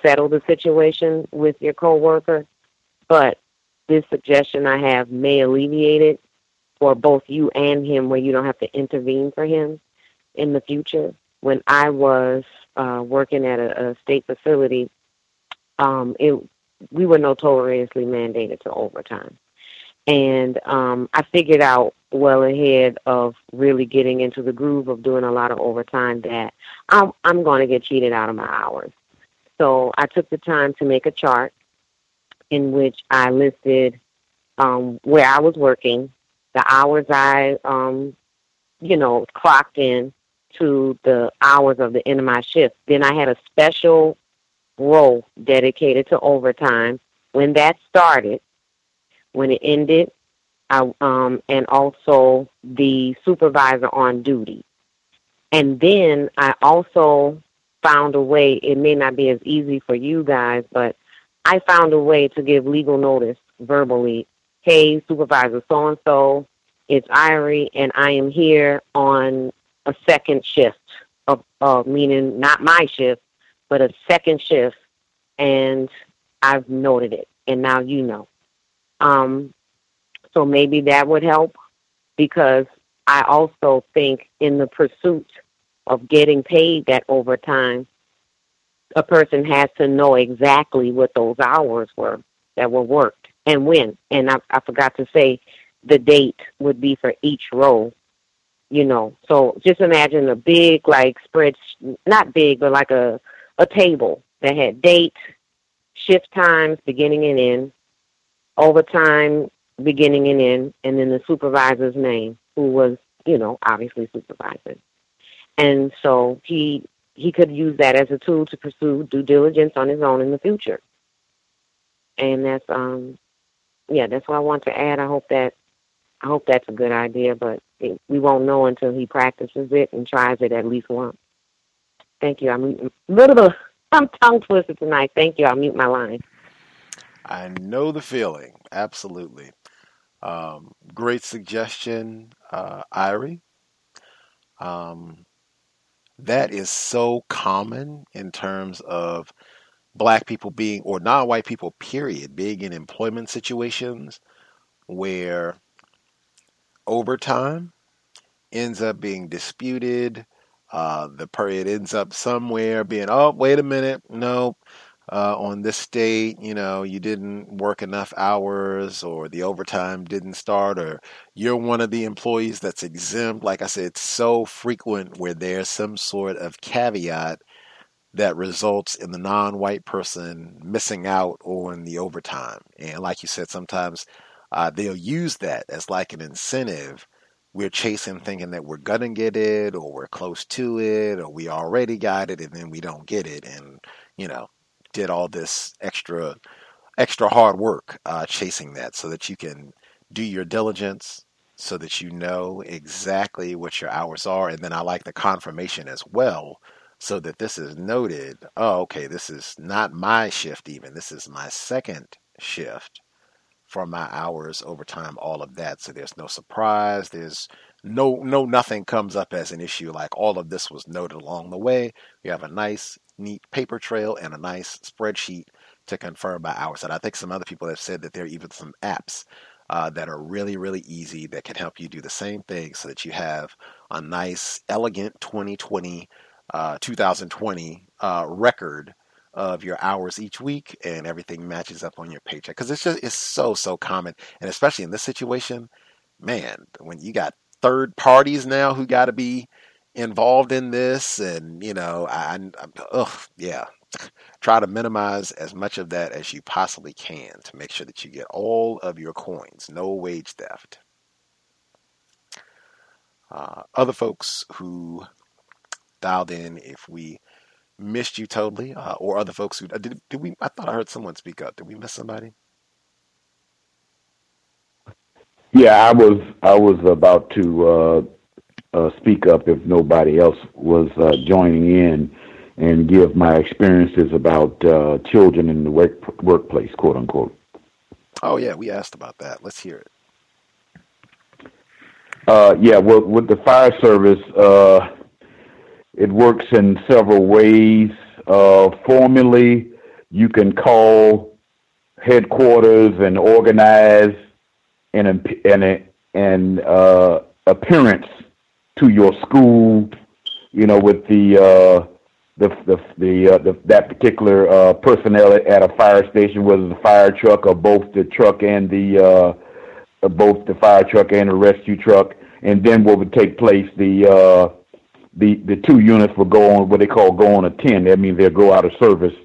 S28: settle the situation with your coworker. But this suggestion I have may alleviate it for both you and him, where you don't have to intervene for him in the future. When I was uh, working at a, a state facility, um, it we were notoriously mandated to overtime, and um, I figured out well ahead of really getting into the groove of doing a lot of overtime that I'm I'm going to get cheated out of my hours. So I took the time to make a chart in which I listed um, where I was working, the hours I, um, you know, clocked in, to the hours of the end of my shift. Then I had a special role dedicated to overtime. When that started, when it ended, I, um, and also the supervisor on duty. And then I also found a way, it may not be as easy for you guys, but I found a way to give legal notice verbally. Hey, supervisor so and so, it's Irie, and I am here on a second shift of uh, meaning not my shift, but a second shift, and I've noted it, and now you know. Um, so maybe that would help because I also think in the pursuit of getting paid that overtime, a person has to know exactly what those hours were that were worked and when. And I, I forgot to say the date would be for each row you know. So just imagine a big like spread, not big, but like a a table that had date, shift times beginning and end, overtime beginning and end, and then the supervisor's name, who was you know obviously supervising. And so he he could use that as a tool to pursue due diligence on his own in the future. And that's um yeah, that's what I want to add. I hope that I hope that's a good idea, but it, we won't know until he practices it and tries it at least once. Thank you. I'm little bit, I'm tongue twisted tonight. Thank you. I'll mute my line.
S23: I know the feeling. Absolutely. Um, great suggestion, uh, Irie. Um, that is so common in terms of black people being, or non white people, period, being in employment situations where overtime ends up being disputed. Uh, the period ends up somewhere being, oh, wait a minute, no, uh, on this date, you know, you didn't work enough hours or the overtime didn't start or you're one of the employees that's exempt. Like I said, it's so frequent where there's some sort of caveat that results in the non white person missing out on the overtime. And like you said, sometimes uh, they'll use that as like an incentive. We're chasing thinking that we're gonna get it or we're close to it or we already got it and then we don't get it. And, you know, did all this extra extra hard work uh, chasing that so that you can do your diligence so that you know exactly what your hours are. And then i like the confirmation as well so that this is noted oh okay this is not my shift even. This is my second shift for my hours overtime all of that. So there's no surprise. There's no no nothing comes up as an issue like all of this was noted along the way. You have a nice neat paper trail and a nice spreadsheet to confirm by hours. And i think some other people have said that there are even some apps uh, that are really really easy that can help you do the same thing so that you have a nice elegant 2020 uh, 2020 uh, record of your hours each week and everything matches up on your paycheck. Because it's just it's so so common. And especially in this situation man when you got third parties now who got to be involved in this, and you know, I, ugh, yeah, try to minimize as much of that as you possibly can to make sure that you get all of your coins, no wage theft. Uh, other folks who dialed in, if we missed you totally, uh, or other folks who did, did we? I thought I heard someone speak up. Did we miss somebody?
S24: Yeah, I was I was about to uh, uh, speak up if nobody else was uh, joining in and give my experiences about uh, children in the work, workplace, quote unquote.
S23: Oh yeah, we asked about that. Let's hear it.
S24: Uh, yeah, well, with the fire service, uh, it works in several ways. Uh, formally, you can call headquarters and organize an an an uh, appearance to your school, you know, with the uh, the the the, uh, the that particular uh, personnel at a fire station, whether the fire truck or both the truck and the uh, uh, both the fire truck and the rescue truck, and then what would take place the uh, the the two units would go on what they call go on a ten. That means they'll go out of service,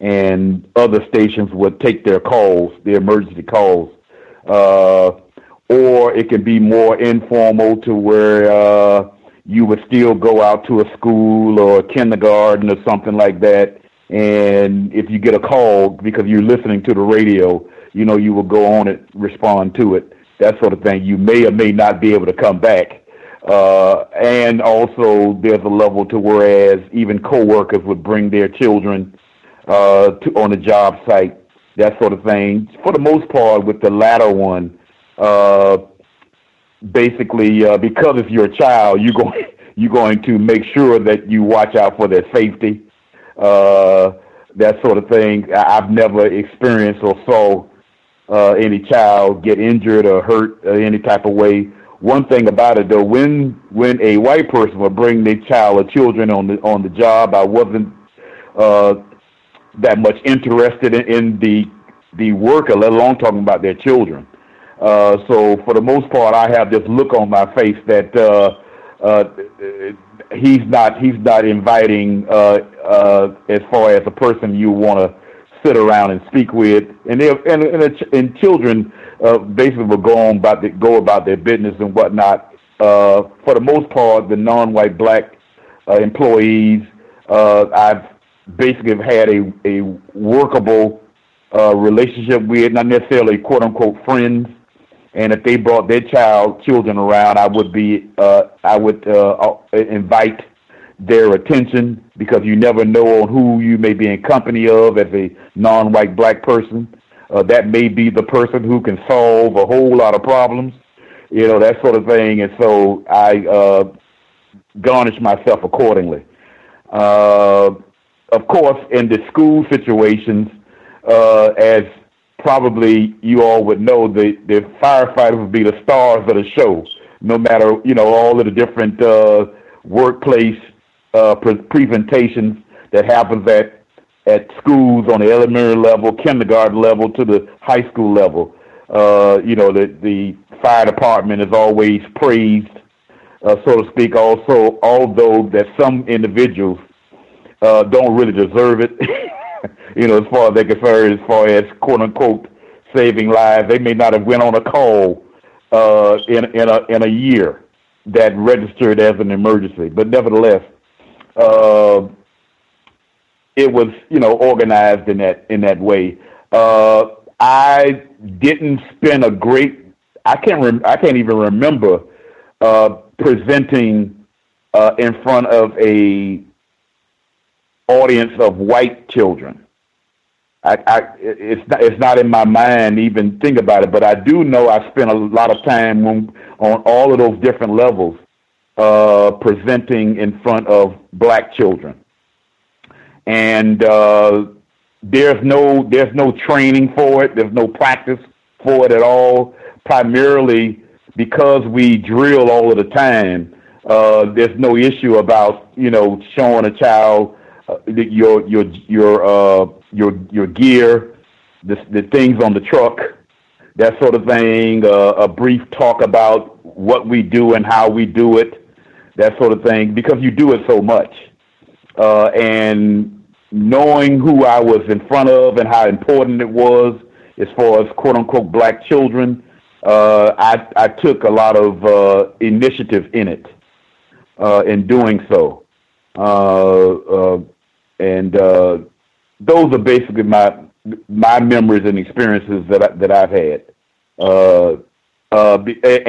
S24: and other stations would take their calls, their emergency calls, uh, or it can be more informal to where uh, you would still go out to a school or a kindergarten or something like that. And if you get a call because you're listening to the radio, you know, you will go on it, respond to it, that sort of thing. You may or may not be able to come back. Uh, and also, there's a level to whereas even coworkers would bring their children uh, to on the job site that sort of thing. For the most part, with the latter one, uh, basically, uh, because if you're a child, you're going you're going to make sure that you watch out for their safety, uh, that sort of thing. I've never experienced or saw uh, any child get injured or hurt uh, any type of way. One thing about it, though, when when a white person would bring their child or children on the on the job, I wasn't uh, that much interested in, in the the worker, let alone talking about their children. Uh, so for the most part, I have this look on my face that uh, uh, he's not he's not inviting uh, uh, as far as a person you want to sit around and speak with, and and and, and children uh, basically will go on about the, go about their business and whatnot. Uh, for the most part, the non-white black uh, employees, uh, I've basically had a a workable uh, relationship with, not necessarily quote unquote friends. And if they brought their child children around, I would be uh, I would uh, uh, invite their attention because you never know on who you may be in company of as a non-white black person. Uh, that may be the person who can solve a whole lot of problems, you know that sort of thing. And so I uh, garnish myself accordingly. Uh, of course, in the school situations, uh, as probably you all would know, the, the firefighters would be the stars of the show, no matter, you know, all of the different uh, workplace uh, pre- presentations that happens at, at schools on the elementary level, kindergarten level to the high school level. Uh, you know, the, the fire department is always praised, uh, so to speak, also, although that some individuals uh, don't really deserve it. you know, as far as they're concerned, as far as quote unquote saving lives, they may not have went on a call uh, in in a in a year that registered as an emergency, but nevertheless, uh, it was you know organized in that in that way. Uh, I didn't spend a great. I can't. Rem- I can't even remember uh, presenting uh, in front of a audience of white children. I, I, it's not, it's not in my mind even think about it, but I do know I spent a lot of time on, on all of those different levels uh, presenting in front of black children, and uh, there's no there's no training for it. There's no practice for it at all. Primarily because we drill all of the time. Uh, there's no issue about you know showing a child uh, your your your uh, your your gear, the the things on the truck, that sort of thing. Uh, a brief talk about what we do and how we do it, that sort of thing, because you do it so much. Uh, and knowing who I was in front of and how important it was as far as quote unquote black children, uh, I, I took a lot of uh, initiative in it, uh, in doing so. Uh, uh, and uh, those are basically my my memories and experiences that I, that I've had.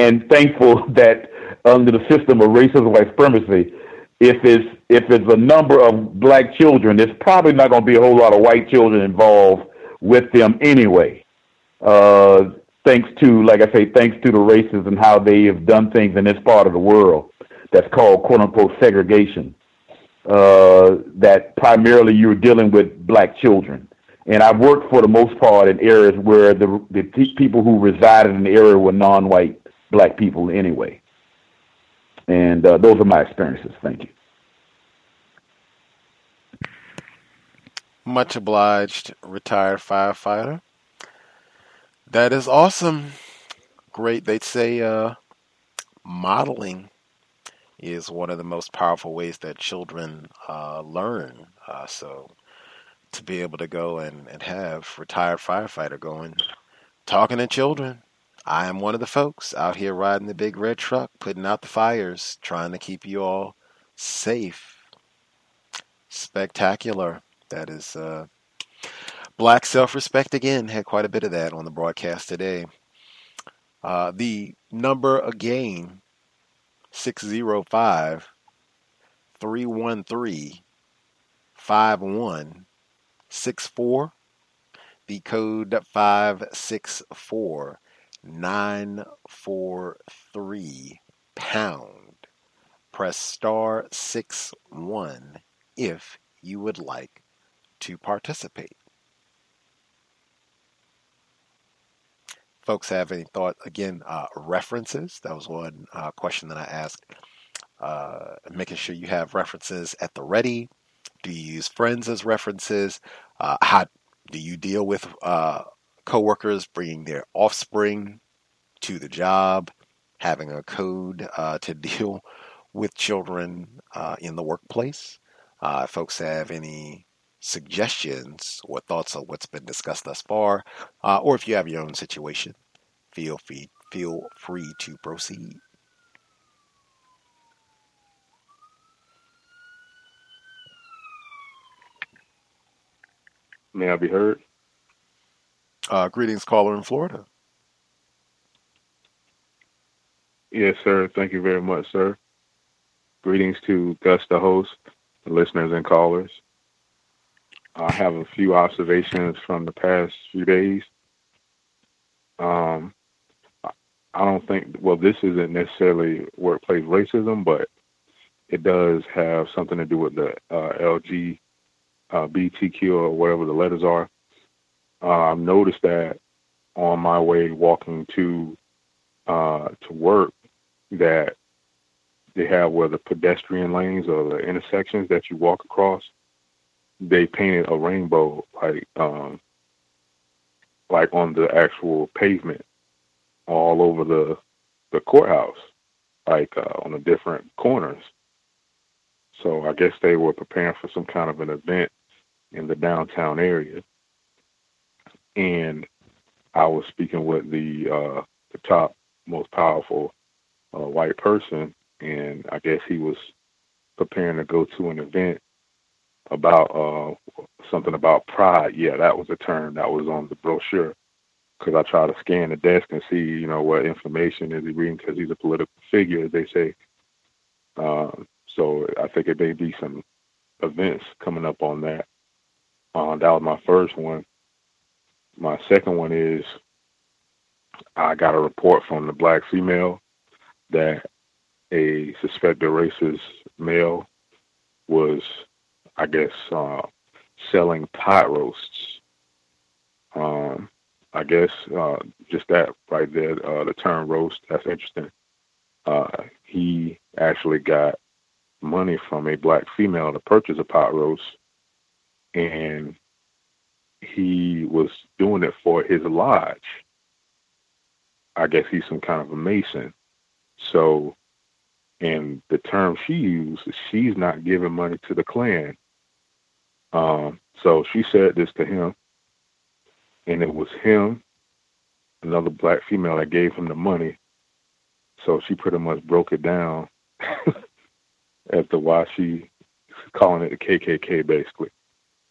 S24: and thankful that under the system of racism white supremacy, if it's if it's a number of black children, there's probably not going to be a whole lot of white children involved with them anyway. Uh, thanks to, like I say, thanks to the races and how they have done things in this part of the world. That's called quote unquote segregation. Uh, that primarily you're dealing with black children. And I've worked for the most part in areas where the the people who resided in the area were non-white black people anyway. And uh, those are my experiences. Thank you.
S27: Much obliged, retired firefighter. That is awesome. Great. They'd say uh, modeling is one of the most powerful ways that children uh, learn. Uh, so to be able to go and, and have retired firefighter going, talking to children, I am one of the folks out here riding the big red truck, putting out the fires, trying to keep you all safe. Spectacular. That is uh, black self respect again. Had quite a bit of that on the broadcast today. Uh, the number again 605 313 5164. The code 564 943 pound. Press star 6 1 if you would like to participate. Folks have any thought? Again, uh, references. That was one uh, question that I asked. Uh, making sure you have references at the ready. Do you use friends as references? Uh, how do you deal with uh, coworkers bringing their offspring to the job, having a code uh, to deal with children in the workplace. Folks have any suggestions or thoughts on what's been discussed thus far, uh, or if you have your own situation, feel free feel free to proceed.
S29: May I be heard?
S27: Uh, greetings, caller in Florida.
S29: Yes, sir. Thank you very much, sir. Greetings to Gus, the host, the listeners, and callers. I have a few observations from the past few days. Um, I don't think, well, this isn't necessarily workplace racism, but it does have something to do with the uh, LG, uh, BTQ, or whatever the letters are uh, I've noticed that on my way walking to uh, to work that they have where the pedestrian lanes or the intersections that you walk across, they painted a rainbow like um, like on the actual pavement all over the the courthouse, like uh, on the different corners. So I guess they were preparing for some kind of an event in the downtown area and I was speaking with the uh, the top most powerful uh, white person, and I guess he was preparing to go to an event about uh, something about pride. Yeah, that was a term that was on the brochure because I try to scan the desk and see, you know, what information is he reading because he's a political figure, they say. Uh, so I think it may be some events coming up on that. Uh, that was my first one. My second one is I got a report from the black female that a suspected racist male was, I guess, uh, selling pot roasts. Um, I guess uh, just that right there, uh, the term roast, that's interesting. Uh, he actually got money from a black female to purchase a pot roast, and he was doing it for his lodge. I guess he's some kind of a mason. So, and the term she used, she's not giving money to the Klan. Um, so she said this to him, and it was him, another black female that gave him the money. So she pretty much broke it down as to why she calling it the KKK, basically.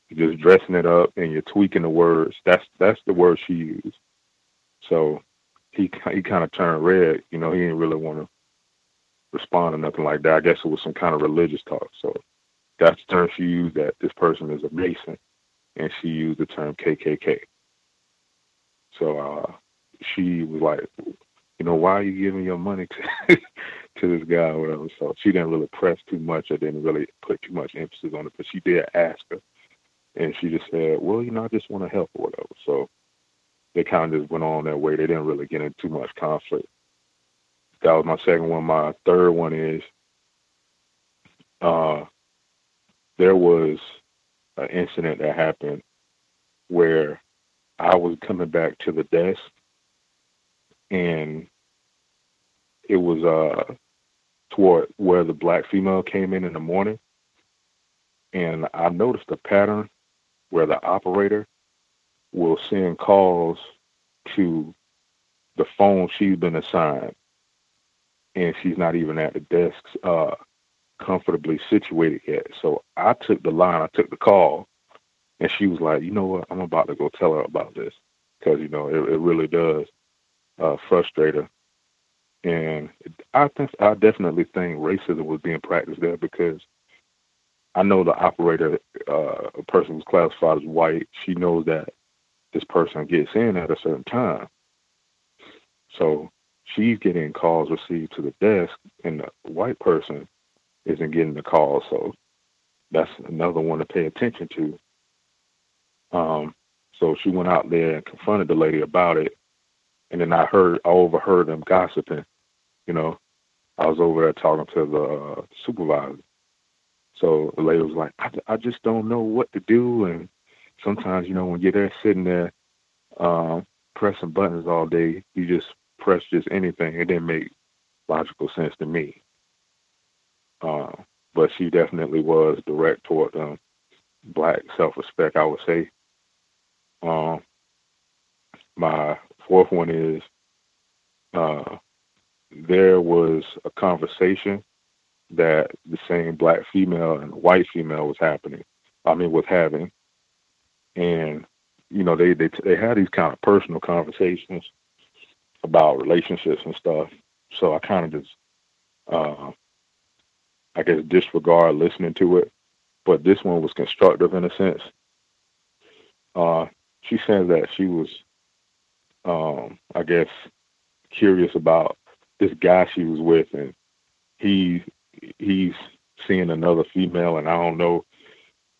S29: You're just dressing it up and you're tweaking the words. That's that's the word she used. So he he kind of turned red. You know, he didn't really want to respond or nothing like that. I guess it was some kind of religious talk. So that's the term she used. That this person is a Mason, and she used the term KKK. So uh, she was like, you know, why are you giving your money to to this guy or whatever? So she didn't really press too much or didn't really put too much emphasis on it, but she did ask her. And she just said, Well, you know, I just want to help or whatever. So they kind of just went on their way. They didn't really get into too much conflict. That was my second one. My third one is uh, there was an incident that happened where I was coming back to the desk and it was uh toward where the black female came in in the morning. And I noticed a pattern where the operator will send calls to the phone she's been assigned and she's not even at the desk uh comfortably situated yet. So I took the line, I took the call and she was like, you know what, I'm about to go tell her about this because, you know, it, it really does uh, frustrate her. And I think I definitely think racism was being practiced there because I know the operator, uh, a person who's classified as white, she knows that this person gets in at a certain time. So she's getting calls received to the desk, and the white person isn't getting the call. So that's another one to pay attention to. Um, so she went out there and confronted the lady about it, and then I heard, I overheard them gossiping. You know, I was over there talking to the uh, supervisor. So the lady was like, I, I just don't know what to do. And sometimes, you know, when you're there sitting there um, pressing buttons all day, you just press just anything. It didn't make logical sense to me. Uh, but she definitely was direct toward um, black self-respect, I would say. Um, my fourth one is uh, there was a conversation that the same black female and white female was happening. I mean, was having, and you know, they they they had these kind of personal conversations about relationships and stuff. So I kind of just, uh, I guess, disregard listening to it. But this one was constructive in a sense. Uh, she said that she was, um, I guess, curious about this guy she was with, and he he's seeing another female, and I don't know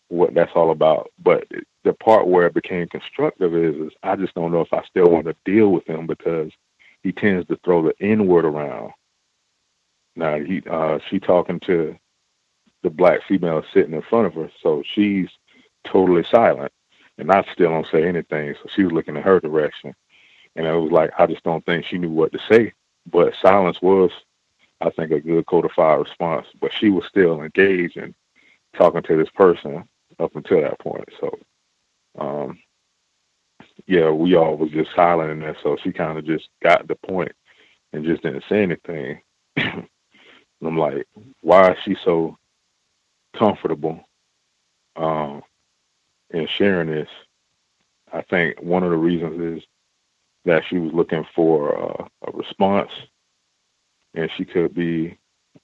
S29: what that's all about. But the part where it became constructive is, is I just don't know if I still want to deal with him because he tends to throw the N word around. Now he uh she talking to the black female sitting in front of her, so she's totally silent. And I still don't say anything. So she was looking in her direction. And it was like I just don't think she knew what to say. But silence was I think a good codified response. But she was still engaged and talking to this person up until that point. So um yeah, we all was just silent in there, so she kind of just got the point and just didn't say anything. I'm like, why is she so comfortable um, in sharing this, I think one of the reasons is that she was looking for uh, a response, and she could be,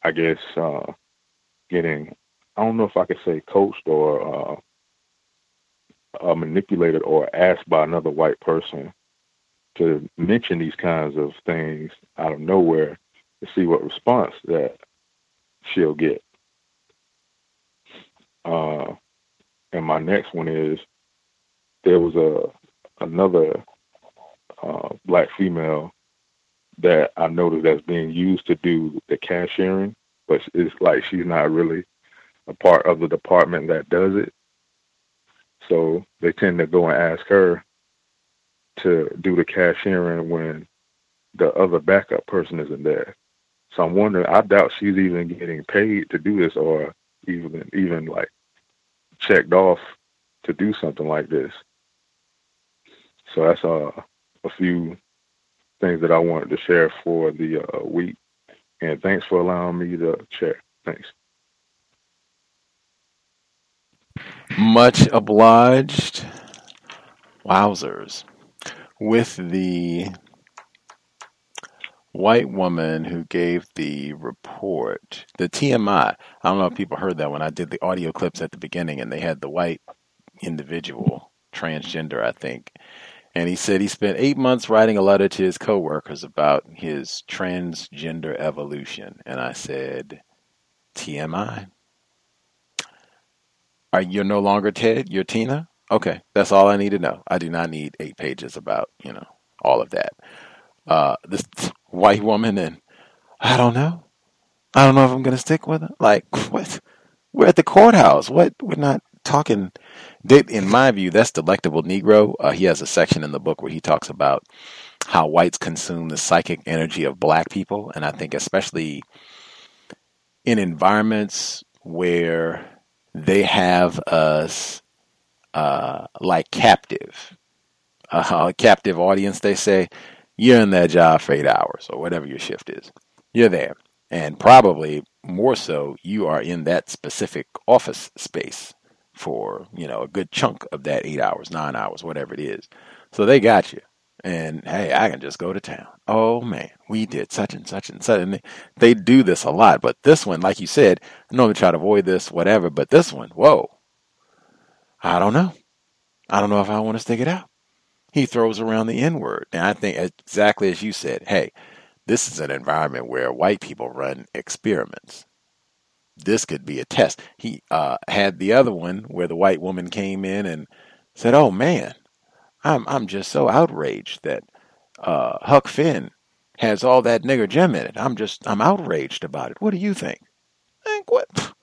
S29: I guess, uh, getting. I don't know if I could say coached or uh, uh, manipulated or asked by another white person to mention these kinds of things out of nowhere to see what response that she'll get. Uh, and my next one is there was a another uh, black female that I noticed that's being used to do the cashiering, but it's like she's not really a part of the department that does it. So they tend to go and ask her to do the cashiering when the other backup person isn't there. So I'm wondering. I doubt she's even getting paid to do this, or even even like checked off to do something like this. So that's uh, a few things that I wanted to share for the uh, week. And thanks for allowing me to share. Thanks.
S23: Much obliged. Wowzers. With the white woman who gave the report, the TMI. I don't know if people heard that when I did the audio clips at the beginning, and they had the white individual, transgender, I think. And he said he spent eight months writing a letter to his coworkers about his transgender evolution. And I said, TMI. Are you no longer Ted? You're Tina? Okay, that's all I need to know. I do not need eight pages about, you know, all of that. Uh, this white woman, and I don't know. I don't know if I'm going to stick with her. Like, what? We're at the courthouse. What? We're not talking. In my view, that's delectable Negro. Uh, he has a section in the book where he talks about how whites consume the psychic energy of black people, and I think especially in environments where they have us uh, like captive, uh, a captive audience. They say you're in that job for eight hours or whatever your shift is. You're there. And probably more so, you are in that specific office space for, you know, a good chunk of that eight hours, nine hours, whatever it is. So they got you. And hey, I can just go to town. Oh man, we did such and such and such. And they, they do this a lot. But this one, like you said, I normally try to avoid this, whatever. But this one, whoa, I don't know. I don't know if I want to stick it out he throws around the N word. And I think exactly as you said, hey, this is an environment where white people run experiments. This could be a test. He uh, had the other one where the white woman came in and said, "Oh man, I'm I'm just so outraged that uh, Huck Finn has all that nigger Jim in it. I'm just I'm outraged about it. What do you think? think what?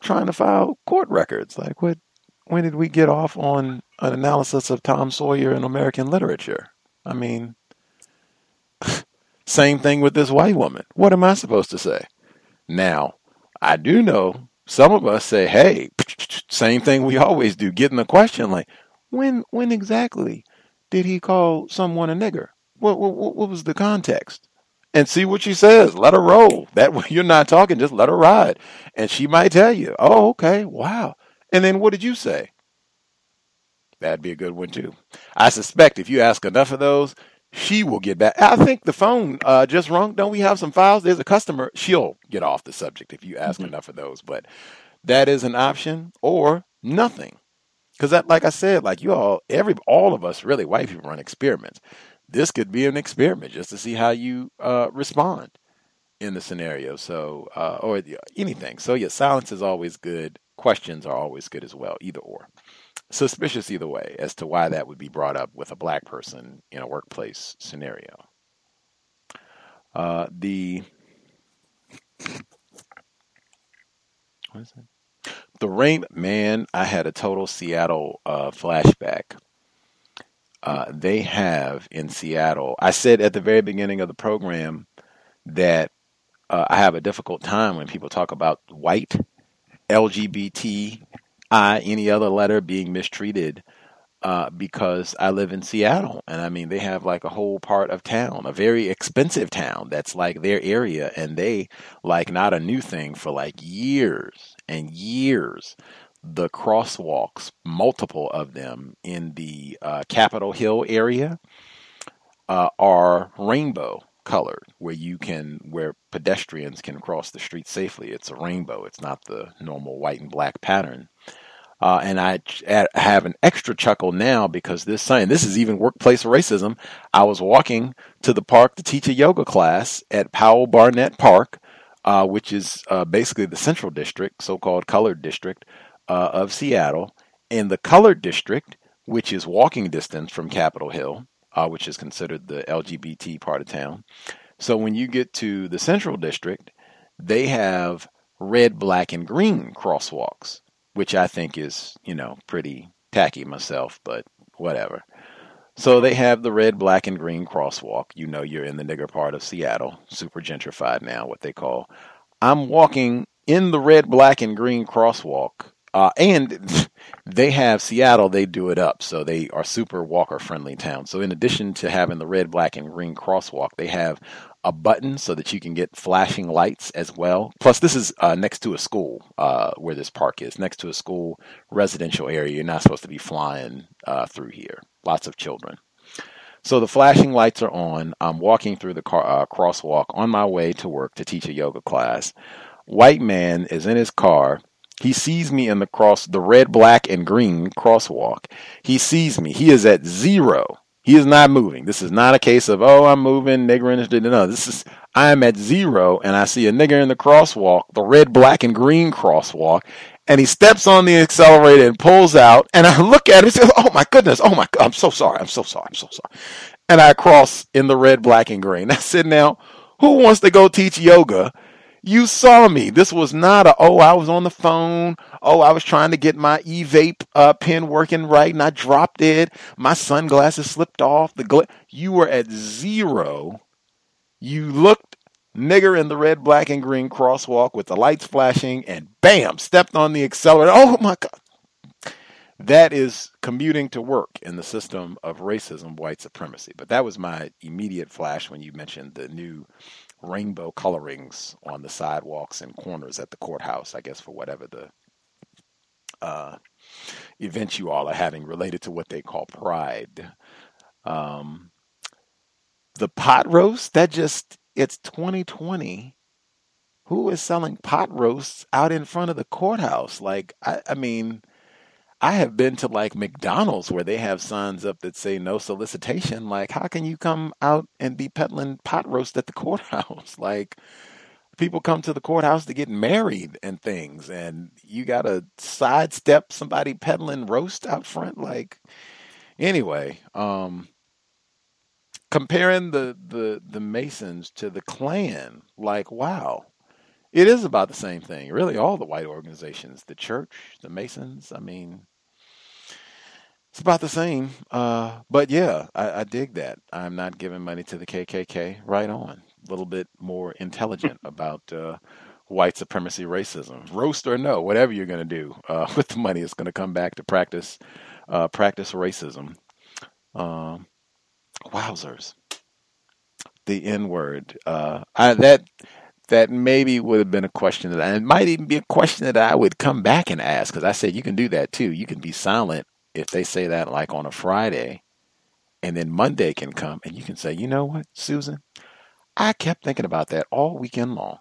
S23: trying to file court records. Like what? when did we get off on an analysis of Tom Sawyer in American literature? I mean, same thing with this white woman. What am I supposed to say? Now, I do know some of us say, "Hey, same thing we always do." Getting the question like, "When, when exactly did he call someone a nigger? What, what, what was the context?" And see what she says. Let her roll. That way you're not talking. Just let her ride, and she might tell you, "Oh, okay, wow." And then what did you say? That'd be a good one too. I suspect if you ask enough of those, she will get back. I think the phone uh, just rung. Don't we have some files? There's a customer. She'll get off the subject if you ask mm-hmm. enough of those. But that is an option or nothing. Because that, like I said, like you all, every all of us, really, white people run experiments. This could be an experiment just to see how you uh, respond in the scenario. So, uh, or anything. So, yeah, silence is always good questions are always good as well, either or. Suspicious either way as to why that would be brought up with a black person in a workplace scenario. Uh, the what is? The rain man. I had a total Seattle uh, flashback. Uh, they have in Seattle. I said at the very beginning of the program that uh, I have a difficult time when people talk about white LGBT, any other letter being mistreated uh, because I live in Seattle. And I mean, they have like a whole part of town, a very expensive town that's like their area. And they like not a new thing for like years and years the crosswalks, multiple of them in the uh, Capitol Hill area, uh, are rainbow colored, where you can, where pedestrians can cross the street safely. It's a rainbow. It's not the normal white and black pattern. Uh, and I have an extra chuckle now because this sign, this is even workplace racism. I was walking to the park to teach a yoga class at Powell Barnett Park, uh, which is uh, basically the central district, so called colored district uh, of Seattle. And the colored district, which is walking distance from Capitol Hill, uh, which is considered the LGBT part of town. So when you get to the central district, they have red, black, and green crosswalks which I think is, you know, pretty tacky myself, but whatever. So they have the red, black, and green crosswalk. You know, you're in the nigger part of Seattle, super gentrified now, what they call. I'm walking in the red, black, and green crosswalk. Uh, and they have Seattle, they do it up. So they are super walker friendly town. So in addition to having the red, black, and green crosswalk, they have a button so that you can get flashing lights as well. Plus, this is uh, next to a school uh, where this park is, next to a school residential area. You're not supposed to be flying uh, through here. Lots of children. So the flashing lights are on. I'm walking through the car, uh, crosswalk on my way to work to teach a yoga class. White man is in his car. He sees me in the cross, the red, black, and green crosswalk. He sees me. He is at zero he is not moving. This is not a case of, oh, I'm moving, nigger interested. No, this is, I am at zero and I see a nigger in the crosswalk, the red, black, and green crosswalk, and he steps on the accelerator and pulls out. And I look at it and say, oh my goodness, oh my God, I'm so sorry, I'm so sorry, I'm so sorry. And I cross in the red, black, and green. I said, now, who wants to go teach yoga you saw me. This was not a, oh, I was on the phone. Oh, I was trying to get my e vape uh, pen working right and I dropped it. My sunglasses slipped off. The gla- You were at zero. You looked nigger in the red, black, and green crosswalk with the lights flashing and bam, stepped on the accelerator. Oh my God. That is commuting to work in the system of racism, white supremacy. But that was my immediate flash when you mentioned the new rainbow colorings on the sidewalks and corners at the courthouse, I guess, for whatever the uh, event you all are having related to what they call Pride. Um, the pot roast, that just, it's 2020. Who is selling pot roasts out in front of the courthouse? Like, I, I mean, I have been to like McDonald's where they have signs up that say no solicitation. Like, how can you come out and be peddling pot roast at the courthouse? like, people come to the courthouse to get married and things, and you got to sidestep somebody peddling roast out front. Like, anyway, um, comparing the the the Masons to the Klan, like, wow. It is about the same thing. Really, all the white organizations, the church, the Masons. I mean, it's about the same. Uh, but yeah, I, I, dig that. I'm not giving money to the KKK. Right on. A little bit more intelligent about uh, white supremacy racism. Roast or no, whatever you're going to do uh, with the money, it's going to come back to practice uh, practice racism. Um, wowzers. The N word. Uh, that that maybe would have been a question that, and it might even be a question that I would come back and ask because I said you can do that too. You can be silent if they say that like on a Friday and then Monday can come and you can say, you know what, Susan, I kept thinking about that all weekend long.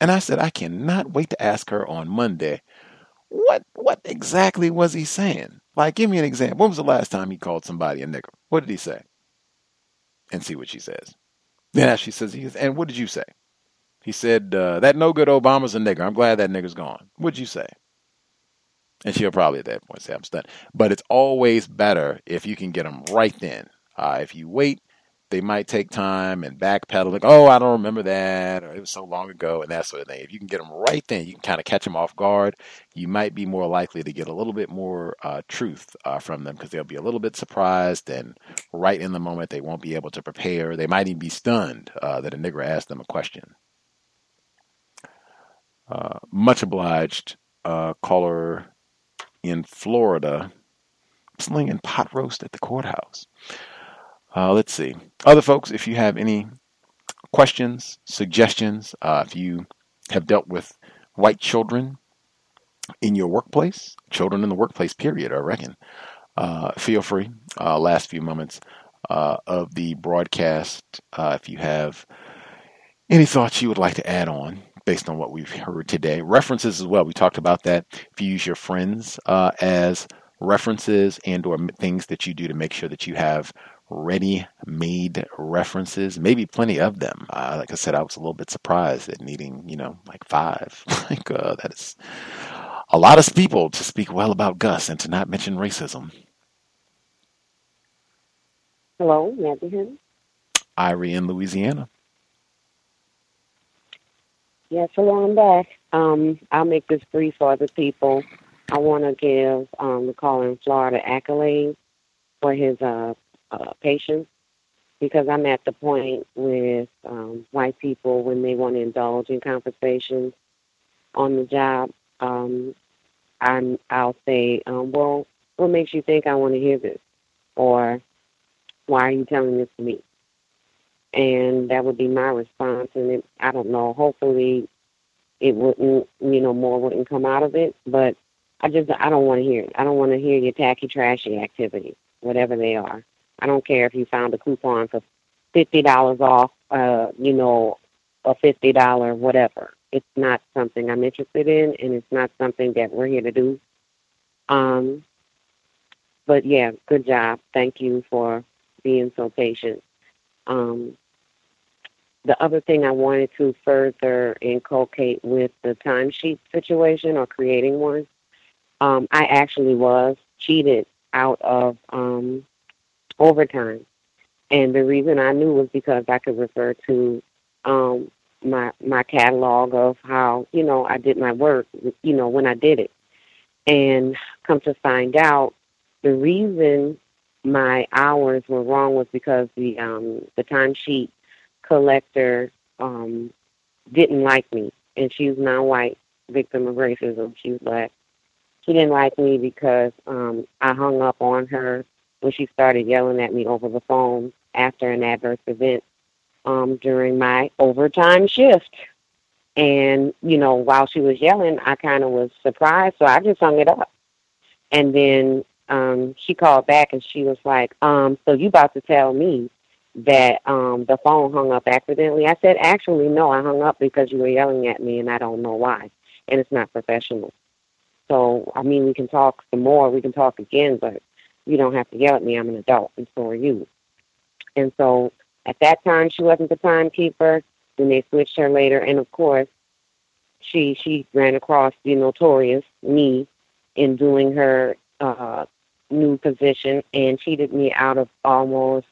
S23: And I said, I cannot wait to ask her on Monday, what what exactly was he saying? Like, give me an example. When was the last time he called somebody a nigger? What did he say? And see what she says. Then she says, he says, and what did you say? He said, uh, that no good Obama's a nigger. I'm glad that nigger's gone. What'd you say? And she'll probably at that point say, I'm stunned. But it's always better if you can get them right then. Uh, if you wait, they might take time and backpedal, like, oh, I don't remember that, or it was so long ago, and that sort of thing. If you can get them right then, you can kind of catch them off guard. You might be more likely to get a little bit more uh, truth uh, from them because they'll be a little bit surprised, and right in the moment, they won't be able to prepare. They might even be stunned uh, that a nigger asked them a question. Uh, much obliged, uh, caller in Florida slinging pot roast at the courthouse. Uh, let's see. Other folks, if you have any questions, suggestions, uh, if you have dealt with white children in your workplace, children in the workplace, period, I reckon, uh, feel free. Uh, last few moments uh, of the broadcast, uh, if you have any thoughts you would like to add on based on what we've heard today. References as well. We talked about that. If you use your friends uh, as references and or things that you do to make sure that you have ready-made references, maybe plenty of them. Uh, like I said, I was a little bit surprised at needing, you know, like five. like uh, that is a lot of people to speak well about Gus and to not mention racism.
S28: Hello, Nancy
S23: Irie in Louisiana.
S28: Yes, hello, I'm back. Um, I'll make this brief for other people. I want to give um, the caller in Florida accolades for his uh, uh, patience because I'm at the point with um, white people when they want to indulge in conversations on the job. Um, I'm, I'll say, um, well, what makes you think I want to hear this? Or why are you telling this to me? And that would be my response. And it, I don't know, hopefully it wouldn't, you know, more wouldn't come out of it. But I just, I don't want to hear it. I don't want to hear your tacky, trashy activities, whatever they are. I don't care if you found a coupon for fifty dollars off, uh, you know, a fifty dollar whatever. It's not something I'm interested in, and it's not something that we're here to do. Um, but yeah, good job. Thank you for being so patient. Um, the other thing I wanted to further inculcate with the timesheet situation or creating one, um, I actually was cheated out of um, overtime. And the reason I knew was because I could refer to um, my my catalog of how you know I did my work, you know when I did it, and come to find out, the reason my hours were wrong was because the um, the timesheet collector um, didn't like me, and she was non-white, victim of racism. She was black. She didn't like me because um, I hung up on her when she started yelling at me over the phone after an adverse event um, during my overtime shift. And, you know, while she was yelling, I kind of was surprised, so I just hung it up. And then um, she called back and she was like, um, So you about to tell me that um, the phone hung up accidentally? I said, Actually, no, I hung up because you were yelling at me and I don't know why. And it's not professional. So, I mean, we can talk some more, we can talk again, but you don't have to yell at me. I'm an adult, and so are you. And so at that time, she wasn't the timekeeper. Then they switched her later, and of course, she she ran across the notorious me in doing her uh, new position and cheated me out of almost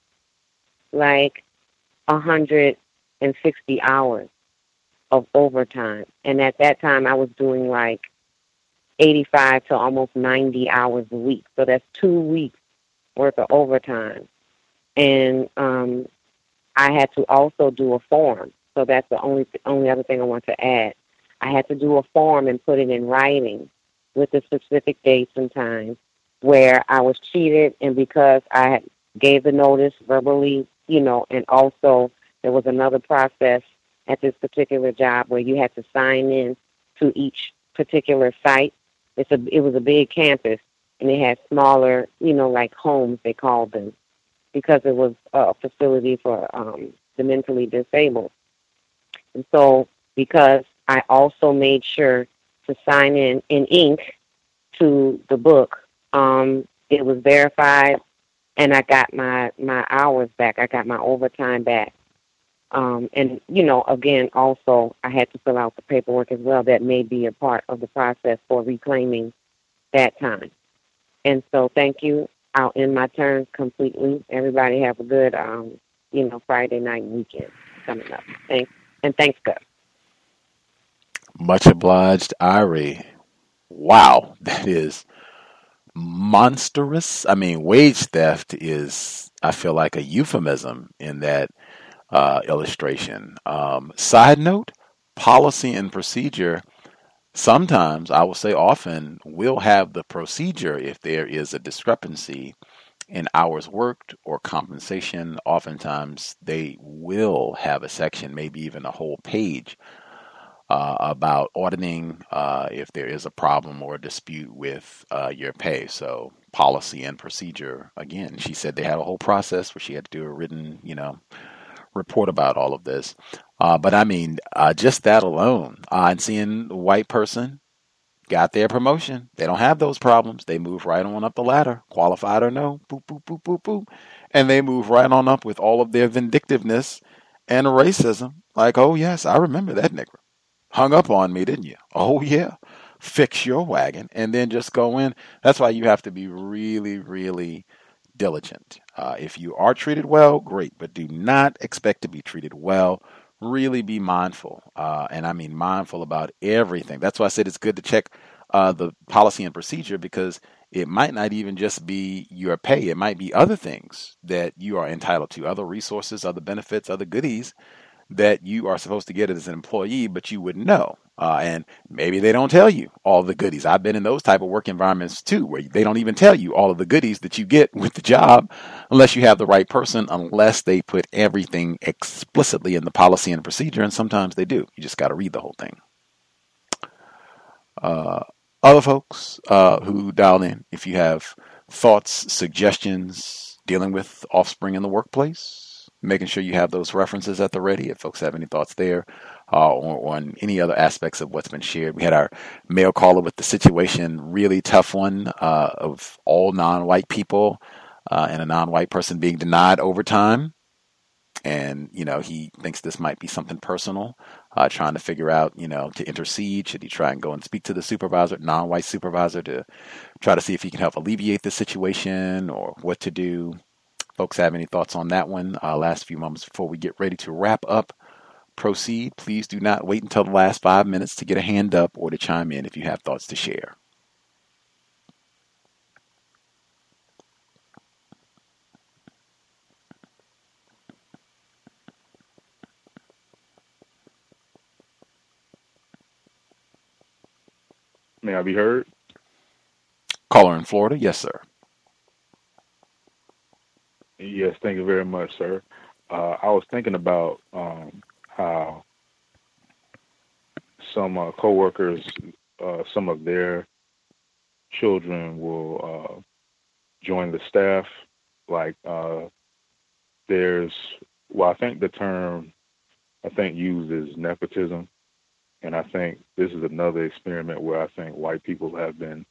S28: like a hundred and sixty hours of overtime. And at that time, I was doing like 85 to almost 90 hours a week. So that's two weeks worth of overtime. And um, I had to also do a form. So that's the only only other thing I want to add. I had to do a form and put it in writing with the specific dates and times where I was cheated, and because I had gave the notice verbally, you know, and also there was another process at this particular job where you had to sign in to each particular site it's a it was a big campus and it had smaller, you know, like homes they called them because it was a facility for um the mentally disabled. And so because I also made sure to sign in in ink to the book, um, it was verified and I got my my hours back. I got my overtime back. Um, and you know, again, also I had to fill out the paperwork as well. That may be a part of the process for reclaiming that time. And so, thank you. I'll end my turn completely. Everybody have a good, um, you know, Friday night weekend coming up. Thanks, and thanks, Gus.
S23: Much obliged, Irie. Wow, that is monstrous. I mean, wage theft is, I feel like, a euphemism in that uh, illustration. Um, side note policy and procedure sometimes, I will say often, will have the procedure if there is a discrepancy in hours worked or compensation. Oftentimes, they will have a section, maybe even a whole page uh, about auditing uh, if there is a problem or a dispute with uh, your pay. So policy and procedure. Again, she said they had a whole process where she had to do a written, you know, report about all of this. Uh, but I mean, uh, just that alone, uh, and seeing a white person got their promotion. They don't have those problems. They move right on up the ladder, qualified or no, boop, boop, boop, boop, boop. And they move right on up with all of their vindictiveness and racism. Like, oh, yes, I remember that nigga hung up on me, didn't you? Oh, yeah. Fix your wagon and then just go in. That's why you have to be really, really diligent. Uh, if you are treated well, great, but do not expect to be treated well. Really be mindful. Uh, and I mean mindful about everything. That's why I said it's good to check uh, the policy and procedure because it might not even just be your pay, it might be other things that you are entitled to, other resources, other benefits, other goodies that you are supposed to get as an employee, but you wouldn't know. Uh, and maybe they don't tell you all the goodies. I've been in those type of work environments too, where they don't even tell you all of the goodies that you get with the job, unless you have the right person, unless they put everything explicitly in the policy and procedure. And sometimes they do. You just got to read the whole thing. Uh, other folks uh, who dial in, if you have thoughts, suggestions dealing with offspring in the workplace, making sure you have those references at the ready if folks have any thoughts there uh, or on any other aspects of what's been shared. We had our mail caller with the situation, really tough one uh, of all non white people uh, and a non white person being denied overtime. And, you know, he thinks this might be something personal, uh, trying to figure out, you know, to intercede. Should he try and go and speak to the supervisor, non white supervisor, to try to see if he can help alleviate the situation or what to do? Folks have any thoughts on that one? Uh, last few moments before we get ready to wrap up. Proceed. Please do not wait until the last five minutes to get a hand up or to chime in if you have thoughts to share.
S29: May I be heard?
S23: Caller in Florida, yes, sir.
S29: Yes, thank you very much, sir. Uh, I was thinking about um, how some uh, coworkers, uh, some of their children will uh, join the staff. Like uh, there's, well, I think the term I think used is nepotism, and I think this is another experiment where I think white people have been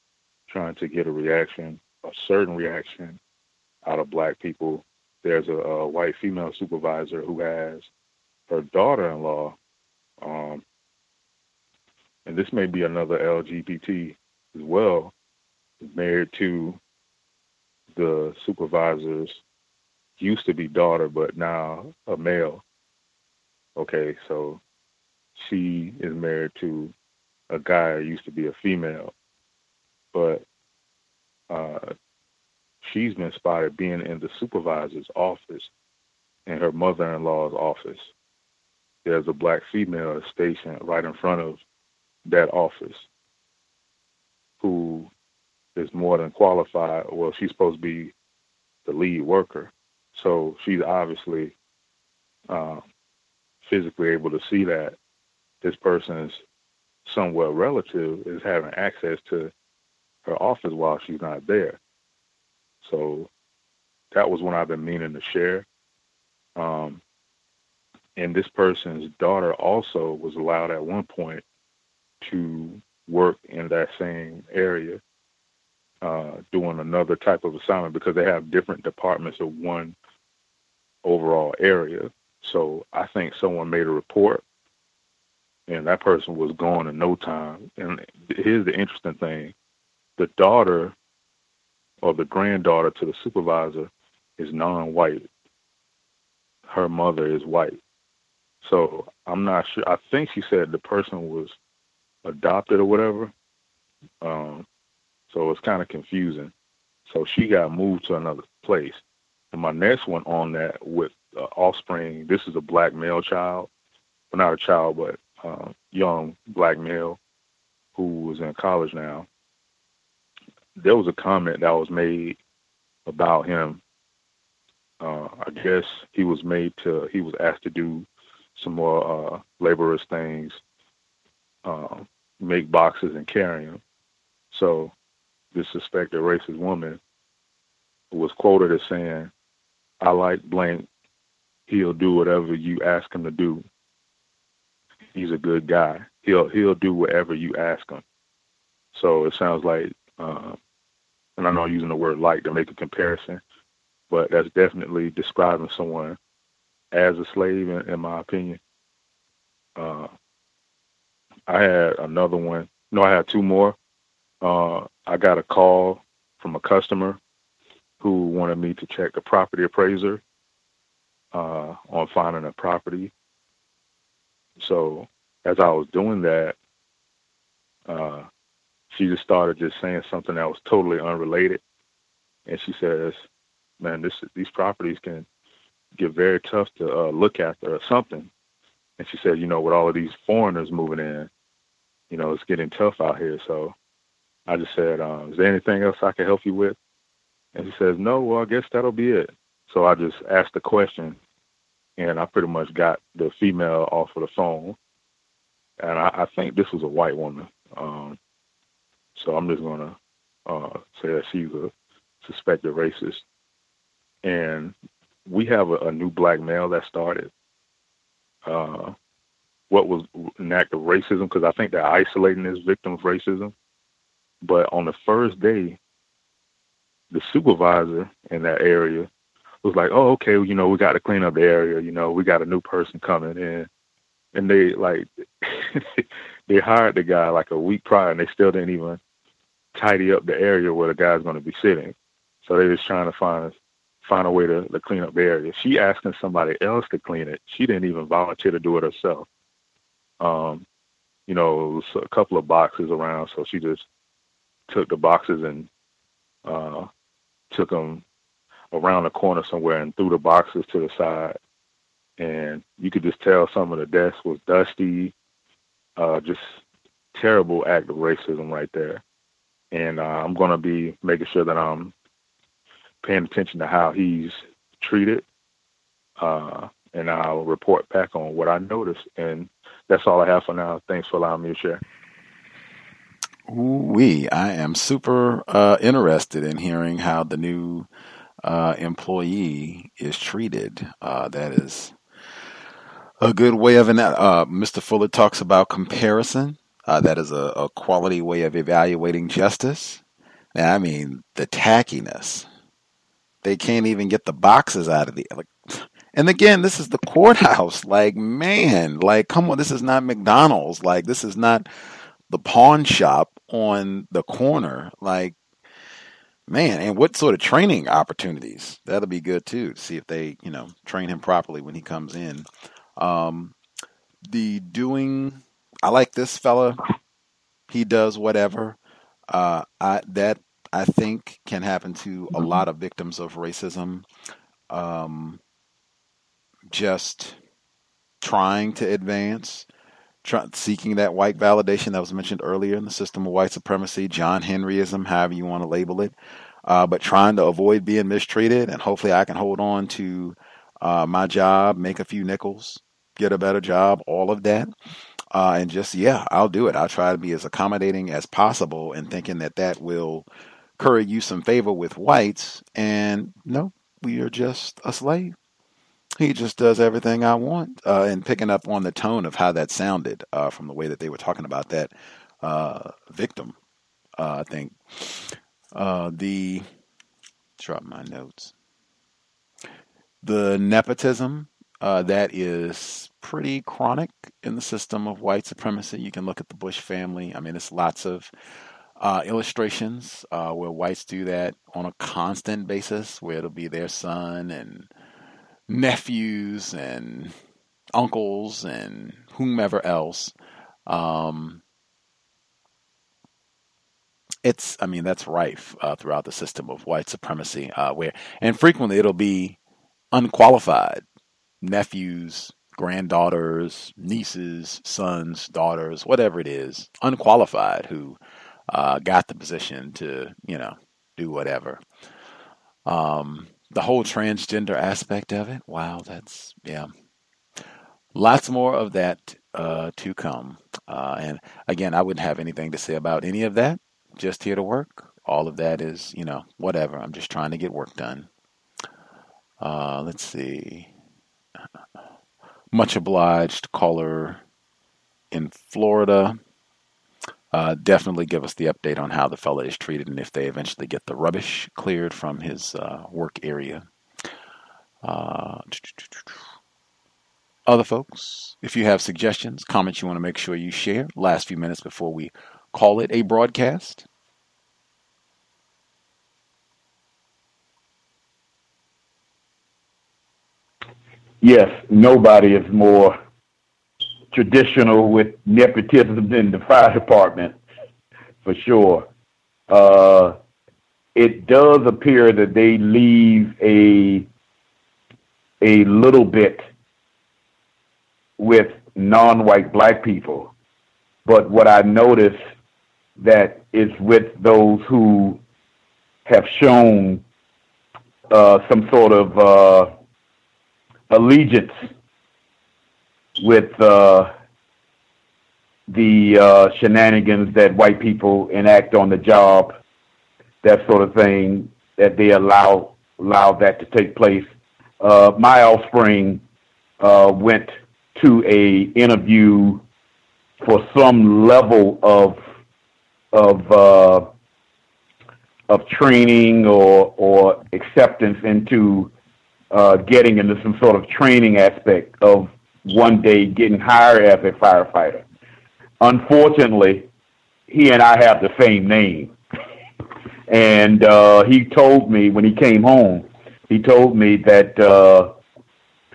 S29: trying to get a reaction, a certain reaction out of black people. There's a, a white female supervisor who has her daughter-in-law, um, and this may be another LGBT as well, married to the supervisor's used to be daughter, but now a male. Okay, so she is married to a guy who used to be a female, but uh, she's been spotted being in the supervisor's office and her mother-in-law's office. There's a black female stationed right in front of that office who is more than qualified. Well, she's supposed to be the lead worker. So she's obviously uh, physically able to see that this person's somewhat relative is having access to her office while she's not there. So that was one I've been meaning to share. Um, and this person's daughter also was allowed at one point to work in that same area, uh, doing another type of assignment because they have different departments of one overall area. So I think someone made a report, and that person was gone in no time. And here's the interesting thing: the daughter or the granddaughter to the supervisor is non-white. Her mother is white. So I'm not sure. I think she said the person was adopted or whatever. Um, so it's kind of confusing. So she got moved to another place. And my next one on that with uh, offspring, this is a black male child, well, not a child, but uh, young black male who was in college now there was a comment that was made about him. Uh, I guess he was made to he was asked to do some more uh, laborious things make boxes and carry them. So this suspected racist woman was quoted as saying, I like blank. He'll do whatever you ask him to do. He's a good guy. He'll he'll do whatever you ask him. So it sounds like, uh, and I know I'm using the word like to make a comparison, but that's definitely describing someone as a slave, in, in my opinion. Uh, I had another one. No, I had two more. Uh, I got a call from a customer who wanted me to check the property appraiser uh, on finding a property. So as I was doing that, uh, she just started just saying something that was totally unrelated, and she says, "Man, this these properties can get very tough to uh, look after or something." And she said, "You know, with all of these foreigners moving in, you know, it's getting tough out here. So I just said, um, is there anything else I can help you with? And she says, no, well, I guess that'll be it. So I just asked the question and I pretty much got the female off of the phone. And I, I think this was a white woman. Um, so I'm just going to uh, say that she's a suspected racist. And we have a, a new black male that started. Uh, what was an act of racism because I think they're isolating this victim of racism. But on the first day, the supervisor in that area was like, "Oh, okay, you know, we got to clean up the area. You know, we got a new person coming in." And they like they hired the guy like a week prior, and they still didn't even tidy up the area where the guy's going to be sitting. So they're just trying to find find a way to, to clean up the area. She asking somebody else to clean it. She didn't even volunteer to do it herself. Um, you know, it was a couple of boxes around, so she just took the boxes and uh, took them around the corner somewhere and threw the boxes to the side. And you could just tell some of the desk was dusty, uh, just terrible act of racism right there. And uh, I'm going to be making sure that I'm paying attention to how he's treated. Uh, and I'll report back on what I noticed. And that's all I have for now. Thanks for allowing me to share.
S27: We, I am super uh, interested in hearing how the new uh, employee is treated. Uh, that is a good way of an. Uh, Mr. Fuller talks about comparison. Uh, that is a, a, quality way of evaluating justice. Now, I mean the tackiness. They can't even get the boxes out of the. Like, and again, this is the courthouse. Like, man, like, come on, this is not McDonald's. Like, this is not the pawn shop on the corner. Like, man, and what sort of training opportunities? That'll be good too. To see if they, you know, train him properly when he comes in. Um, the doing, I like this fella. He does whatever. Uh, I that I think can happen to a lot of victims of racism. Um, just trying to advance, try, seeking that white validation that was mentioned earlier in the system of white supremacy, John Henryism, however you want to label it, uh, but trying to avoid being mistreated. And hopefully I can hold on to uh, my job, make a few nickels, get a better job, all of that. Uh, and just, yeah, I'll do it. I'll try to be as accommodating as possible and thinking that that will curry you some favor with whites. And no, we are just a slave he just does everything I want. Uh, and picking up on the tone of how that sounded uh, from the way that they were talking about that uh, victim, uh, I think uh, the drop my notes. The nepotism uh, that is pretty chronic in the system of white supremacy. You can look at the Bush family. I mean, it's lots of illustrations where whites do that on a constant basis, where it'll be their son and nephews and uncles and whomever else. Um, it's, I mean, that's rife uh, throughout the system of white supremacy, uh, where, and frequently it'll be unqualified nephews, granddaughters, nieces, sons, daughters, whatever it is, unqualified who uh, got the position to, you know, do whatever. Um, the whole transgender aspect of it. Wow, that's yeah. Lots more of that uh, to come. Uh, and again, I wouldn't have anything to say about any of that. Just here to work. All of that is, you know, whatever. I'm just trying to get work done. Uh, let's see. Much obliged caller in Florida. Uh, definitely give us the update on how the fella is treated and if they eventually get the rubbish cleared from his uh, work area. Uh, other folks, if you have suggestions, comments you want to make sure you share, last few minutes before we call it a broadcast.
S24: Yes, nobody is more traditional with nepotism than the fire department, for sure. Uh, it does appear that they leave a a little bit with non-white black people. But what I notice that is with those who have shown uh, some sort of uh, allegiance with uh, the uh, shenanigans that white people enact on the job, that sort of thing, that they allow allow that to take place. Uh, my offspring uh, went to a interview for some level of of uh, of training or or acceptance into uh, getting into some sort of training aspect of one day getting hired as a firefighter. Unfortunately, he and I have the same name, and uh, he told me when he came home, he told me that uh,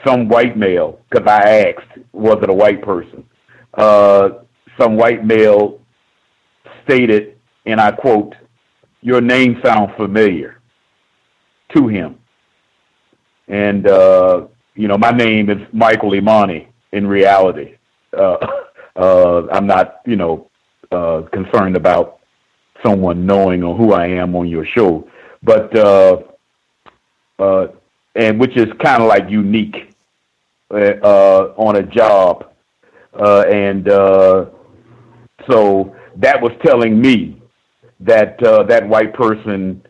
S24: some white male, because I asked, was it a white person? Uh, some white male stated, and I quote, "Your name sounds familiar." To him, and uh, you know, my name is Michael Imani. In reality, uh, uh, I'm not, you know, uh, concerned about someone knowing or who I am on your show, but uh, uh, and which is kind of like unique uh, on a job, uh, and uh, so that was telling me that uh, that white person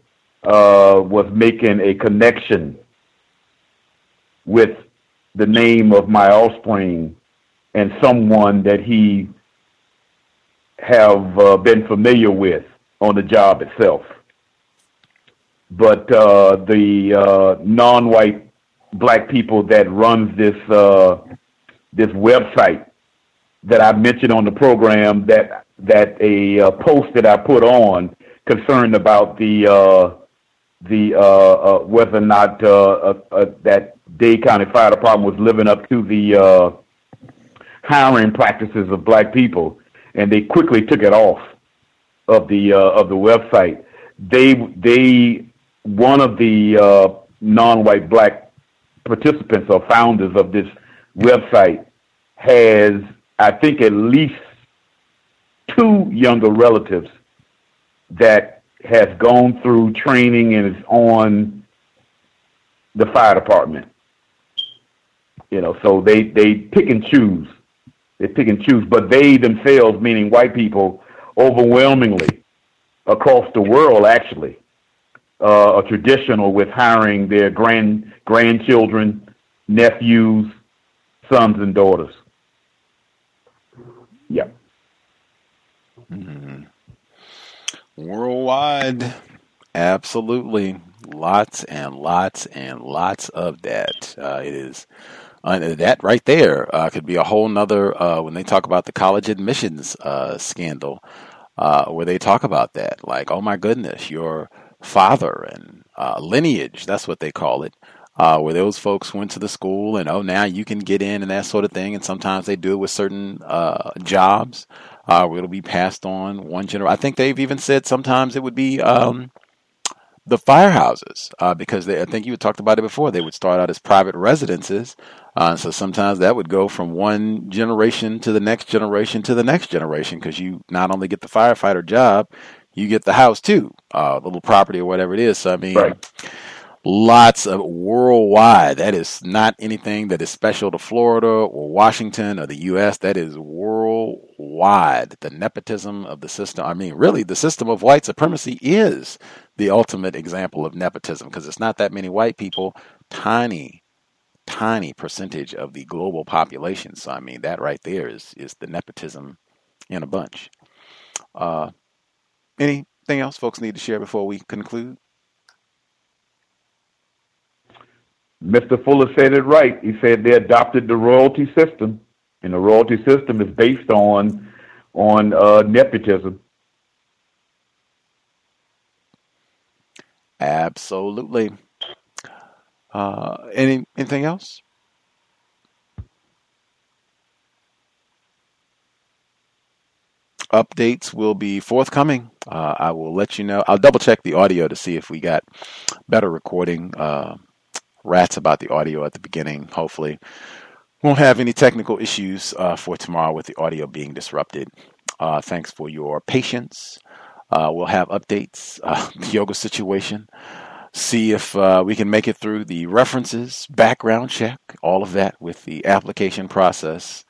S24: uh, was making a connection with the name of my offspring and someone that he have uh, been familiar with on the job itself. But uh, the uh, non-white black people that runs this uh, this website that I mentioned on the program that that a uh, post that I put on concerned about the uh, the whether or not that Dade County Fire Department was living up to the uh, hiring practices of black people, and they quickly took it off of the uh, of the website. They they one of the uh, non-white black participants or founders of this website has, I think, at least two younger relatives that has gone through training and is on the fire department. You know, so they they pick and choose. They pick and choose, but they themselves, meaning white people, overwhelmingly across the world, actually, uh, are traditional with hiring their grand grandchildren, nephews, sons, and daughters. Yep.
S27: Mm-hmm. Worldwide, absolutely, lots and lots and lots of that. Uh, it is uh, that right there uh, could be a whole nother uh, when they talk about the college admissions uh, scandal, uh, where they talk about that. Like, oh my goodness, your father and lineage, that's what they call it. where those folks went to the school and oh now you can get in and that sort of thing and sometimes they do it with certain jobs uh, where it'll be passed on one generation. I think they've even said sometimes it would be um, the firehouses uh, because they, I think you talked about it before. They would start out as private residences, uh, so sometimes that would go from one generation to the next generation to the next generation because you not only get the firefighter job, you get the house too, uh, the little property or whatever it is. So I mean.
S24: Right.
S27: lots of worldwide. That is not anything that is special to Florida or Washington or the U.S. That is worldwide. The nepotism of the system. I mean, really, the system of white supremacy is the ultimate example of nepotism because it's not that many white people, tiny, tiny percentage of the global population. So, I mean, that right there is is the nepotism in a bunch. Uh, anything else folks need to share before we conclude?
S24: Mr. Fuller said it right. He said they adopted the royalty system, and the royalty system is based on on uh, nepotism.
S27: Absolutely. Uh, any anything else? Updates will be forthcoming. Uh, I will let you know. I'll double check the audio to see if we got better recording. Uh, rats about the audio at the beginning. Hopefully, won't have any technical issues uh, for tomorrow with the audio being disrupted. Uh, thanks for your patience. Uh, we'll have updates, the yoga situation, see if uh, we can make it through the references, background check, all of that with the application process.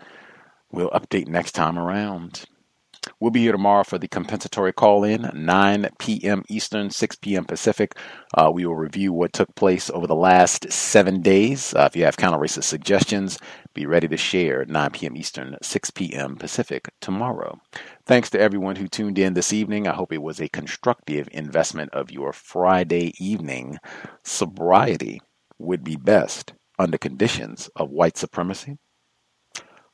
S27: We'll update next time around. We'll be here tomorrow for the compensatory call in, 9 p.m. Eastern, 6 p.m. Pacific. Uh, we will review what took place over the last seven days. Uh, if you have counter racist suggestions, be ready to share 9 p.m. Eastern, 6 p.m. Pacific tomorrow. Thanks to everyone who tuned in this evening. I hope it was a constructive investment of your Friday evening. Sobriety would be best under conditions of white supremacy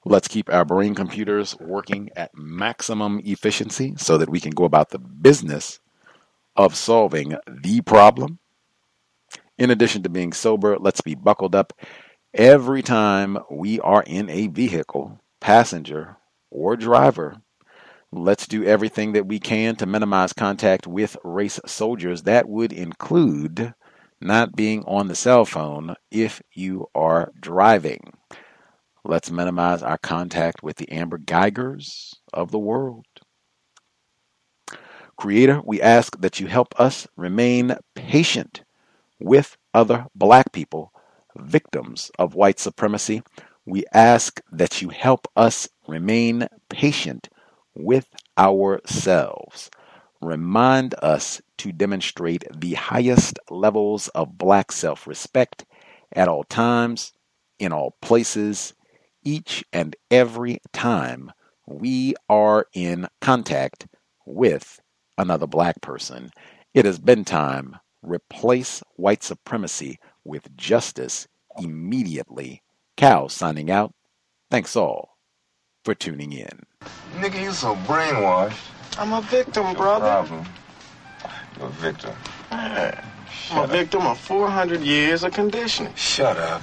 S27: Let's keep our brain computers working at maximum efficiency so that we can go about the business of solving the problem. In addition to being sober, let's be buckled up every time we are in a vehicle, passenger or driver. Let's do everything that we can to minimize contact with race soldiers. That would include not being on the cell phone if you are driving. Let's minimize our contact with the Amber Guygers of the world. Creator, we ask that you help us remain patient with other black people, victims of white supremacy. We ask that you help us remain patient with ourselves. Remind us to demonstrate the highest levels of black self respect at all times, in all places, each and every time we are in contact with another black person. It has been time. Replace white supremacy with justice immediately. Cal signing out. Thanks all for tuning in.
S30: Nigga, you so brainwashed.
S11: I'm a victim, brother.
S30: Problem. You're a victim.
S11: I'm a victim of 400 years of conditioning.
S30: Shut up.